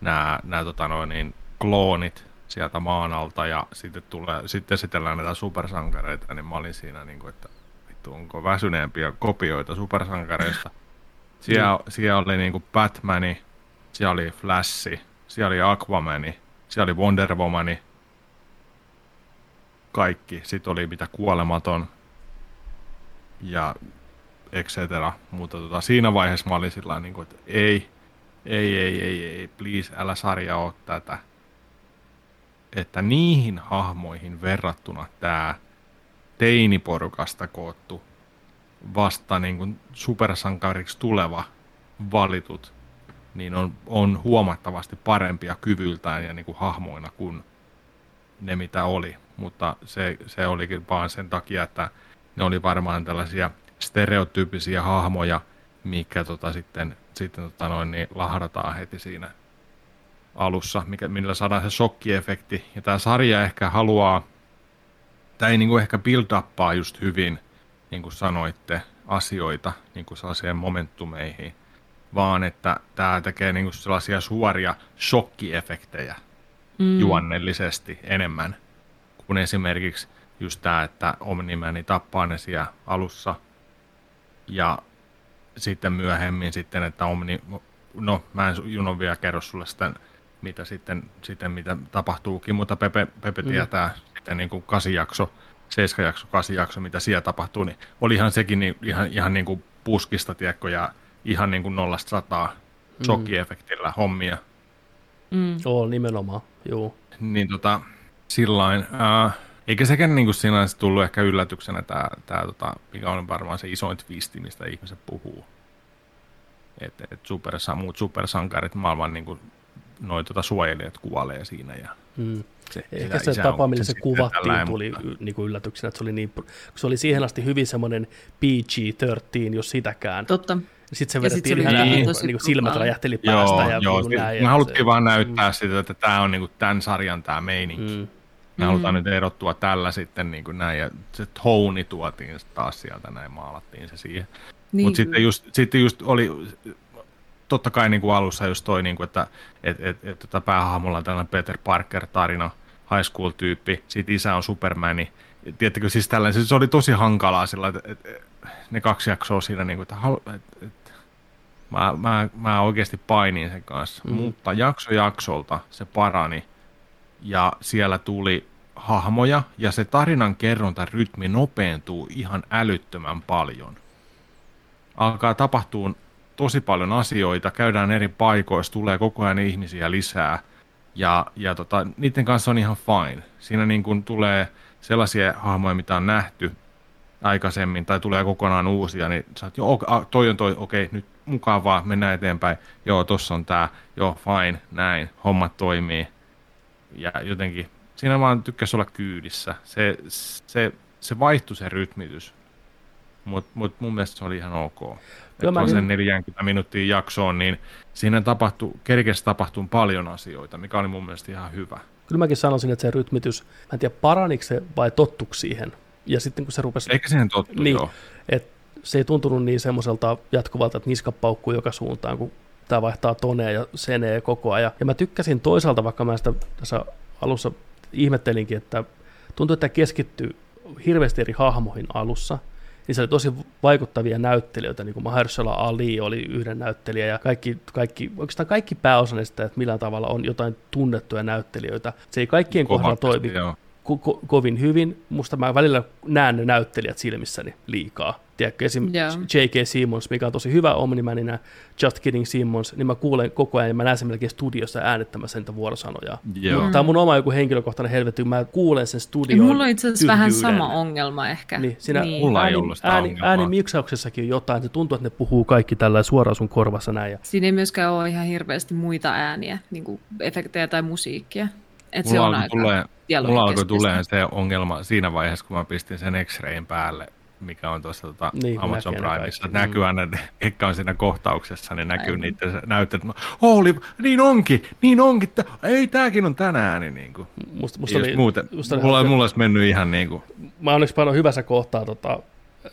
nämä, nämä tota noin, niin, kloonit sieltä maan alta ja sitten, tulee, sitten esitellään näitä supersankareita, niin mä olin siinä, niin kuin, että vittu, onko väsyneempiä kopioita supersankareista. Siellä, mm. siellä oli niinku Batmani, siellä oli Flashi, siellä oli Aquamani, siellä oli Wonder Womani, kaikki. Sitten oli mitä kuolematon ja et cetera. Mutta tota, siinä vaiheessa mä olin sillä niin että ei, ei, ei, ei, ei, please, älä sarja ole tätä. Että niihin hahmoihin verrattuna tämä teiniporukasta koottu vasta niin kuin supersankariksi tuleva valitut, niin on, on huomattavasti parempia kyvyltään ja niin kuin hahmoina kuin ne, mitä oli. Mutta se, se olikin vaan sen takia, että ne oli varmaan tällaisia stereotyyppisiä hahmoja, mikä tota sitten, sitten tota noin, niin lahdataan heti siinä alussa, mikä, millä saadaan se shokkiefekti. Ja tämä sarja ehkä haluaa tämä ei niinku ehkä build uppaa just hyvin, niin kuin sanoitte, asioita niin kuin sellaiseen momentumeihin, vaan että tämä tekee niin kuin sellaisia suoria shokkiefektejä mm. juonnellisesti enemmän kuin esimerkiksi just tämä, että Omnimani tappaa ne siellä alussa ja sitten myöhemmin sitten, että Omni, no mä en Junon vielä kerro sulle sitä, mitä sitten, sitten mitä tapahtuukin, mutta Pepe, Pepe mm. tietää sitten niin kuin kasijakso, seiskajakso, kasijakso, mitä siellä tapahtuu, niin olihan sekin niin, ihan, ihan niin kuin puskista, tiedätkö, ja ihan niin kuin nollasta sataa mm. shokkiefektillä hommia. Mm. Oo, nimenomaan, joo. Niin tota, sillain, äh, eikä sekään niin kuin sinänsä tullut ehkä yllätyksenä tämä, tämä tota, mikä on varmaan se isoin twisti, mistä ihmiset puhuu. Että et super, muut supersankarit maailman niin kuin, noin tota suojelijat kuolee siinä ja mm. Se, Ehkä se tapa, millä se, se kuvattiin, tällainen, tuli mutta... niin kuin yllätyksenä, että se oli, niin, se oli siihen asti hyvin semmoinen PG-13, jos sitäkään. Totta. Sitten se vedettiin ihan niin, niin, niin kuin silmät räjähteli päästä. Joo, ja joo. Niin näin, me haluttiin se, vaan näyttää mm. sitä, että tämä on niin kuin tämän sarjan tämä meininki. Mm. Me mm. halutaan nyt erottua tällä sitten niin kuin näin, ja se toni tuotiin taas sieltä näin, maalattiin se siihen. Niin. Mutta sitten just, sitten just oli totta kai niin kuin alussa just toi, niin kuin, että et, et, et, tota päähahmolla on tällainen Peter Parker-tarina, high school-tyyppi, sitten isä on Supermani. Tiedättekö, siis tällainen, siis se oli tosi hankalaa sillä, että, että ne kaksi jaksoa siinä, niin kuin, että, että, että Mä, mä, mä oikeasti painin sen kanssa. Mm. Mutta jakso jaksolta se parani. Ja siellä tuli hahmoja ja se tarinan kerronta rytmi nopeentuu ihan älyttömän paljon. Alkaa tapahtua tosi paljon asioita, käydään eri paikoissa, tulee koko ajan ihmisiä lisää ja, ja tota, niiden kanssa on ihan fine. Siinä niin kuin tulee sellaisia hahmoja, mitä on nähty aikaisemmin tai tulee kokonaan uusia, niin sä oot, joo, toi on toi, okei, nyt mukavaa, mennään eteenpäin, joo, tossa on tää, joo, fine, näin, hommat toimii. Ja jotenkin, siinä vaan tykkäs olla kyydissä. Se, se, se vaihtui se rytmitys, mutta mut mun mielestä se oli ihan ok. Kyllä sen 40 minuuttia jaksoon, niin siinä tapahtui, kerkesi tapahtuu paljon asioita, mikä oli mun mielestä ihan hyvä. Kyllä mäkin sanoisin, että se rytmitys, mä en tiedä paraniko se vai tottuiko siihen. Ja sitten kun se rupesi... Eikä siihen tottu, niin, joo. Et se ei tuntunut niin semmoiselta jatkuvalta, että niska paukkuu joka suuntaan, kun tämä vaihtaa tonea ja senee koko ajan. Ja mä tykkäsin toisaalta, vaikka mä sitä tässä alussa ihmettelinkin, että tuntuu, että keskittyy hirveästi eri hahmoihin alussa, niin se oli tosi vaikuttavia näyttelijöitä, niin kuin Mahershala Ali oli yhden näyttelijä, ja kaikki, kaikki, oikeastaan kaikki että millään tavalla on jotain tunnettuja näyttelijöitä. Se ei kaikkien kohdalla toimi ko- ko- kovin hyvin. Musta mä välillä näen ne näyttelijät silmissäni liikaa. Tiedätkö, esim. Yeah. J.K. Simmons, mikä on tosi hyvä Omnimanina, Just Kidding Simmons, niin mä kuulen koko ajan, ja mä näen sen melkein studiossa äänettämässä niitä vuorosanoja. Yeah. Tämä on mun oma joku henkilökohtainen helvetti, mä kuulen sen studion Mulla on itse asiassa vähän sama ongelma ehkä. Niin, siinä niin. Mulla ääni, ei ollut sitä ääni, ääni miksauksessakin on jotain, se tuntuu, että ne puhuu kaikki tällä suoraan sun korvassa näin. Ja... Siinä ei myöskään ole ihan hirveästi muita ääniä, niin kuin efektejä tai musiikkia. Et se on aika tulee, mulla alkoi tulee se ongelma siinä vaiheessa, kun mä pistin sen X-rayin päälle, mikä on tuossa tota niin, Amazon Primeissa. Näkyy mm. aina, ketkä on siinä kohtauksessa, niin näkyy Aivan. niiden näytteet. Oli, niin onkin, niin onkin, t- ei tääkin on tänään. Niin, niin kuin. Musta, musta oli, muuten, musta mulla, oli, mulla olisi mennyt ihan niin kuin. Mä onneksi paljon hyvässä kohtaa tota,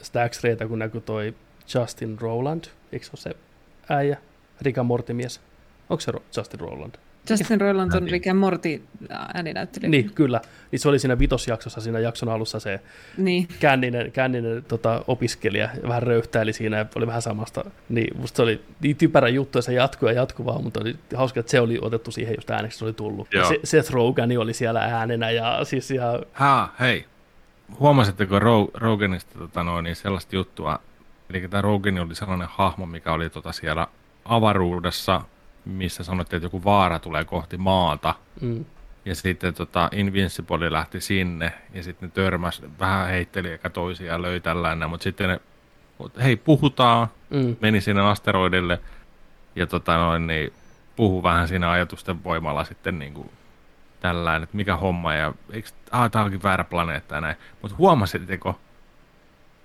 sitä X-raytä, kun näkyy toi Justin Rowland, eikö se ole se äijä, Rika Mortimies? Onko se Justin Rowland? Justin Roiland on Rick and Morty ääninäyttelijä. Niin, kyllä. Niin se oli siinä vitosjaksossa, siinä jakson alussa se niin. känninen, känninen tota, opiskelija, vähän röyhtäili siinä ja oli vähän samasta. Niin musta se oli niin typerä juttu ja se jatkuu ja jatkuvaa, mutta oli hauska, että se oli otettu siihen just ääneksi, se oli tullut. Joo. Se, Seth Rogen oli siellä äänenä ja siis ihan... Ha, hei. Huomasitteko Rogenista tota noin, niin sellaista juttua, eli tämä Rogen oli sellainen hahmo, mikä oli tota siellä avaruudessa missä sanottiin, että joku vaara tulee kohti maata. Mm. Ja sitten tota, Invincible lähti sinne, ja sitten ne törmäs, vähän heitteli eikä toisia ja löi tällainen, mutta sitten ne, hei, puhutaan, mm. meni sinne asteroidille, ja tota noin, niin puhu vähän siinä ajatusten voimalla sitten niin kuin tällainen, että mikä homma, ja eikö, ah, tämä onkin väärä planeetta ja näin. Mutta huomasitteko,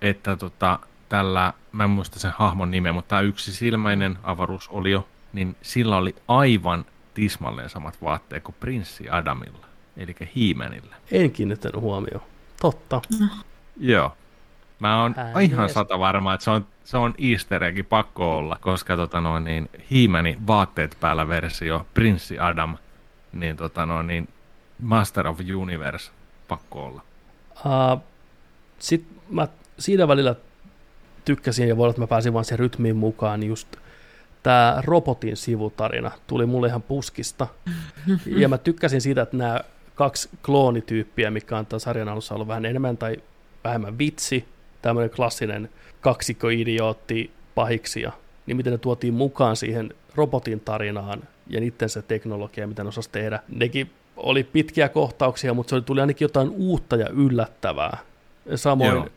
että tota, tällä, mä en muista sen hahmon nimeä, mutta tämä yksi silmäinen avaruusolio, niin sillä oli aivan tismalleen samat vaatteet kuin prinssi Adamilla, eli Hiimenillä. En kiinnittänyt huomioon. Totta. No. Joo. Mä oon Hän ihan mies. sata varma, että se on, se on easter egg pakko olla, koska tota noin, niin, Hiimeni vaatteet päällä versio, prinssi Adam, niin, tota noin, niin Master of Universe pakko olla. Uh, Sitten mä siinä välillä tykkäsin ja voi olla, että mä pääsin vaan sen rytmiin mukaan just – tämä robotin sivutarina tuli mulle ihan puskista. Ja mä tykkäsin siitä, että nämä kaksi kloonityyppiä, mikä on tämän sarjan alussa ollut vähän enemmän tai vähemmän vitsi, tämmöinen klassinen kaksikkoidiootti pahiksia, niin miten ne tuotiin mukaan siihen robotin tarinaan ja niiden se teknologia, mitä ne osasi tehdä. Nekin oli pitkiä kohtauksia, mutta se oli, tuli ainakin jotain uutta ja yllättävää. Samoin Joo.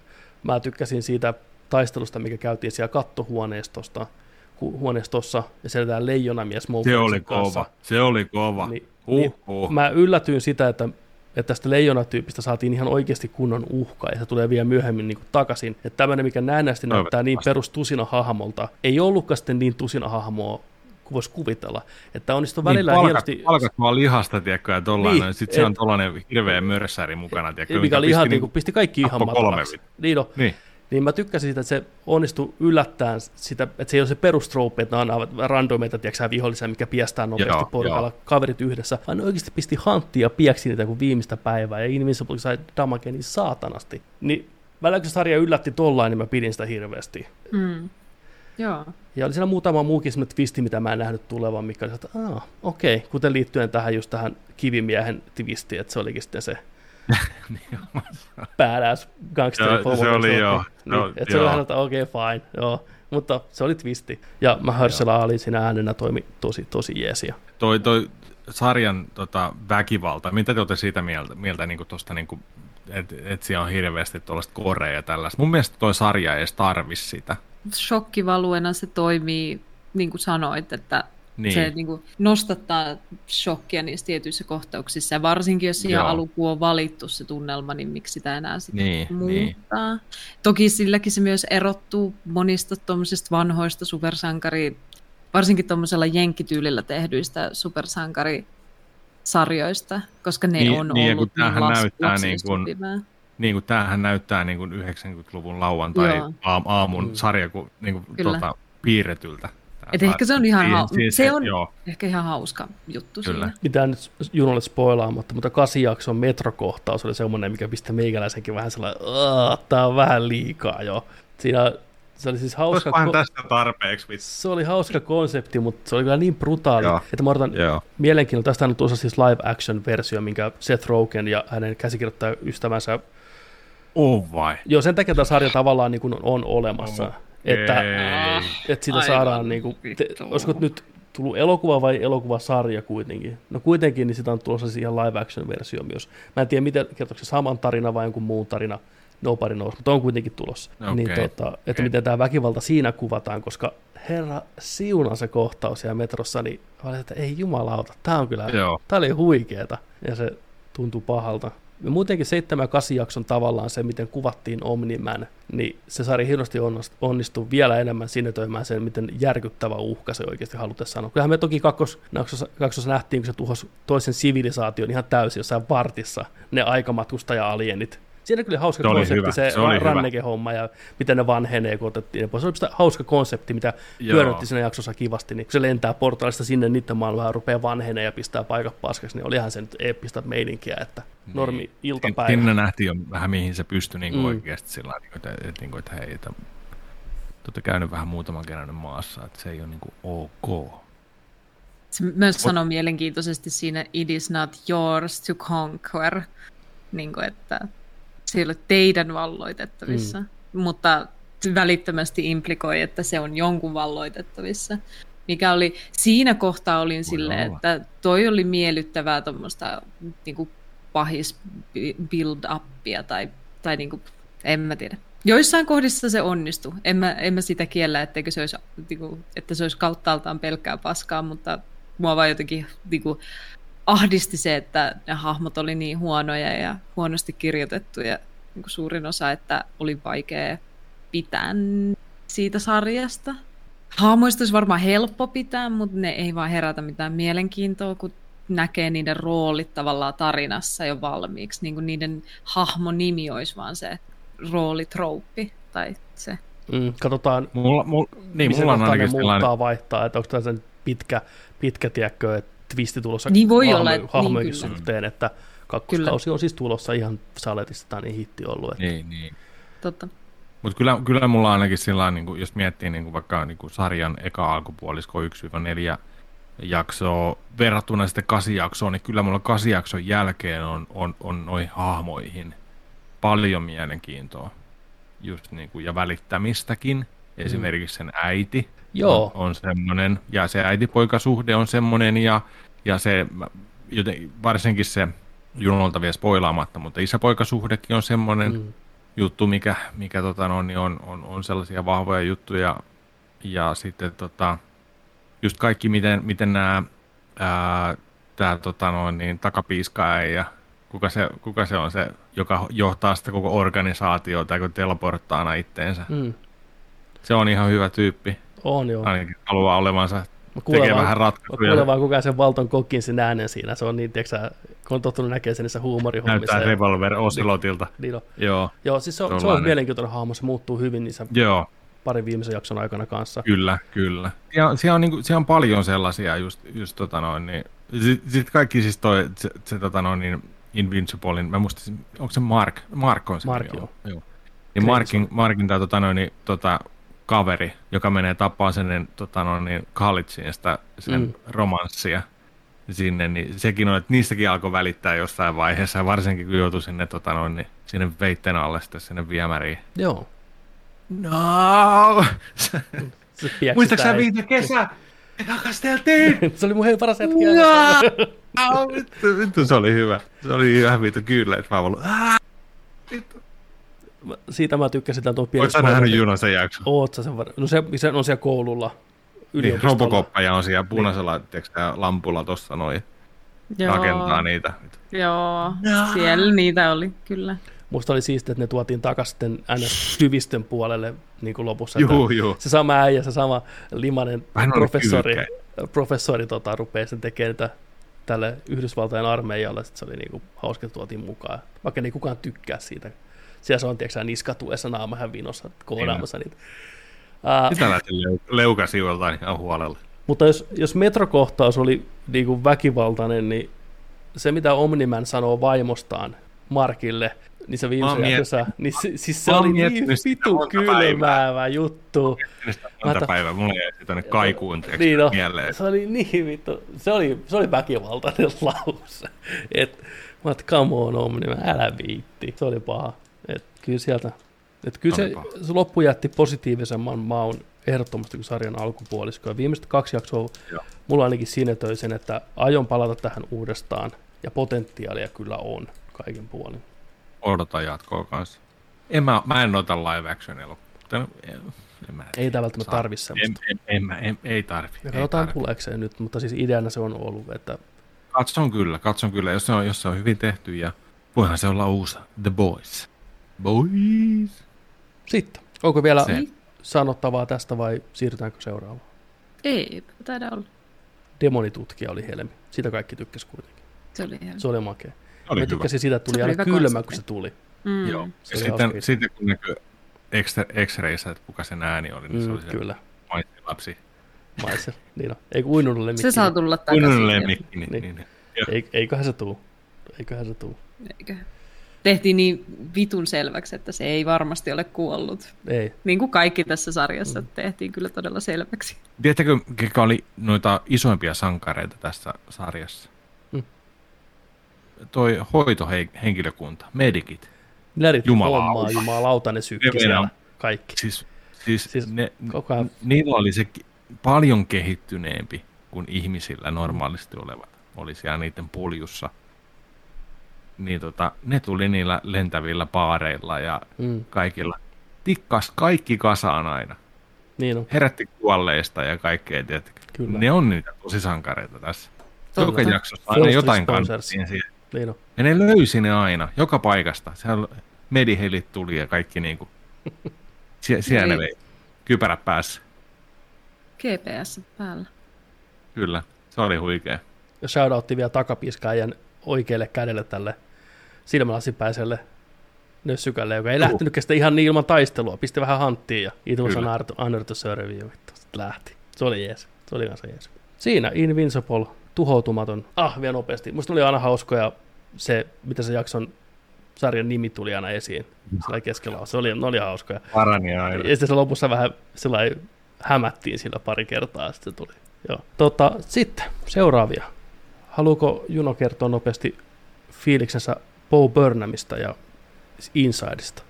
mä tykkäsin siitä taistelusta, mikä käytiin siellä kattohuoneistosta, huoneistossa ja siellä leijonamies Se oli kanssa. kova, se oli kova. Niin, niin. Mä yllätyin sitä, että, että tästä leijonatyypistä saatiin ihan oikeasti kunnon uhka, ja se tulee vielä myöhemmin niin kuin takaisin. Että tämmöinen, mikä näennäisesti näyttää niin perus tusina hahmolta, ei ollutkaan sitten niin tusina hahmoa kuin voisi kuvitella. Että onnistuu niin, välillä palkat, hienosti... Palkat vaan lihasta, tiedätkö, ja tollainen. Niin, sitten se on tollainen hirveä mörssäri mukana, tiedätkö. Mikä oli ihan, niin pisti kaikki ihan matalaksi. Niin, no. niin niin mä tykkäsin siitä, että se onnistui yllättäen sitä, että se ei ole se perustrope, että ne on randomeita, tiedätkö vihollisia, mikä piestää nopeasti joo, porukalla, joo. kaverit yhdessä, vaan ne oikeasti pisti hanttia ja pieksi niitä kuin viimeistä päivää, ja Invincible sai damage niin saatanasti. Niin välillä kun sarja yllätti tollain, niin mä pidin sitä hirveästi. Mm. Joo. Ja oli siellä muutama muukin semmoinen twisti, mitä mä en nähnyt tulevan, mikä oli, että okei, okay. kuten liittyen tähän just tähän kivimiehen twistiin, että se olikin sitten se badass gangsteri Joo, se oli joo. Niin, No, että se oli että okei, okay, fine, joo. Mutta se oli twisti. Ja Mahershala Ali siinä äänenä toimi tosi, tosi jeesia. Toi, toi sarjan tota, väkivalta, mitä te olette siitä mieltä, mieltä niin tuosta, niin että et siellä on hirveästi tuollaista korea ja tällaista. Mun mielestä toi sarja ei edes tarvi sitä. Shokkivaluena se toimii, niin kuin sanoit, että Niin. niin. se niin kuin nostattaa shokkia niissä tietyissä kohtauksissa. Ja varsinkin, jos siihen Joo. alkuun on valittu se tunnelma, niin miksi sitä enää sitten Niin, niin. muuttaa. Toki silläkin se myös erottuu monista tuommoisista vanhoista supersankari, varsinkin tuommoisella jenkkityylillä tehdyistä supersankarisarjoista, koska ne Niin- on niin, ollut tämähän las- näyttää niin kuin-. Niin kuin tämähän näyttää niin kuin 90-luvun lauantai Joo. aam, aamun Mm. sarja kuin, niin kuin Kyllä. tota, piirretyltä. Et ehkä se on ihan hau- siinä se on- Joo, Ehkä ihan hauska juttu Kyllä. siinä. Mitään nyt Junolle spoilaamatta, mutta kasijakson metrokohtaus oli semmoinen, mikä pisti meikäläisenkin vähän sellainen, tämä on vähän liikaa jo. Siinä se oli siis hauska, ko- tästä tarpeeksi vitsi. se oli hauska konsepti, mutta se oli kyllä niin brutaali, Joo. että mä odotan Joo. mielenkiinnolla. Tästä on tuossa siis live action versio, minkä Seth Rogen ja hänen käsikirjoittaja ystävänsä, On vai? joo sen takia tämä sarja tavallaan niin kuin on olemassa. Että, Ei. että siitä Aivan saadaan, niin kuin, te, olisiko nyt tullut elokuva vai elokuvasarja kuitenkin? No kuitenkin, niin sitä on tulossa siis ihan live action versio myös. Mä en tiedä, miten, kertooko se saman tarina vai jonkun muun tarina, nobody knows, mutta on kuitenkin tulossa. Okei, Niin, tota, että okei. miten tämä väkivalta siinä kuvataan, koska herra siuna se kohtaus siellä metrossa, niin olin, että ei jumalauta, tämä on kyllä, Joo. tämä oli huikeeta ja se tuntui pahalta. Ja muutenkin 7 ja 8 jakson tavallaan se, miten kuvattiin Omniman, niin se sarja hienosti onnost- onnistui vielä enemmän sinetöimään sen, miten järkyttävä uhka se oikeasti halutessa sanoa. Kyllähän me toki kakkosjaksossa, nähtiin, kun se tuhosi toisen sivilisaation ihan täysin jossain vartissa, ne aikamatkustaja-alienit. Siinä kyllä hauska Se konsepti, hyvä, se, se ranneke-homma ja miten ne vanhenee, kun otettiin ne pois. Se oli sitä hauska konsepti, mitä hyödytti siinä jaksossa kivasti, niin kun se lentää portaalista sinne niiden maailmaan ja rupeaa vanhenee ja pistää paikat paskaksi, niin olihan se nyt eeppistä meininkiä, että normi Niin. iltapäivä. Sinne nähtiin jo vähän mihin se pystyi niin Mm. mm. oikeasti sillä lailla, että, että, että, että hei, että te olette käynyt vähän muutaman kerran maassa, että se ei ole niin kuin ok. Se myös sanoo mielenkiintoisesti siinä, it is not yours to conquer, niin kuin, että se ei ole teidän valloitettavissa, mm. mutta välittömästi implikoi, että se on jonkun valloitettavissa. Mikä oli, siinä kohtaa olin silleen, olla. että toi oli miellyttävää tuommoista niin pahis build-upia tai, tai niin kuin, en mä tiedä. Joissain kohdissa se onnistui. En mä, en mä sitä kiellä, etteikö se olisi, niin kuin, että se olisi kauttaaltaan pelkkää paskaa, mutta mua vaan jotenkin niin kuin, ahdisti se, että ne hahmot oli niin huonoja ja huonosti kirjoitettuja niin kuin suurin osa, että oli vaikea pitää siitä sarjasta. Hahmoista olisi varmaan helppo pitää, mutta ne ei vaan herätä mitään mielenkiintoa, kun näkee niiden roolit tavallaan tarinassa jo valmiiksi. Niin kuin niiden hahmon nimi olisi vaan se roolitrouppi tai se. Mm, katsotaan, Mulla, mulla, niin, missä mulla on ne ainakin muuttaa, vaihtaa, että onko tässä nyt pitkä, pitkä tiedätkö, että twisti tulossa Niin voi hahmo- olla, että- hahmojenkin niin kyllä. suhteen, että kakkoskausi on siis tulossa ihan saletista, tämä on niin hitti ollut. Että, niin, niin. Totta. Mutta kyllä, kyllä mulla on ainakin sillä niin jos miettii niin kuin vaikka niin kuin sarjan eka alkupuolisko 1-4 jaksoa verrattuna sitten kasi jaksoon, niin kyllä mulla kasi jakson jälkeen on, on, on noihin hahmoihin paljon mielenkiintoa just niin kuin, ja välittämistäkin. Esimerkiksi sen äiti Joo. on, on semmoinen, ja se äitipoikasuhde on semmoinen, ja, ja se, joten, varsinkin se Junolta vielä spoilaamatta, mutta isäpoikasuhdekin on semmoinen, mm, juttu, mikä, mikä tota, no, niin on, on, on, sellaisia vahvoja juttuja. Ja sitten tota, just kaikki, miten, miten nämä tää, tota, no, niin, takapiiska ja kuka se, kuka se on se, joka johtaa sitä koko organisaatiota, kun teleporttaa aina itteensä. mm, Se on ihan hyvä tyyppi. On joo. Ainakin haluaa olevansa, Mä tekee kuulen vähän vaan, mä ratkaisuja. kuulen vaan kuka sen Valton kokin sen äänen siinä. Se on niin, tiedätkö sä, kun on tottunut näkemään sen niissä huumorihommissa. Näyttää ja- Revolver Ocelotilta. Niin on. Joo, Joo, siis se on, se on mielenkiintoinen hahmo, se muuttuu hyvin niissä joo. parin viimeisen jakson aikana kanssa. Kyllä, kyllä. Siellä, siellä, on, niinku, siellä on paljon sellaisia just, just tota noin, niin, sitten sit kaikki siis toi, se, se tota noin, niin Invinciblein, mä muistin, onko se Mark? Mark on se Mark, nimi, joo. joo. Niin Markin, Markin tää, tota noin, niin, tota, kaveri, joka menee tapaa sen tota, no, niin, collegeen sitä sen mm. romanssia sinne, niin sekin on, että niistäkin alkoi välittää jossain vaiheessa, varsinkin kun joutui sinne, tota, no, niin, sinne veitten alle sitten sinne viemäriin. Joo. No! Muistatko sä viime kesä? Rakasteltiin! se oli mun paras hetki. No! vittu, vittu, se oli hyvä. Se oli ihan vittu kyllä, että mä ollut, vittu. Siitä mä tykkäsin tämän tuon pienen Oletko nähnyt Junan sen jakson? Oot sä sen var... No se, se on siellä koululla. Niin, Robocoppaja on siellä punaisella niin. lampulla tuossa noin. Joo. Rakentaa niitä. Joo, no. siellä niitä oli, kyllä. Musta oli siistiä, että ne tuotiin takaisin ns. hyvistön puolelle niin kuin lopussa. Juu, juu. Se sama äijä, se sama limanen Vähän professori, professori tota, rupeaa sen tekemään tälle Yhdysvaltain armeijalle. Sitten se oli niin kuin, hauska, että tuotiin mukaan. Vaikka ei kukaan tykkää siitä. Siellä se on, tiedätkö niskatuessa naamahan vinossa koodaamassa niitä. Uh, Sitä lähti leukasijoiltaan ihan huolella. Mutta jos, jos metrokohtaus oli niin kuin väkivaltainen, niin se mitä Omniman sanoo vaimostaan Markille, niin se viimeisen jaksossa, niin se, siis se oli niin vitu kylmäävä juttu. Monta päivää, mulla jäi tuonne kaikuun niin no, mieleen. Se oli niin vittu, se oli, se oli väkivaltainen lause. Et, mä oot, come on Omniman, älä viitti. Se oli paha. Kyllä sieltä, et kyllä se, se loppu jätti positiivisemman maun ehdottomasti kuin sarjan alkupuolisko. Ja viimeiset kaksi jaksoa Joo. mulla ainakin sinetöi sen, että aion palata tähän uudestaan, ja potentiaalia kyllä on kaiken puolin. Odota jatkoa kanssa. En mä, mä en ota live action elokuvaa. Ei tämä välttämättä tarvi semmoista. En, en, en, en, ei tarvi. Ja katsotaan tuleeko se nyt, mutta siis ideana se on ollut, että... Katson kyllä, katson kyllä, jos se on, jos se on hyvin tehty ja voihan se olla uusi The Boys. Boys. Sitten, onko vielä se. sanottavaa tästä vai siirrytäänkö seuraavaan? Ei, taida olla. Demonitutkija oli Helmi. Sitä kaikki tykkäs kuitenkin. Se oli Se oli makea. Oli Mä tykkäsin siitä, että tuli aina kylmä, konsepti. kun se tuli. Mm. Joo. Se ja sitten, sitten kun näkyy X-rayssä, että kuka sen ääni oli, niin mm, se oli kyllä. se lapsi. Maisel, niin on. Eikö uinunut lemmikki? Se saa tulla takaisin. Uinunut lemmikki, niin, niin. niin. niin. Eiköhän se tuu. Eiköhän se tuu. Eikö? Tehtiin niin vitun selväksi, että se ei varmasti ole kuollut. Ei. Niin kuin kaikki tässä sarjassa mm. tehtiin kyllä todella selväksi. Tiedättekö, ketkä oli noita isoimpia sankareita tässä sarjassa? Mm. Toi hoitohenkilökunta, medikit. Lärit hommaa, jumalauta ne sykki siellä, kaikki. Siis, siis, siis ne, koko ajan... niillä oli se paljon kehittyneempi kuin ihmisillä normaalisti olevat. Oli siellä niiden puljussa niin tota, ne tuli niillä lentävillä paareilla ja mm. kaikilla. Tikkas kaikki kasaan aina. Niin on. Herätti kuolleista ja kaikkea, tiedätkö. Kyllä. Ne on niitä tosi sankareita tässä. Totta. Joka jaksossa aina jotain kannattiin siihen. Niin on. Ja ne löysi ne aina, joka paikasta. Siellä medihelit tuli ja kaikki niinku. Sie- siellä ne vei. Kypärä päässä. GPS päällä. Kyllä, se oli huikea. Ja shoutoutti vielä takapiskaajan oikealle kädelle tälle silmälasipäiselle nössykälle, joka ei uh. lähtenyt kestä ihan niin ilman taistelua. Pisti vähän hanttiin ja it was an honor to serve you. Sitten lähti. Se oli jees. Se oli kanssa jees. Siinä Invincible, tuhoutumaton. Ah, vielä nopeasti. Musta oli aina hauskoja se, mitä se jakson sarjan nimi tuli aina esiin. Sillä keskellä. Se oli, ne oli hauskoja. Parani aina. Ja sitten se lopussa vähän sellainen hämättiin sillä pari kertaa, sitten tuli. Joo. Tota, sitten seuraavia. Haluuko Juno kertoa nopeasti fiiliksensä Bo Burnhamista ja Insideista.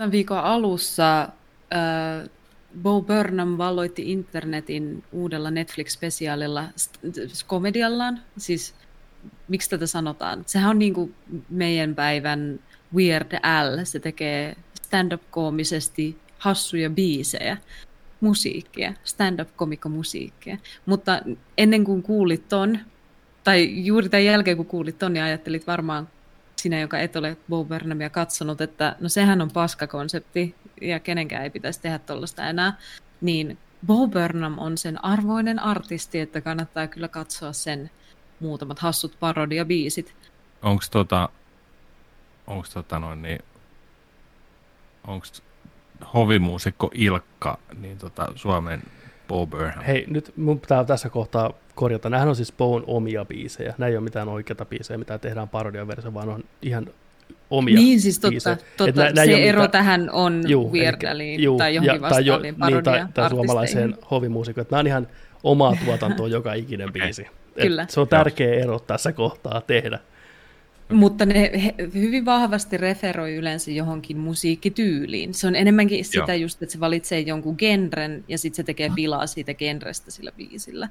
Tämän viikon alussa äh, Bo Burnham valloitti internetin uudella Netflix-spesiaalilla komediallaan, siis miksi tätä sanotaan? Sehän on niin kuin meidän päivän Weird Al. Se tekee stand-up-koomisesti hassuja biisejä, musiikkia, stand-up-komikkomusiikkia. Mutta ennen kuin kuulit ton, tai juuri tämän jälkeen kun kuulit ton, niin ajattelit varmaan sinä, joka et ole Bo Burnhamia katsonut, että no sehän on paskakonsepti ja kenenkään ei pitäisi tehdä tuollaista enää, niin Bo Burnham on sen arvoinen artisti, että kannattaa kyllä katsoa sen muutamat hassut parodiabiisit. Onko tota, onks tota noin niin, onks hovimuusikko Ilkka, niin tota Suomen Bo Burnham? Hei, nyt mun pitää tässä kohtaa korjata. Nämähän on siis Boon omia biisejä. Nämä ei ole mitään oikeita biisejä, mitä tehdään parodiaversio, vaan on ihan omia Niin siis totta, totta. Nä, se ero mitään... tähän on juu, Weird Aliin tai johonkin vastaaviin niin, tai, tai suomalaiseen hovimuusikkoon. Nämä on ihan omaa tuotantoa joka ikinen biisi. Kyllä. se on tärkeä ero tässä kohtaa tehdä. Mutta ne hyvin vahvasti referoi yleensä johonkin musiikkityyliin. Se on enemmänkin sitä Joo. just, että se valitsee jonkun genren ja sitten se tekee pilaa siitä genrestä sillä biisillä.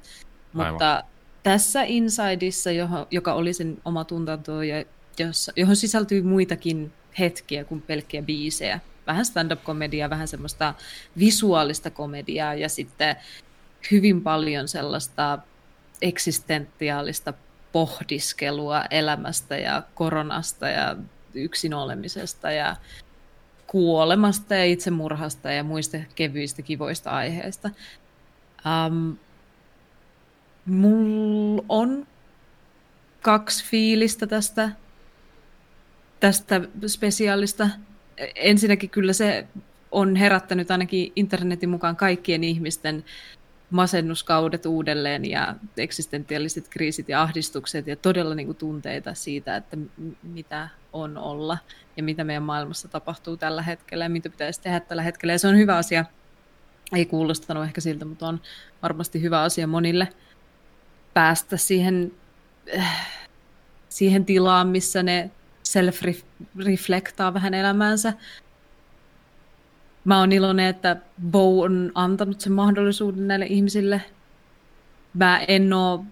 Aivan. Mutta tässä Insideissa, johon, joka oli sen oma tuntanto, ja jossa, johon sisältyy muitakin hetkiä kuin pelkkiä biisejä, vähän stand-up-komediaa, vähän semmoista visuaalista komediaa ja sitten hyvin paljon sellaista eksistentiaalista pohdiskelua elämästä ja koronasta ja yksin olemisesta ja kuolemasta ja itsemurhasta ja muista kevyistä kivoista aiheista. Um, mulla on kaksi fiilistä tästä, tästä spesiaalista. Ensinnäkin kyllä se on herättänyt ainakin internetin mukaan kaikkien ihmisten masennuskaudet uudelleen ja eksistentiaaliset kriisit ja ahdistukset ja todella niin kuin tunteita siitä, että mitä on olla ja mitä meidän maailmassa tapahtuu tällä hetkellä ja mitä pitäisi tehdä tällä hetkellä. Ja se on hyvä asia. Ei kuulostanut ehkä siltä, mutta on varmasti hyvä asia monille päästä siihen, äh, siihen tilaan, missä ne self-reflektaa vähän elämäänsä mä oon iloinen, että Bo on antanut sen mahdollisuuden näille ihmisille. Mä en oo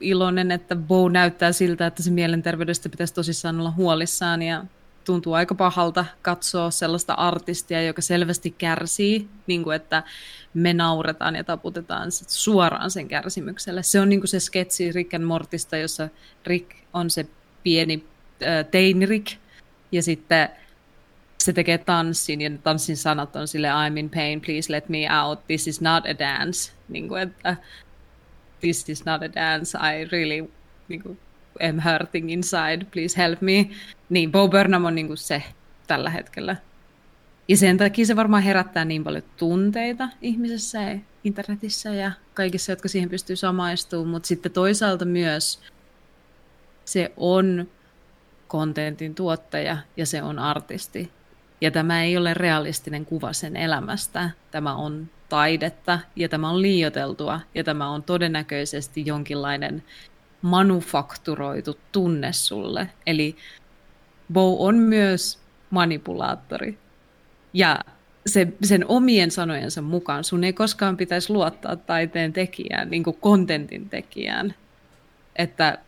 iloinen, että Bo näyttää siltä, että se mielenterveydestä pitäisi tosissaan olla huolissaan ja tuntuu aika pahalta katsoa sellaista artistia, joka selvästi kärsii, niin kuin että me nauretaan ja taputetaan suoraan sen kärsimykselle. Se on niin kuin se sketsi Rick and Mortista, jossa Rick on se pieni äh, teini Rick, ja sitten se tekee tanssin ja tanssin sanat on sille I'm in pain, please let me out, this is not a dance. Niin kuin, että this is not a dance, I really niin kuin, am hurting inside, please help me. Niin, Bo Burnham on niin kuin se tällä hetkellä. Ja sen takia se varmaan herättää niin paljon tunteita ihmisessä ja internetissä ja kaikissa, jotka siihen pystyy samaistumaan, mutta sitten toisaalta myös se on kontentin tuottaja ja se on artisti. Ja tämä ei ole realistinen kuva sen elämästä. Tämä on taidetta ja tämä on liioteltua ja tämä on todennäköisesti jonkinlainen manufakturoitu tunne sulle. Eli Bo on myös manipulaattori. Ja se, sen omien sanojensa mukaan sun ei koskaan pitäisi luottaa taiteen tekijään, niin kuin kontentin tekijään. Että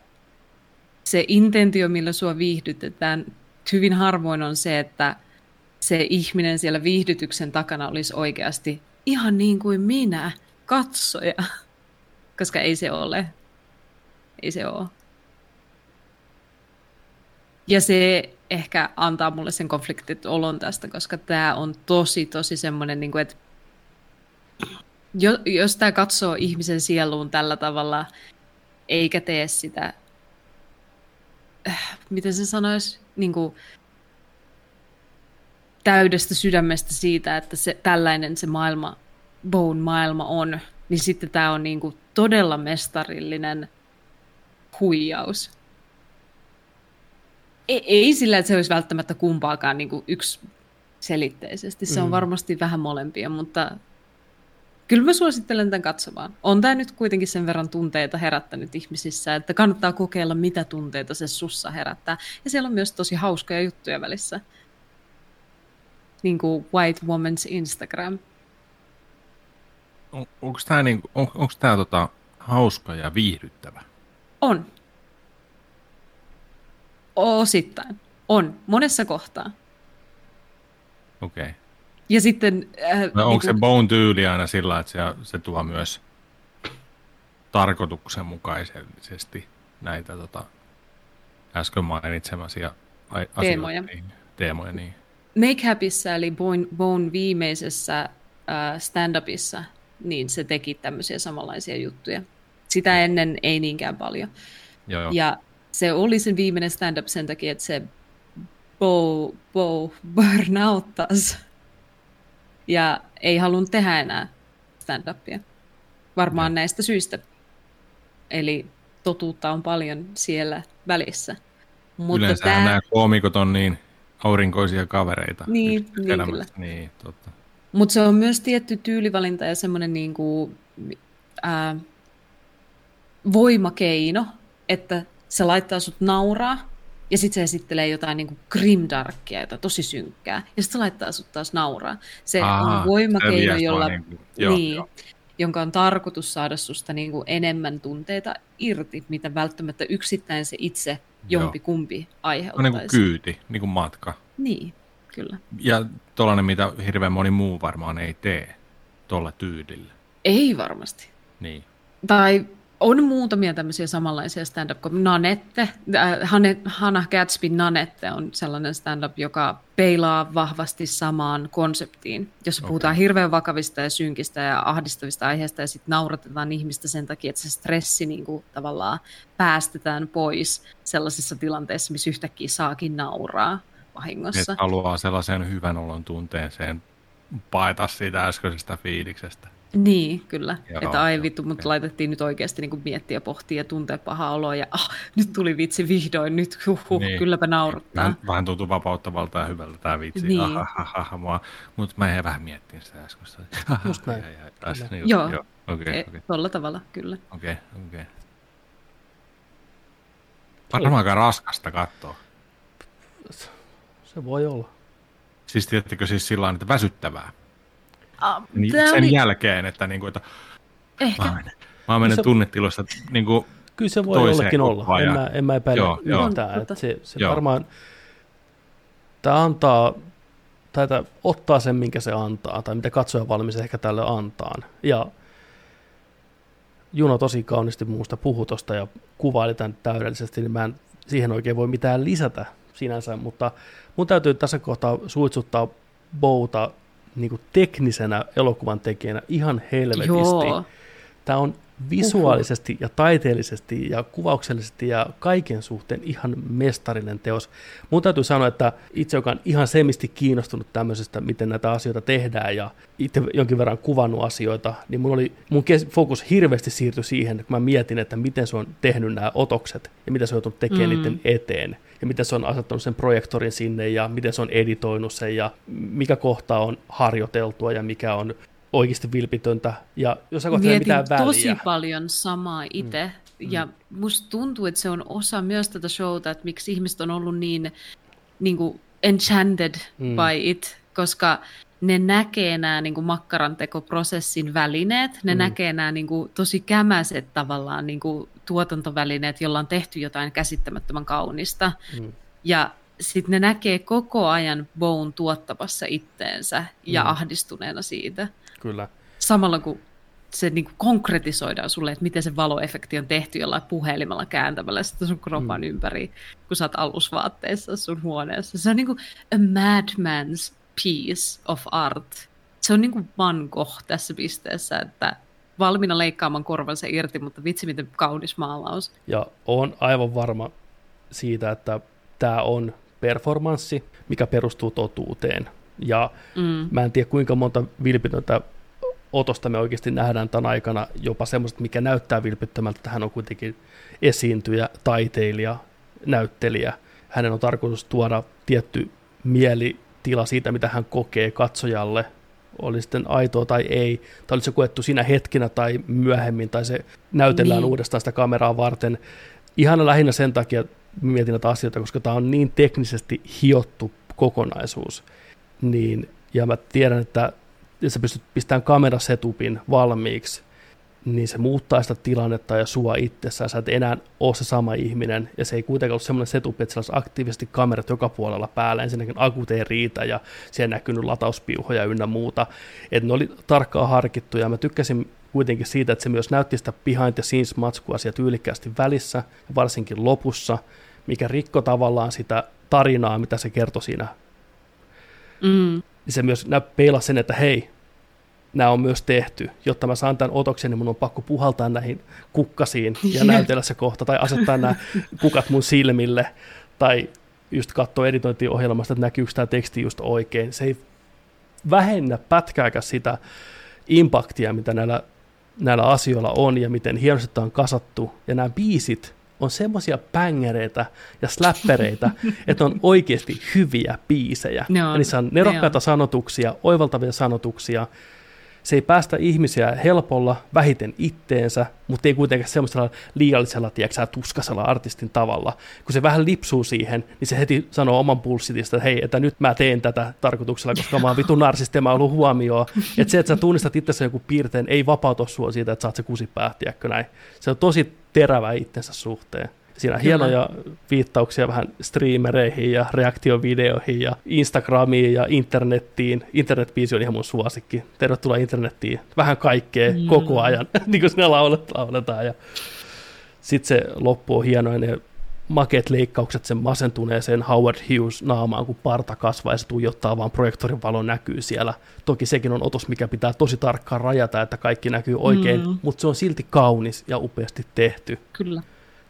se intentio, millä sua viihdytetään, hyvin harvoin on se, että – se ihminen siellä viihdytyksen takana olisi oikeasti ihan niin kuin minä, katsoja. Koska ei se ole. Ei se ole. Ja se ehkä antaa mulle sen konfliktit olon tästä, koska tämä on tosi, tosi semmoinen, niin kuin, että jos tämä katsoo ihmisen sieluun tällä tavalla, eikä tee sitä, äh, miten se sanoisi, niin kuin, täydestä sydämestä siitä, että se, tällainen se maailma, Bone maailma on, niin sitten tämä on niin kuin todella mestarillinen huijaus. Ei, ei sillä, että se olisi välttämättä kumpaakaan niin kuin yksi selitteisesti. Se on mm. varmasti vähän molempia, mutta kyllä mä suosittelen tämän katsomaan. On tämä nyt kuitenkin sen verran tunteita herättänyt ihmisissä, että kannattaa kokeilla, mitä tunteita se sussa herättää. Ja siellä on myös tosi hauskoja juttuja välissä niin kuin White Woman's Instagram. On, onko tämä, niin, on, onko tämä tota, hauska ja viihdyttävä? On. Osittain. On. Monessa kohtaa. Okei. Okay. Ja sitten... Äh, No, onko se niinku- Bone tyyli aina sillä, että se, se tuo myös tarkoituksenmukaisesti näitä tota, äsken mainitsemasia ai- asioita, Teemoja. Niin, teemoja, niin. Make Happyssä, eli Bone, Bone viimeisessä äh, stand-upissa, niin se teki tämmöisiä samanlaisia juttuja. Sitä ennen ei niinkään paljon. Joo, joo. Ja se oli sen viimeinen stand-up sen takia, että se Bo, Bo burnouttas. Ja ei halunnut tehdä enää stand-upia. Varmaan näistä syistä. Eli totuutta on paljon siellä välissä. Mutta Yleensä tää- nämä koomikot on niin aurinkoisia kavereita. Niin, niin elämässä. Niin, totta. Mutta se on myös tietty tyylivalinta ja semmoinen niinku, voimakeino, että se laittaa sut nauraa ja sitten se esittelee jotain niinku grimdarkia, jotain tosi synkkää, ja sitten se laittaa sut taas nauraa. Se Aa, on voimakeino, jolla, niinku- joo, niin, joo. jonka on tarkoitus saada susta niinku enemmän tunteita irti, mitä välttämättä yksittäin se itse jompi kumpi On niin kuin aiheuttaisi. kyyti, niin kuin matka. Niin, kyllä. Ja tollainen, mitä hirveän moni muu varmaan ei tee tuolla tyylillä. Ei varmasti. Niin. Tai on muutamia tämmöisiä samanlaisia stand-up, kuin Nanette, äh, Hannah Gatsby Nanette on sellainen stand-up, joka peilaa vahvasti samaan konseptiin, jossa Okei. puhutaan hirveän vakavista ja synkistä ja ahdistavista aiheista ja sitten nauratetaan ihmistä sen takia, että se stressi niin kuin, tavallaan päästetään pois sellaisissa tilanteissa, missä yhtäkkiä saakin nauraa vahingossa. Et haluaa sellaisen hyvän olon tunteeseen paeta siitä äskeisestä fiiliksestä. Niin, kyllä. Joo, että ai vittu, mutta laitettiin nyt oikeasti niin miettiä ja pohtia ja tuntea pahaa oloa ja ah, nyt tuli vitsi vihdoin, nyt huh, huh, Niin. kylläpä naurattaa. Vähän, vähän tuntuu vapauttavalta ja hyvältä tämä vitsi. Niin. Niin. Mutta mä en vähän miettiä sitä äskeistä. Just näin. Taas, Kyllä. niin, Joo. joo. Okei, E, okei, Tuolla tavalla, kyllä. okei, okei. Varmaankaan raskasta katsoa. Se voi olla. Siis tiedättekö siis sillä että väsyttävää. Ah, Niin sen oli jälkeen, että, niin kuin, että ehkä, mä menen, mä menen Se- tunnetiloista niin kuin, Kyllä se voi jollekin olla. En mä, en mä epäile Joo, joo. yhtään. Että se se Joo. varmaan, tämä antaa, tai tää ottaa sen, minkä se antaa, tai mitä katsoja valmis ehkä tälle antaa. Ja Juno tosi kauniisti muusta puhui tosta ja kuvaili tämän täydellisesti, niin mä en siihen oikein voi mitään lisätä sinänsä, mutta mun täytyy tässä kohtaa suitsuttaa Bouta niin kuin teknisenä elokuvan tekijänä ihan helvetisti. joo, Tämä on visuaalisesti ja taiteellisesti ja kuvauksellisesti ja kaiken suhteen ihan mestarinen teos. Mun täytyy sanoa, että itse, joka on ihan semisti kiinnostunut tämmöisestä, miten näitä asioita tehdään ja itse jonkin verran kuvannut asioita, niin mun, oli, mun kes- fokus hirveästi siirtyi siihen, kun mä mietin, että miten se on tehnyt nämä otokset ja mitä se on joutunut tekemään Mm. mm. niiden eteen ja miten se on asettanut sen projektorin sinne ja miten se on editoinut sen ja mikä kohta on harjoiteltua ja mikä on oikeasti vilpitöntä. Ja jos sä kohta ei ole mietin mitään väliä. tosi paljon samaa itse. Mm. Ja musta tuntuu, että se on osa myös tätä showta, että miksi ihmiset on ollut niin, niin kuin enchanted mm. Mm. by it, koska ne näkee nämä niin makkarantekoprosessin välineet, ne mm. Mm. näkee nämä niin kuin tosi kämäiset tavallaan niin kuin tuotantovälineet, jolla on tehty jotain käsittämättömän kaunista. Mm. Ja sitten ne näkee koko ajan Bone tuottamassa itteensä ja Mm. ahdistuneena siitä Kyllä. samalla kun se niin kuin konkretisoidaan sulle, että miten se valoefekti on tehty jollain puhelimella kääntämällä sitä sun kropan mm. ympäri, kun sä oot alusvaatteissa sun huoneessa. Se on niin kuin a madman's piece of art. Se on niin kuin Van Gogh tässä pisteessä, että valmiina leikkaamaan korvansa irti, mutta vitsi miten kaunis maalaus. Ja on aivan varma siitä, että tämä on performanssi, mikä perustuu totuuteen. Ja Mm. mä en tiedä kuinka monta vilpitöntä otosta me oikeasti nähdään tämän aikana, jopa semmoista, mikä näyttää vilpittömältä, että hän on kuitenkin esiintyjä, taiteilija, näyttelijä. Hänen on tarkoitus tuoda tietty mielitila siitä, mitä hän kokee katsojalle, oli sitten aitoa tai ei, tai oli se koettu siinä hetkenä tai myöhemmin, tai se näytellään Niin. uudestaan sitä kameraa varten. Ihan lähinnä sen takia mietin näitä asioita, koska tämä on niin teknisesti hiottu kokonaisuus. Niin, ja mä tiedän, että jos sä pystyt pistämään kamerasetupin valmiiksi, niin se muuttaa sitä tilannetta ja sua itsessään. Sä et enää ole se sama ihminen, ja se ei kuitenkaan ole semmoinen setup, että siellä aktiivisesti kamerat joka puolella päällä. Ensinnäkin akut ei riitä, ja siellä näkynyt latauspiuhoja ynnä muuta. Että ne oli tarkkaan harkittu, ja mä tykkäsin kuitenkin siitä, että se myös näytti sitä behind the scenes matskua siellä tyylikkäästi välissä, varsinkin lopussa, mikä rikko tavallaan sitä tarinaa, mitä se kertoi siinä. Mm. Se myös peilasi sen, että hei, nämä on myös tehty. Jotta mä saan tämän otoksen, niin mun on pakko puhaltaa näihin kukkasiin ja näytellä se kohta, tai asettaa nämä kukat mun silmille, tai just katsoa editointiohjelmasta, että näkyykö tämä teksti just oikein. Se ei vähennä pätkääkään sitä impaktia, mitä näillä, näillä asioilla on, ja miten hienosti tämä on kasattu. Ja nämä biisit on semmoisia bängereitä ja släppereitä, että on oikeasti hyviä biisejä. Ne on, ja niissä on nerokkaita sanotuksia, oivaltavia sanotuksia, se ei päästä ihmisiä helpolla, vähiten itteensä, mutta ei kuitenkaan semmoisella liiallisella, tiedätkö, tuskasella artistin tavalla. Kun se vähän lipsuu siihen, niin se heti sanoo oman pulssitista, että hei, että nyt mä teen tätä tarkoituksella, koska mä oon vitun narsisti mä oon huomioon. Että se, että sä tunnistat itsessä joku piirteen, ei vapauta sua siitä, että sä oot se kusipää, tiedätkö näin. Se on tosi terävä itsensä suhteen. Siinä on hienoja viittauksia vähän streamereihin ja reaktiovideoihin ja Instagramiin ja internettiin. Internetbiisi on ihan mun suosikki. Tervetuloa internettiin. Vähän kaikkea mm. koko ajan, niin kuin sinne lauletaan. Ja sitten se loppu on hieno ja ne makeet leikkaukset sen masentuneeseen Howard Hughes naamaan, kun parta kasvaa ja se tuijottaa, vaan projektorin valo näkyy siellä. Toki sekin on otos, mikä pitää tosi tarkkaan rajata, että kaikki näkyy oikein, mm. mutta se on silti kaunis ja upeasti tehty. Kyllä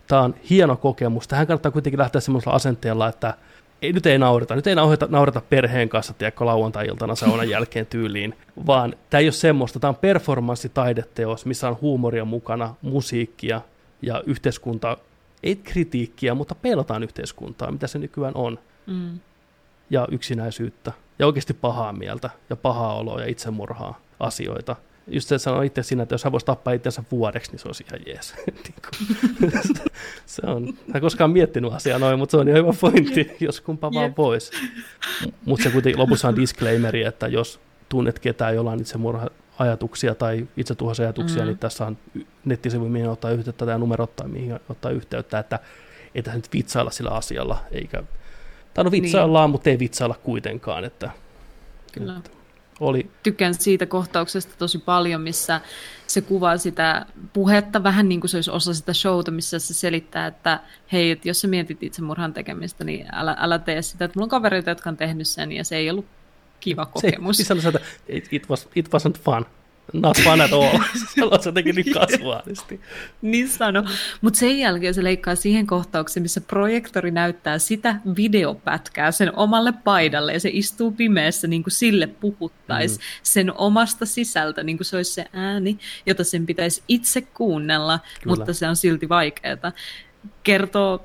tämä on hieno kokemus. Tähän kannattaa kuitenkin lähteä semmoisella asenteella, että ei, nyt ei naureta, nyt ei naureta, naureta perheen kanssa, tiedätkö, lauantai-iltana saunan jälkeen tyyliin, vaan tämä ei ole semmoista, tämä on performanssitaideteos, missä on huumoria mukana, musiikkia ja yhteiskunta, ei kritiikkiä, mutta peilataan yhteiskuntaa, mitä se nykyään on. Mm. Ja yksinäisyyttä, ja oikeasti pahaa mieltä, ja pahaa oloa, ja itsemurhaa asioita just se sanoi itse siinä, että jos hän voisi tappaa itsensä vuodeksi, niin se olisi ihan jees. Niin se on, hän koskaan miettinyt asiaa noin, mutta se on ihan hyvä pointti, jos kumpa vaan pois. Mutta se kuitenkin lopussa on disclaimeri, että jos tunnet ketään, jolla on itsemurha ajatuksia tai itsetuhoisajatuksia, mm-hmm. niin tässä on nettisivu, mihin ottaa yhteyttä tai numero ottaa, mihin ottaa yhteyttä, että ei tässä nyt vitsailla sillä asialla, eikä, tai no vitsaillaan, niin. mutta ei vitsailla kuitenkaan, että, Kyllä. että oli. Tykkään siitä kohtauksesta tosi paljon, missä se kuvaa sitä puhetta vähän niin kuin se olisi osa sitä showta, missä se selittää, että hei, että jos sä mietit itsemurhan tekemistä, niin älä, älä tee sitä. Että mulla on kavereita, jotka on tehnyt sen ja se ei ollut kiva kokemus. Se, se että it, it, was, it wasn't fun not fun at all. se teki niin kasvaalisti. niin sano. Mutta sen jälkeen se leikkaa siihen kohtaukseen, missä projektori näyttää sitä videopätkää sen omalle paidalle ja se istuu pimeässä niin kuin sille puhuttaisi mm. sen omasta sisältä, niin kuin se olisi se ääni, jota sen pitäisi itse kuunnella, Kyllä. mutta se on silti vaikeaa. Kertoo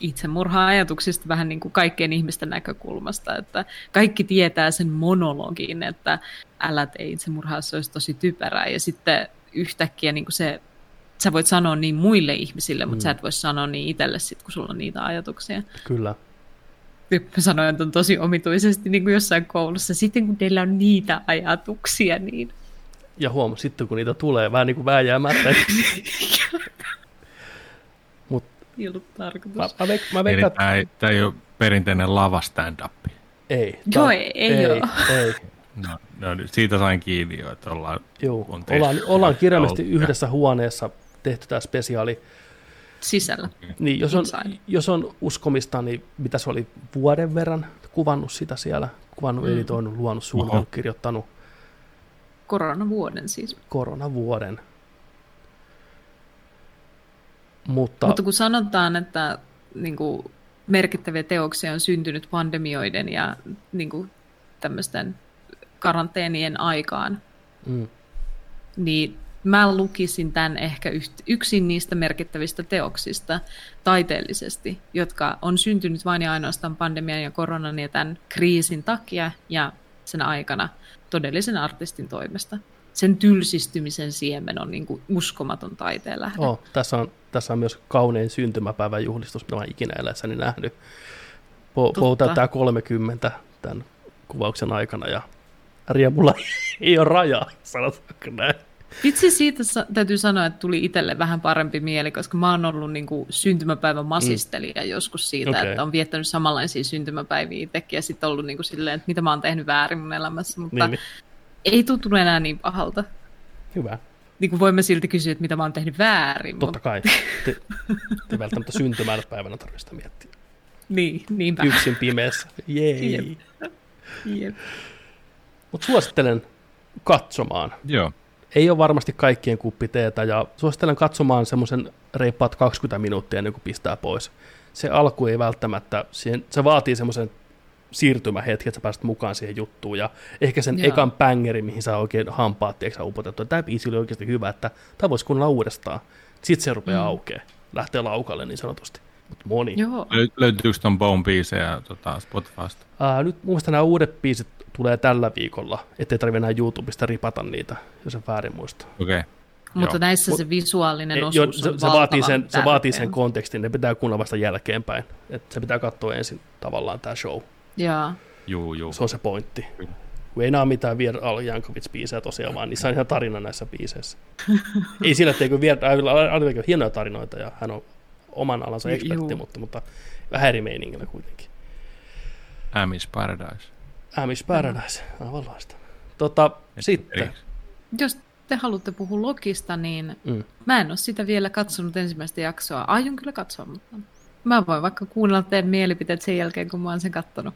itsemurha-ajatuksista vähän niin kuin kaikkien ihmisten näkökulmasta, että kaikki tietää sen monologin, että älä tee itsemurhaa, se olisi tosi typerää, ja sitten yhtäkkiä niin kuin se, sä voit sanoa niin muille ihmisille, mutta mm. sä et voi sanoa niin itselle sit, kun sulla on niitä ajatuksia. Kyllä. Mä sanoin, että on tosi omituisesti niin kuin jossain koulussa, sitten kun teillä on niitä ajatuksia, niin... Ja huom, sitten kun niitä tulee, vähän niin kuin vääjäämättä. ei ollut tarkoitus. Mä, mä, veik, mä veikkaan, tämä, ei, tämä ei ole perinteinen lava stand-up. Ei. Joo, ei, ei, ei, ole. ei. No, no, siitä sain kiinni jo, että ollaan, Joo, on tehty, ollaan, ollaan kirjallisesti yhdessä huoneessa tehty tämä spesiaali. Sisällä. Niin, jos on, jos on uskomista, niin mitä se oli vuoden verran kuvannut sitä siellä, kuvannut, mm. editoinut, luonut, suunnitellut, kirjoittanut. Koronavuoden siis. Koronavuoden. Mutta, Mutta kun sanotaan, että niin kuin, merkittäviä teoksia on syntynyt pandemioiden ja niin kuin, tämmöisten karanteenien aikaan, mm. niin mä lukisin tämän ehkä yksin niistä merkittävistä teoksista taiteellisesti, jotka on syntynyt vain ja ainoastaan pandemian ja koronan ja tämän kriisin takia ja sen aikana todellisen artistin toimesta sen tylsistymisen siemen on niin kuin uskomaton taiteen lähde. Oh, tässä, on, tässä on myös kaunein syntymäpäivän juhlistus, mitä olen ikinä eläessäni nähnyt. Po, täyttää 30 tämän kuvauksen aikana ja riemulla ei ole rajaa, sanotaanko näin. Vitsi siitä sa- täytyy sanoa, että tuli itselle vähän parempi mieli, koska mä oon ollut niin kuin syntymäpäivän masistelija mm. joskus siitä, okay. että on viettänyt samanlaisia syntymäpäiviä itsekin ja sitten ollut niin kuin silleen, että mitä mä oon tehnyt väärin mun elämässä, mutta niin, niin. Ei tuntunut enää niin pahalta. Hyvä. Niin kuin voimme silti kysyä, että mitä mä oon tehnyt väärin. Totta kai. Te, te välttämättä syntymäpäivänä tarvitsisi miettiä. Niin, niinpä. Yksin pimeässä. Jei. Jep. Jep. Mutta suosittelen katsomaan. Joo. Ei ole varmasti kaikkien kuppi teetä ja suosittelen katsomaan semmoisen reippaat 20 minuuttia ennen kuin pistää pois. Se alku ei välttämättä, siihen, se vaatii semmoisen siirtymähetki, että sä pääset mukaan siihen juttuun ja ehkä sen Joo. ekan pängeri, mihin sä oikein hampaat tiedätkö, upotettu. Tämä biisi oli oikeasti hyvä, että tämä voisi kuunnella uudestaan. Sitten se rupeaa mm. aukeaa, lähtee laukalle niin sanotusti. Mut moni. Joo. Löytyykö ton Bone biisejä tota, Spotifysta? Ää, nyt mun mielestä nämä uudet biisit tulee tällä viikolla, ettei tarvitse enää YouTubesta ripata niitä, jos en väärin muista. Okei. Okay. Mutta Joo. näissä se visuaalinen Mut, osuus jo, se, se, vaatii sen, se vaatii sen kontekstin, ne pitää kuunnella vasta jälkeenpäin. Et se pitää katsoa ensin tavallaan tämä show. Joo. Juu, juu. Se on se pointti. Kun ei näe mitään Vier Al Jankovic-biisejä tosiaan, vaan niissä on ihan tarina näissä biiseissä. ei sillä, etteikö Vier Al on hienoja tarinoita ja hän on oman alansa ekspertti, mutta, mutta vähän eri meiningillä kuitenkin. Amish Paradise. Amish Paradise, aivan laista. Tota, sitten. Jos te haluatte puhua Lokista, niin mm. mä en ole sitä vielä katsonut ensimmäistä jaksoa. Aion kyllä katsoa, mutta mä voin vaikka kuunnella teidän mielipiteet sen jälkeen, kun mä oon sen kattonut.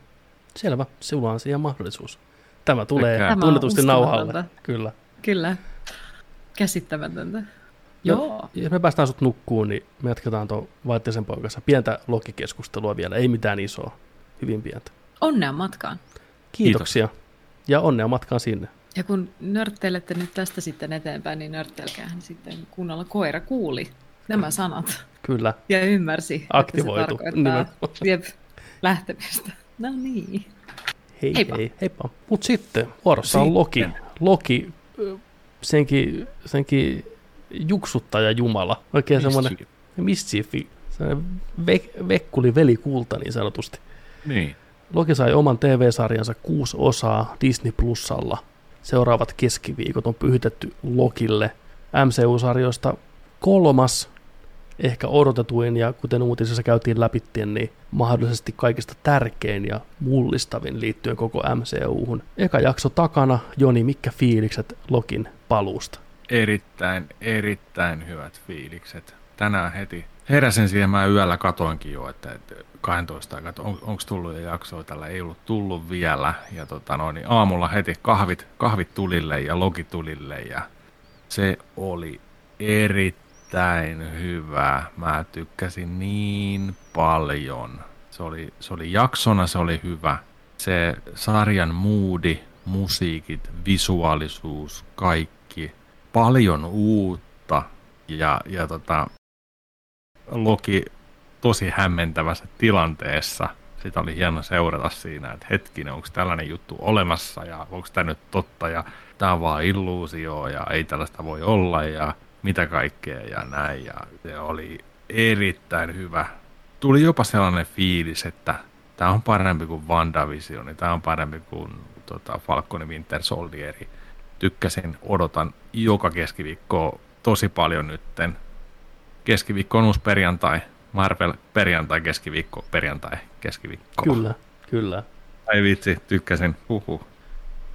Selvä, sulla on siihen mahdollisuus. Tämä tulee Tämä tunnetusti nauhalle. Kyllä. Kyllä. Käsittämätöntä. Joo. Jos me päästään sut nukkuun, niin me jatketaan tuon Vaittisen poikassa pientä lokikeskustelua vielä, ei mitään isoa, hyvin pientä. Onnea matkaan. Kiitoksia. Kiitos. Ja onnea matkaan sinne. Ja kun nörttelette nyt tästä sitten eteenpäin, niin nörttelkäähän sitten kunnolla koira kuuli nämä sanat. Kyllä. Ja ymmärsi, Aktivoitu. että se tarkoittaa jep, lähtemistä. No niin. Hei Heippa. hei, heippa. Mut sitten vuorossa on Loki. Loki, senkin, senkin juksuttaja jumala. Oikein semmoinen missifi, semmoinen ve- vekkuli velikulta niin sanotusti. Niin. Loki sai oman TV-sarjansa kuusi osaa Disney Plusalla. Seuraavat keskiviikot on pyhitetty Lokille. MCU-sarjoista kolmas, ehkä odotetuin ja kuten uutisessa käytiin läpi, niin mahdollisesti kaikista tärkein ja mullistavin liittyen koko MCU-hun. Eka jakso takana, Joni, mikä fiilikset Lokin paluusta? Erittäin, erittäin hyvät fiilikset. Tänään heti heräsin siihen, mä yöllä katoinkin jo, että, että 12 aikaa, että on, onko tullut jo jaksoa, tällä ei ollut tullut vielä. Ja tota no, niin aamulla heti kahvit, kahvit tulille ja logi tulille ja se oli erittäin hyvä. Mä tykkäsin niin paljon. Se oli, se oli jaksona, se oli hyvä. Se sarjan moodi, musiikit, visuaalisuus, kaikki. Paljon uutta ja, ja tota, Loki tosi hämmentävässä tilanteessa. Sitä oli hieno seurata siinä, että hetkinen, onko tällainen juttu olemassa ja onko tämä nyt totta ja tämä on vaan illuusio ja ei tällaista voi olla ja mitä kaikkea ja näin. Ja se oli erittäin hyvä. Tuli jopa sellainen fiilis, että tämä on parempi kuin WandaVision, tämä on parempi kuin tota, Falcon Winter Soldieri. Tykkäsin, odotan joka keskiviikko tosi paljon nytten. Keskiviikko on uusi perjantai, Marvel perjantai, keskiviikko, perjantai, keskiviikko. Kyllä, kyllä. Ai vitsi, tykkäsin. Huhu.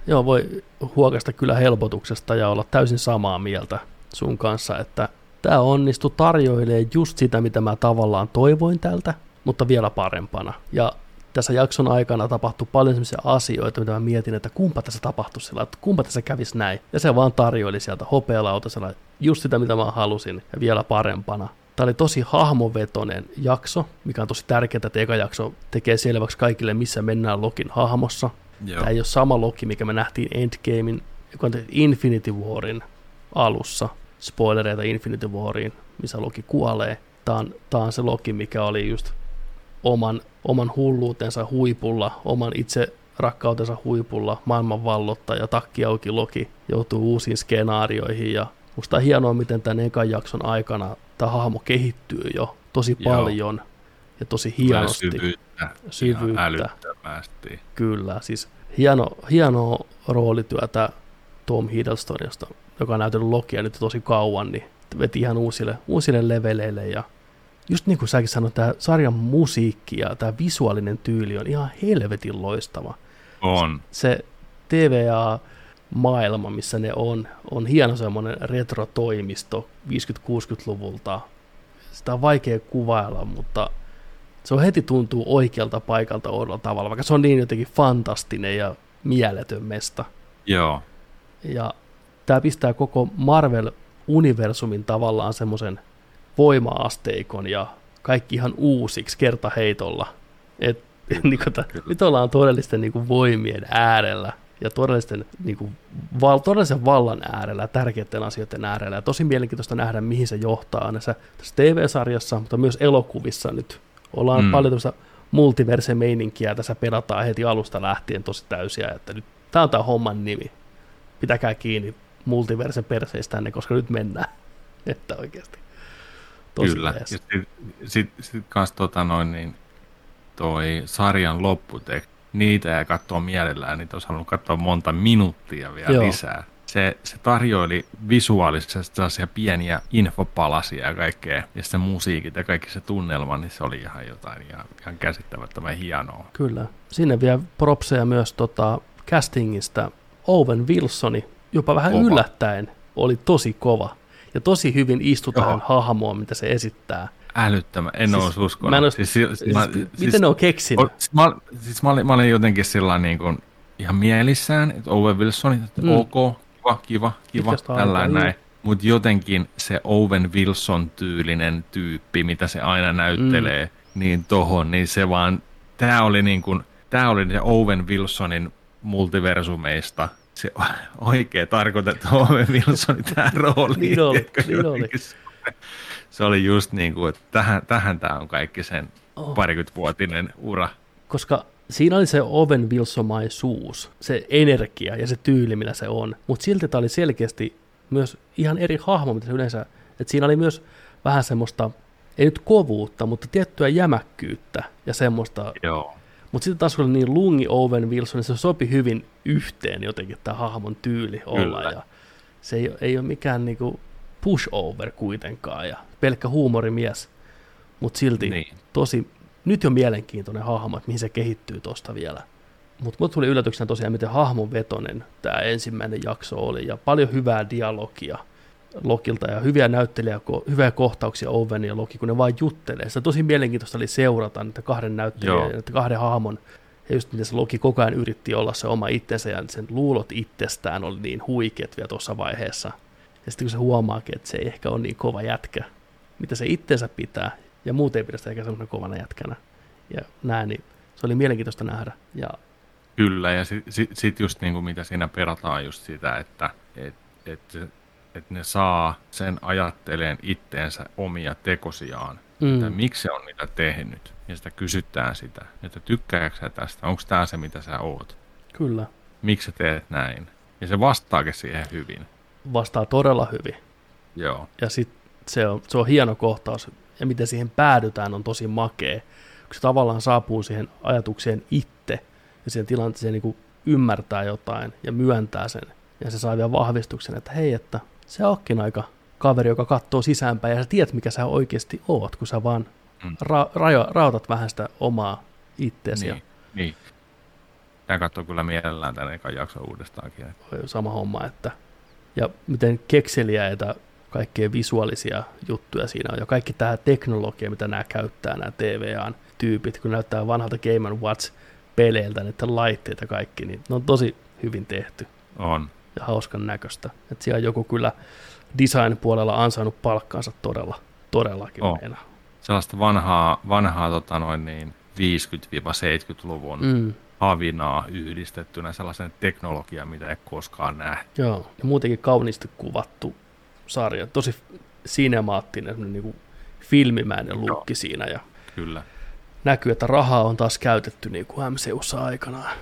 Joo, voi huokasta kyllä helpotuksesta ja olla täysin samaa mieltä sun kanssa, että tämä onnistu tarjoilee just sitä, mitä mä tavallaan toivoin tältä, mutta vielä parempana. Ja tässä jakson aikana tapahtui paljon sellaisia asioita, mitä mä mietin, että kumpa tässä tapahtui sillä, että kumpa tässä kävisi näin. Ja se vaan tarjoili sieltä hopealautasella just sitä, mitä mä halusin, ja vielä parempana. Tämä oli tosi hahmovetonen jakso, mikä on tosi tärkeää, että eka jakso tekee selväksi kaikille, missä mennään Lokin hahmossa. Joo. Tämä ei ole sama Loki, mikä me nähtiin Endgamein, joka on Infinity Warin alussa. Spoilereita Infinity Wariin, missä Loki kuolee. Tämä on, tämä on se Loki, mikä oli just oman, oman hulluutensa huipulla, oman itse rakkautensa huipulla, maailman vallottaja, takki auki Loki, joutuu uusiin skenaarioihin ja musta on hienoa, miten tämän ekan jakson aikana tämä hahmo kehittyy jo tosi Joo. paljon ja tosi hienosti. Syvyyttä. Syvyyttä. Kyllä, siis hieno, hienoa roolityötä Tom Hiddleston, josta joka on näytellyt Lokia nyt tosi kauan, niin veti ihan uusille, uusille leveleille ja just niin kuin säkin sanoit, tämä sarjan musiikki ja tämä visuaalinen tyyli on ihan helvetin loistava. On. Se TVA-maailma, missä ne on, on hieno semmoinen retro-toimisto 50-60-luvulta. Sitä on vaikea kuvailla, mutta se on heti tuntuu oikealta paikalta oudolla tavalla, vaikka se on niin jotenkin fantastinen ja mieletön mesta. Joo. Ja tämä pistää koko Marvel-universumin tavallaan semmoisen voima-asteikon ja kaikki ihan uusiksi kertaheitolla. Et, niin kuin, nyt ollaan todellisten niin kuin, voimien äärellä ja todellisten, niin kuin, val, todellisen vallan äärellä, tärkeiden asioiden äärellä. Ja tosi mielenkiintoista nähdä, mihin se johtaa näissä tässä TV-sarjassa, mutta myös elokuvissa nyt. Ollaan mm. paljon tämmöistä multiverse-meininkiä, tässä pelataan heti alusta lähtien tosi täysiä, että nyt tämä on tämä homman nimi. Pitäkää kiinni multiverse perseistänne, koska nyt mennään. Että oikeasti. Tosi Kyllä. Ja sitten sit, sit kans tota noin, niin toi sarjan lopputek, niitä ja katsoa mielellään, niitä olisi halunnut katsoa monta minuuttia vielä Joo. lisää. Se, se tarjoili visuaalisesti sellaisia pieniä infopalasia ja kaikkea, ja se musiikit ja kaikki se tunnelma, niin se oli ihan jotain ihan, ihan käsittämättömän hienoa. Kyllä. Sinne vielä propseja myös tota, castingista. Owen Wilsoni, jopa vähän kova. yllättäen, oli tosi kova ja tosi hyvin istui tähän hahmoon, mitä se esittää. Älyttömän, en siis, olisi uskonut. Mä en olisi, siis, siis, siis, mä, miten siis, ne on keksinyt? Siis mä, siis mä, olin, mä olin jotenkin sillä niin kuin ihan mielissään, että Owen Wilson, että mm. ok, kiva, kiva, kiva, tällainen näin. Mutta jotenkin se Owen Wilson-tyylinen tyyppi, mitä se aina näyttelee, mm. niin tohon, niin se vaan, tämä oli niin kuin, tämä oli se Owen Wilsonin multiversumeista se oikea tarkoitettu Owen Wilsonin tämä rooli. niin oli, niin oli. Se oli just niin kuin, että tähän, tähän tämä on kaikki sen oh. parikymmentävuotinen ura. Koska siinä oli se Owen Wilsomaisuus, se energia ja se tyyli, millä se on. Mutta silti tämä oli selkeästi myös ihan eri hahmo, mitä se yleensä... Että siinä oli myös vähän semmoista, ei nyt kovuutta, mutta tiettyä jämäkkyyttä ja semmoista... Joo mutta sitten taas kun oli niin lungi Owen Wilson, niin se sopi hyvin yhteen jotenkin tämä hahmon tyyli olla. Kyllä. Ja se ei, ei ole mikään niinku pushover kuitenkaan ja pelkkä huumorimies, mutta silti niin. tosi, nyt jo mielenkiintoinen hahmo, että mihin se kehittyy tuosta vielä. Mutta mut tuli yllätyksenä tosiaan, miten hahmon vetonen tämä ensimmäinen jakso oli ja paljon hyvää dialogia – Lokilta ja hyviä näyttelijä, hyviä kohtauksia Owen ja Loki, kun ne vain juttelee. Se tosi mielenkiintoista oli seurata niitä kahden näyttelijän ja kahden hahmon ja just miten se Loki koko ajan yritti olla se oma itsensä ja sen luulot itsestään oli niin huikeat vielä tuossa vaiheessa. Ja sitten kun se huomaakin, että se ei ehkä ole niin kova jätkä, mitä se itsensä pitää, ja muuten ei pidä sitä eikä semmoinen kovana jätkänä. Ja näin, niin se oli mielenkiintoista nähdä. Ja... Kyllä, ja sitten sit, sit just niin kuin mitä siinä perataan just sitä, että et, et että ne saa sen ajatteleen itteensä omia tekosiaan. Mm. Että miksi se on niitä tehnyt. Ja sitä kysytään sitä, että tykkääkö sä tästä, onko tämä se mitä sä oot. Kyllä. Miksi sä teet näin? Ja se vastaakin siihen hyvin. Vastaa todella hyvin. Joo. Ja sitten se on, se on hieno kohtaus. Ja miten siihen päädytään on tosi makea. Kun se tavallaan saapuu siihen ajatukseen itse ja siihen tilanteeseen niin ymmärtää jotain ja myöntää sen. Ja se saa vielä vahvistuksen, että hei, että se onkin aika kaveri, joka katsoo sisäänpäin ja sä tiedät, mikä sä oikeasti oot, kun sä vaan mm. ra- ra- rautat vähän sitä omaa itseäsi. Niin, niin. Tämä katsoo kyllä mielellään tänne ekan jakson uudestaankin. Sama homma, että ja miten kekseliäitä kaikkea visuaalisia juttuja siinä on, ja kaikki tämä teknologia, mitä nämä käyttää, nämä TVAn tyypit, kun näyttää vanhalta Game Watch peleiltä, näitä laitteita kaikki, niin ne on tosi hyvin tehty. On ja hauskan näköistä. Että siellä joku kyllä design-puolella ansainnut palkkaansa todella, todellakin oh. meinaa. Sellaista vanhaa, vanhaa tota noin niin 50-70-luvun mm. havinaa yhdistettynä sellaisen teknologian, mitä ei koskaan näe. Joo, ja muutenkin kauniisti kuvattu sarja. Tosi sinemaattinen, niin kuin filmimäinen lukki Joo. siinä. Ja Kyllä. Näkyy, että rahaa on taas käytetty niin kuin MCUssa aikanaan.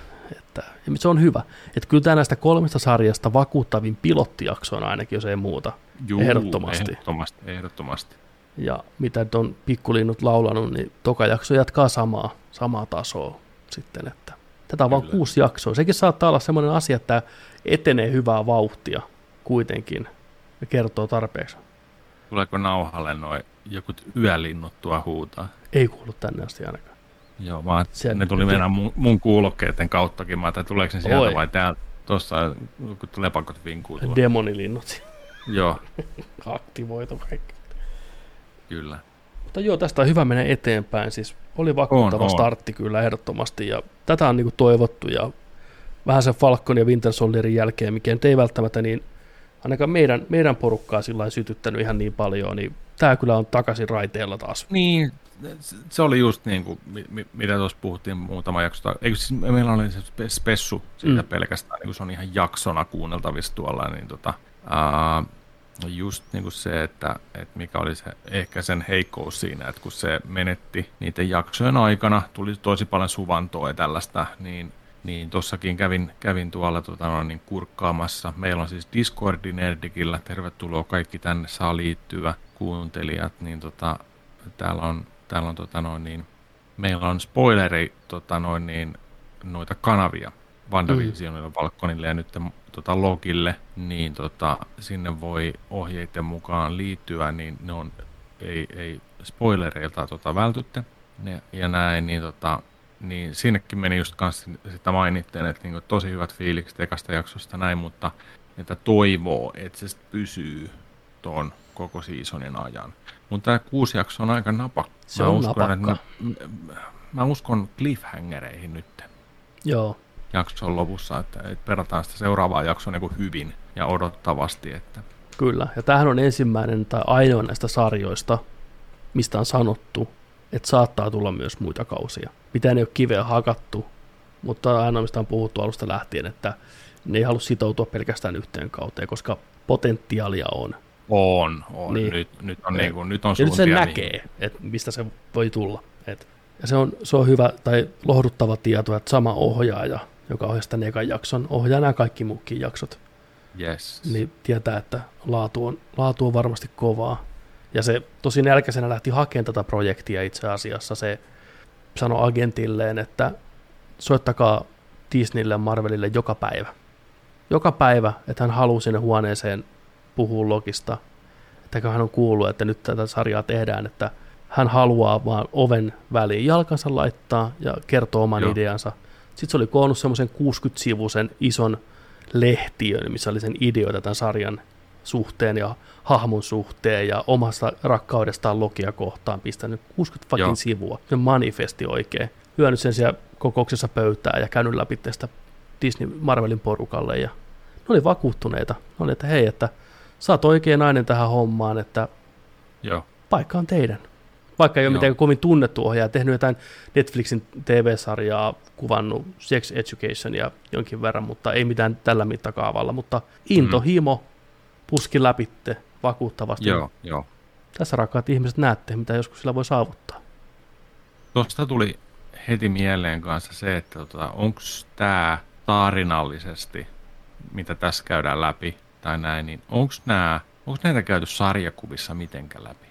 Että, ja se on hyvä. Että kyllä tämä näistä kolmesta sarjasta vakuuttavin pilottijakso on ainakin, jos ei muuta. Juu, ehdottomasti. ehdottomasti. Ehdottomasti. Ja mitä on pikkulinnut laulanut, niin toka jakso jatkaa samaa, samaa tasoa sitten. Että tätä on vain kuusi jaksoa. Sekin saattaa olla sellainen asia, että etenee hyvää vauhtia. kuitenkin ja kertoo tarpeeksi. Tuleeko nauhalle noin joku yölinnut tuo huutaa? Ei kuulu tänne asti ainakaan. Joo, vaan ne tuli meidän mun, mun kuulokkeiden kauttakin. Mä ajattelin, tuleeko ne sieltä Oi. vai täältä. Tuossa kun lepakot vinkuu tuolla. Demonilinnut. Joo. Aktivoitu kaikki. Kyllä. Mutta joo, tästä on hyvä mennä eteenpäin. Siis oli vakuuttava on, startti on. kyllä ehdottomasti. Ja tätä on niinku toivottu ja vähän sen Falcon ja Winter Soldierin jälkeen, mikä ei välttämättä niin ainakaan meidän, meidän porukkaa sillä sytyttänyt ihan niin paljon, niin tämä kyllä on takaisin raiteella taas. Niin, se oli just niin kuin, mitä tuossa puhuttiin muutama jakso. Eikö siis meillä oli se spessu siitä mm. pelkästään, niin kuin se on ihan jaksona kuunneltavissa tuolla, niin tota, ää, just niin kuin se, että, että mikä oli se, ehkä sen heikkous siinä, että kun se menetti niiden jaksojen aikana, tuli tosi paljon suvantoa ja tällaista, niin niin tossakin kävin, kävin tuolla tota, no, niin kurkkaamassa. Meillä on siis Discordi Nerdikillä, tervetuloa kaikki tänne saa liittyvä kuuntelijat, niin tota, täällä on, täällä on tota, noin, niin, meillä on spoileri tota, noin, niin, noita kanavia WandaVisionille, mm. Valkonille ja nyt tota, logille, niin tota, sinne voi ohjeiden mukaan liittyä, niin ne on, ei, ei spoilereilta tota, vältytte. Ne, ja näin, niin tota, niin sinnekin meni just kanssa sitä mainitteen, että niin tosi hyvät fiilikset ekasta jaksosta näin, mutta että toivoo, että se pysyy tuon koko seasonin ajan. Mutta tämä kuusi jakso on aika napakka. Se on uskon, napakka. Että mä, mä uskon cliffhangereihin nyt. Joo. Jakson lopussa, että, että perataan sitä seuraavaa jaksoa niin hyvin ja odottavasti. Että... Kyllä, ja tämähän on ensimmäinen tai ainoa näistä sarjoista, mistä on sanottu, että saattaa tulla myös muita kausia. Mitään ei ole kiveä hakattu, mutta aina mistä on puhuttu alusta lähtien, että ne ei halua sitoutua pelkästään yhteen kauteen, koska potentiaalia on. On, on. Niin. Nyt, nyt on, niin kuin, nyt on ja nyt se näkee, että mistä se voi tulla. Et, ja se on, se on hyvä tai lohduttava tieto, että sama ohjaaja, joka ohjaa tämän ekan jakson, ohjaa nämä kaikki muukin jaksot. Yes. Niin tietää, että laatu on, laatu on varmasti kovaa. Ja se tosi nälkäisenä lähti hakemaan tätä projektia itse asiassa. Se sanoi agentilleen, että soittakaa Disneylle Marvelille joka päivä. Joka päivä, että hän haluaa sinne huoneeseen puhua logista. Että hän on kuullut, että nyt tätä sarjaa tehdään, että hän haluaa vaan oven väliin jalkansa laittaa ja kertoo oman Joo. ideansa. Sitten se oli koonnut semmoisen 60-sivuisen ison lehtiön, missä oli sen ideoita tämän sarjan suhteen ja hahmon suhteen ja omasta rakkaudestaan Lokia kohtaan pistänyt 60 fucking Joo. sivua. Se manifesti oikein. Lyönyt sen siellä kokouksessa pöytää ja käynyt läpi tästä Disney Marvelin porukalle ja ne oli vakuuttuneita. Ne oli, että hei, että sä oot oikein nainen tähän hommaan, että Joo. paikka on teidän. Vaikka ei ole mitenkään kovin tunnettu ohjaaja, tehnyt jotain Netflixin TV-sarjaa, kuvannut Sex Education ja jonkin verran, mutta ei mitään tällä mittakaavalla, mutta intohimo mm. puski läpitte vakuuttavasti. Joo, joo. Tässä rakkaat ihmiset näette, mitä joskus sillä voi saavuttaa. Tuosta tuli heti mieleen kanssa se, että tota, onko tämä tarinallisesti, mitä tässä käydään läpi tai näin, niin onko nämä Onko näitä käyty sarjakuvissa mitenkään läpi?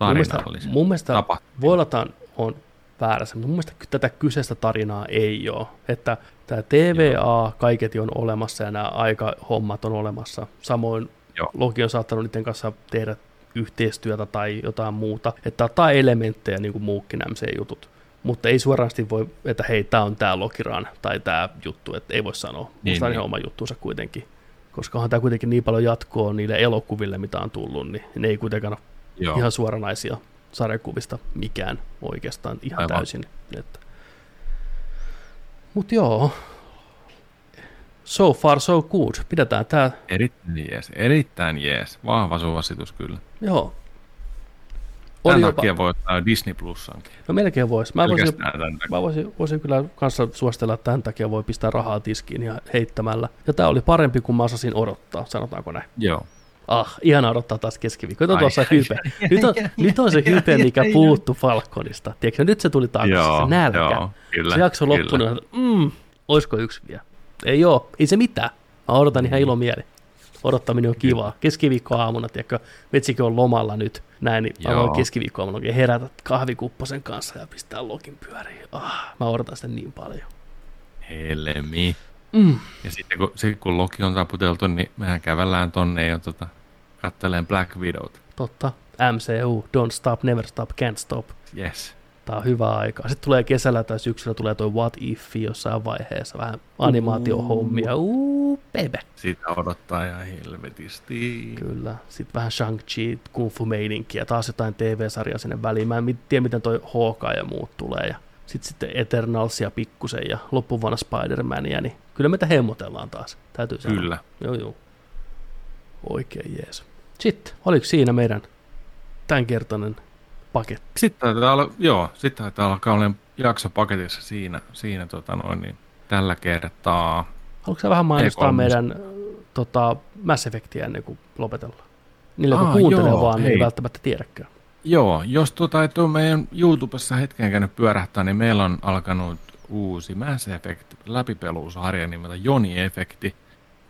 Mun mielestä, mun mielestä voi olla, on väärässä, mutta mun mielestä tätä kyseistä tarinaa ei ole. Että tämä TVA Joo. kaiketi on olemassa ja nämä aikahommat on olemassa. Samoin Joo. Loki on saattanut niiden kanssa tehdä yhteistyötä tai jotain muuta. Että ottaa elementtejä niin kuin muukin jutut. Mutta ei suorasti voi, että hei, tämä on tämä Lokiran tai tämä juttu, että ei voi sanoa. Niin, Musta on niin. ihan oma juttuunsa kuitenkin. Koska tämä kuitenkin niin paljon jatkoa niille elokuville, mitä on tullut, niin ne ei kuitenkaan Joo. ihan suoranaisia sarjakuvista mikään oikeastaan ihan Aivan. täysin. Että. Mut joo, so far so good. Pidetään tää. Erittäin jees, erittäin jees. Vahva suositus kyllä. Joo. Tämän Oli takia jopa... voi ottaa Disney Plusankin. No melkein voisi. Mä, voisin, mä voisin, voisin kyllä kanssa suositella, että tämän takia voi pistää rahaa tiskiin ja heittämällä. Ja tämä oli parempi kuin mä osasin odottaa, sanotaanko näin. Joo. Ah, ihan odottaa taas keskiviikko. Nyt on tuossa hype. Nyt on, nyt on se hype, mikä puuttu Falconista. Tiedätkö, nyt se tuli takaisin, se nälkä. Joo, kyllä, se jakso loppunut, mm, olisiko yksi vielä? Ei oo, ei se mitään. Mä odotan ihan ilomieli. Odottaminen on kivaa. Keskiviikkoaamuna, tiedätkö, metsikö on lomalla nyt, näin, niin mä voin keskiviikkoaamuna oikein herätä kahvikupposen kanssa ja pistää lokin pyöriin. Ah, mä odotan sitä niin paljon. Helmi. Mm. Ja sitten kun, sitten kun Loki on taputeltu, niin mehän kävellään tonne ja tota, katteleen Black Widowt. Totta. MCU, Don't Stop, Never Stop, Can't Stop. Yes. Tää on hyvä aika. Sitten tulee kesällä tai syksyllä tulee toi What If jossain vaiheessa. Vähän animaatiohommia. Uuu, baby. Sitä odottaa ihan helvetisti. Kyllä. Sitten vähän Shang-Chi, Kung Fu meininkiä. Taas jotain TV-sarjaa sinne väliin. Mä en tiedä, miten toi Hawkeye ja muut tulee. Ja sitten sitten Eternalsia pikkusen ja loppuvana Spider-Mania. Niin kyllä meitä hemmotellaan taas. Täytyy sanoa. Kyllä. Joo, joo. Oikein jees. Sitten, oliko siinä meidän tämänkertainen paketti? Sitten taitaa olla, joo, sitten taitaa alkaa olemaan jakso paketissa siinä, siinä tota noin, niin tällä kertaa. Haluatko sä vähän mainostaa E3. meidän tota, Mass Effectia ennen kuin lopetellaan? Niillä, kun kuuntelee joo, vaan, niin ei hei. välttämättä tiedäkään. Joo, jos tuota et ole meidän YouTubessa hetken käynyt pyörähtää, niin meillä on alkanut uusi Mass Effect läpipeluusarja nimeltä Joni-efekti.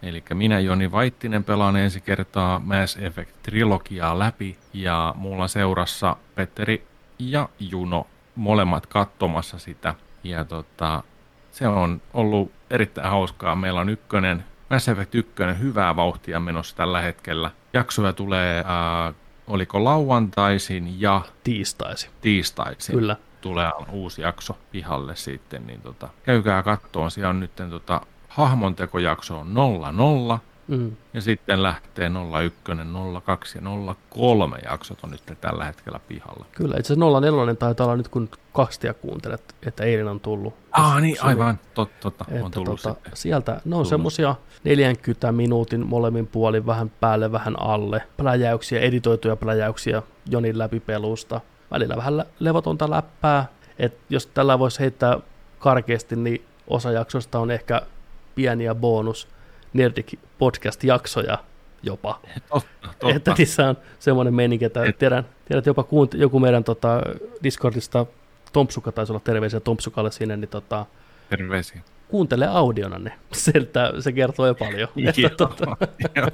Eli minä Joni Vaittinen pelaan ensi kertaa Mass Effect-trilogiaa läpi ja mulla seurassa Petteri ja Juno molemmat katsomassa sitä. Ja tota, se on ollut erittäin hauskaa. Meillä on ykkönen, Mass Effect 1 hyvää vauhtia menossa tällä hetkellä. Jaksoja tulee, ää, oliko lauantaisin ja Tiistaisi. tiistaisin Kyllä. tulee uusi jakso pihalle sitten, niin tota, käykää kattoon. Siellä on nyt tota, hahmontekojakso on 00, Mm. ja sitten lähtee 01, 02 ja 03 jaksot on nyt tällä hetkellä pihalla. Kyllä, itse asiassa 04 taitaa olla nyt, kun kaksia kuuntelet, että eilen on tullut. Ah niin, oli- aivan, totta, totta on Että tullut tota, sitten. sieltä, ne on Tullut. semmosia 40 minuutin molemmin puolin vähän päälle, vähän alle. Pläjäyksiä, editoituja pläjäyksiä Jonin läpipelusta. Välillä vähän levotonta läppää. Et jos tällä voisi heittää karkeasti, niin osa jaksosta on ehkä pieniä bonus Nerdik podcast-jaksoja jopa. Totta, totta. Että niissä on semmoinen meininki, että Et- tiedän, tiedät jopa kuunt- joku meidän tota, Discordista, Tompsuka taisi olla terveisiä Tompsukalle sinne, niin tota, Terveisiä. kuuntele audiona ne. Sieltä se kertoo jo paljon. että, Joo, tota, joo.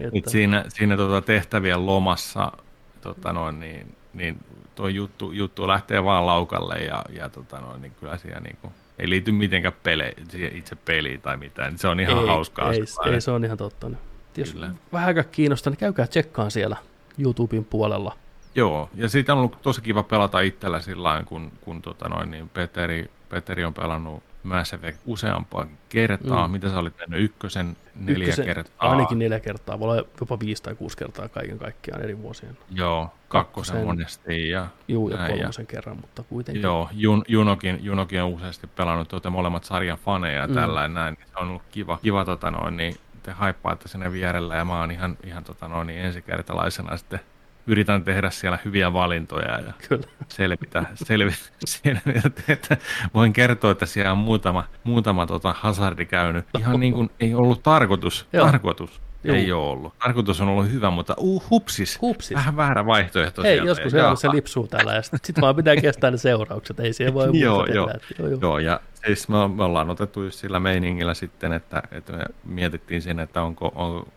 että, Et siinä siinä tota tehtävien lomassa tota noin, niin, niin tuo juttu, juttu lähtee vaan laukalle ja, ja tota noin, niin kyllä siellä niinku, ei liity mitenkään pele, itse peliin tai mitään. Se on ihan ei, hauskaa. Ei, sellainen. ei, se on ihan totta. Niin. Jos vähänkään kiinnostaa, niin käykää tsekkaan siellä YouTuben puolella. Joo, ja siitä on ollut tosi kiva pelata itsellä sillä lailla, kun, kun tota noin, niin Peteri, Peteri on pelannut Mass Effect useampaa kertaa. Mm. Mm. Mitä sä olit mennyt ykkösen neljä Ykkösen- kertaa? Ainakin neljä kertaa, voi olla jopa viisi tai kuusi kertaa kaiken kaikkiaan eri vuosien. Joo, kakkosen, Kakkosen. monesti ja Juu, ja kolmosen kerran, mutta kuitenkin. Joo, Jun, Junokin, Junokin on useasti pelannut tuota molemmat sarjan faneja ja Mm. tällä näin. Se on ollut kiva, kiva tota noin, niin te haippaatte sinne vierellä ja mä oon ihan, ihan tota noin, niin ensikertalaisena sitten yritän tehdä siellä hyviä valintoja ja Kyllä. selvitä, selvitä, selvitä että voin kertoa, että siellä on muutama, muutama tota hazardi käynyt. Ihan niin kuin ei ollut tarkoitus, Joo. tarkoitus Juu. ei ole ollut. Tarkoitus on ollut hyvä, mutta uh, hupsis, Hupsis. vähän väärä vaihtoehto Hei, sieltä. joskus Ja se lipsuu tällä ja sitten sit vaan pitää kestää ne seuraukset. Ei siihen voi Joo, tehdä. joo. joo, joo. Joo, ja siis me, me ollaan otettu just sillä meiningillä sitten, että, että me mietittiin siinä, että onko, onko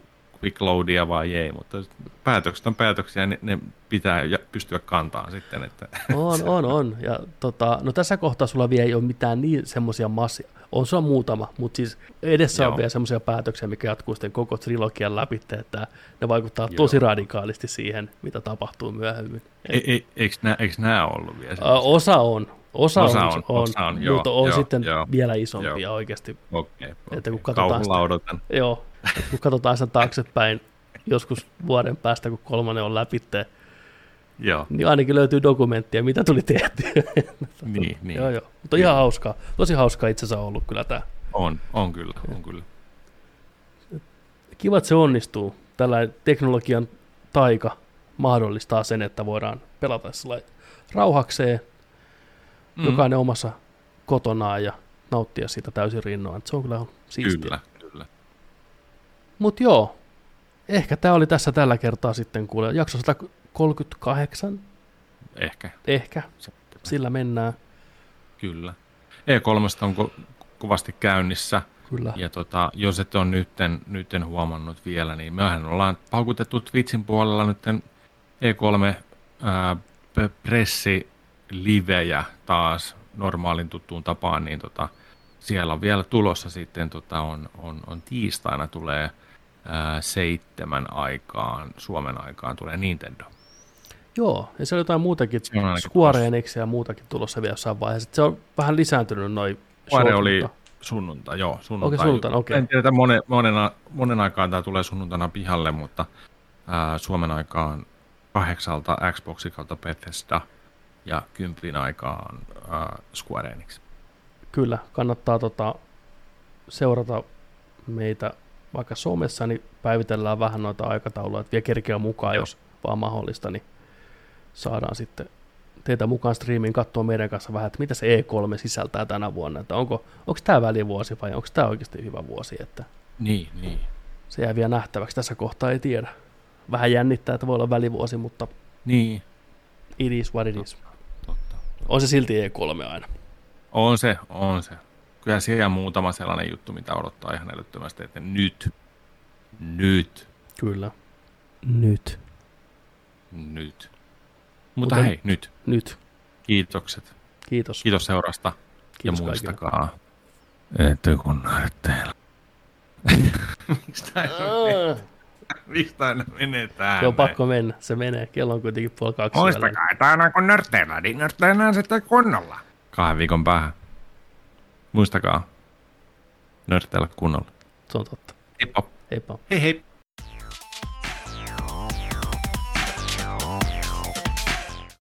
quick loadia vai ei, mutta päätökset on päätöksiä, ne, ne pitää pystyä kantaa sitten, että On, on, on. Ja tota, no tässä kohtaa sulla vielä ei ole mitään niin semmoisia massia. On sulla muutama, mutta siis edessä Joo. on vielä semmoisia päätöksiä, mikä jatkuu sitten koko trilogian läpi, että ne vaikuttaa Joo. tosi radikaalisti siihen, mitä tapahtuu myöhemmin. e, e, eikö, nämä, eikö nämä ollut vielä? Semmoisia? osa on, osa, Osa on, on, on, osa on, joo, mutta on joo, sitten joo. vielä isompia Joo. oikeasti. Okei, että kun katsotaan Kauhulla odotan. Joo, kun katsotaan sen taaksepäin joskus vuoden päästä, kun kolmannen on läpi, Joo, niin ainakin löytyy dokumenttia, mitä tuli tehtyä. niin, niin. Joo, joo. Mutta ihan hauskaa. Tosi hauskaa itse asiassa ollut kyllä tämä. On, on kyllä, on kyllä. Kiva, että se onnistuu. Tällä teknologian taika mahdollistaa sen, että voidaan pelata rauhakseen, mm. jokainen omassa kotonaan ja nauttia siitä täysin rinnoin. Se on kyllä siistiä. Kyllä, kyllä. Mutta joo, ehkä tämä oli tässä tällä kertaa sitten kuule. Jakso 138, Ehkä. ehkä, Sitten. sillä mennään. Kyllä. E3 on ko- kovasti käynnissä. Kyllä. Ja tota, jos et ole nytten, nytten huomannut vielä, niin mehän ollaan paukutettu Twitchin puolella nytten E3 ää, p- pressi livejä taas normaalin tuttuun tapaan, niin tota, siellä on vielä tulossa sitten, tota, on, on, on tiistaina tulee ää, seitsemän aikaan, Suomen aikaan tulee Nintendo. Joo, ja se on jotain muutakin, on Square Enix ja muutakin tulossa vielä jossain vaiheessa. Se on vähän lisääntynyt noin Square oli sunnuntai, joo. Sunnuntai. Okei, sunnuntaina, okei. En tiedä, monen, monen, monen aikaan tämä tulee sunnuntaina pihalle, mutta ää, Suomen aikaan kahdeksalta Xboxi kautta Bethesda ja kympin aikaan ää, Square Enix. Kyllä, kannattaa tota, seurata meitä vaikka somessa, niin päivitellään vähän noita aikatauluja, että vie kerkeä mukaan, Joo. jos vaan mahdollista, niin saadaan sitten teitä mukaan striimiin katsoa meidän kanssa vähän, että mitä se E3 sisältää tänä vuonna, että onko, onko tämä välivuosi vai onko tämä oikeasti hyvä vuosi, että Niin, niin. se jää vielä nähtäväksi, tässä kohtaa ei tiedä. Vähän jännittää, että voi olla välivuosi, mutta Niin, it is what it is. totta. On se silti E3 aina. On se, on se. Kyllä siellä muutama sellainen juttu, mitä odottaa ihan älyttömästi, että nyt, nyt, Kyllä. Nyt. nyt. Mutta Mutta- hei, nyt. Nyt. Kiitokset. Kiitos. Kiitos seurasta. Kiitos ja kaikille. muistakaa, että kun näytteellä. Miksi tämä Miksi tämä menee tähän? Joo, pakko mennä. Se menee. Kello on kuitenkin puoli kaksi. yöllä. Muistakaa, että aina kun nörtteillään, niin nörtteillään sitten kunnolla. Kahden viikon päähän. Muistakaa, nörtteillä kunnolla. Se on totta. Heippa. Heippa. Hei hei.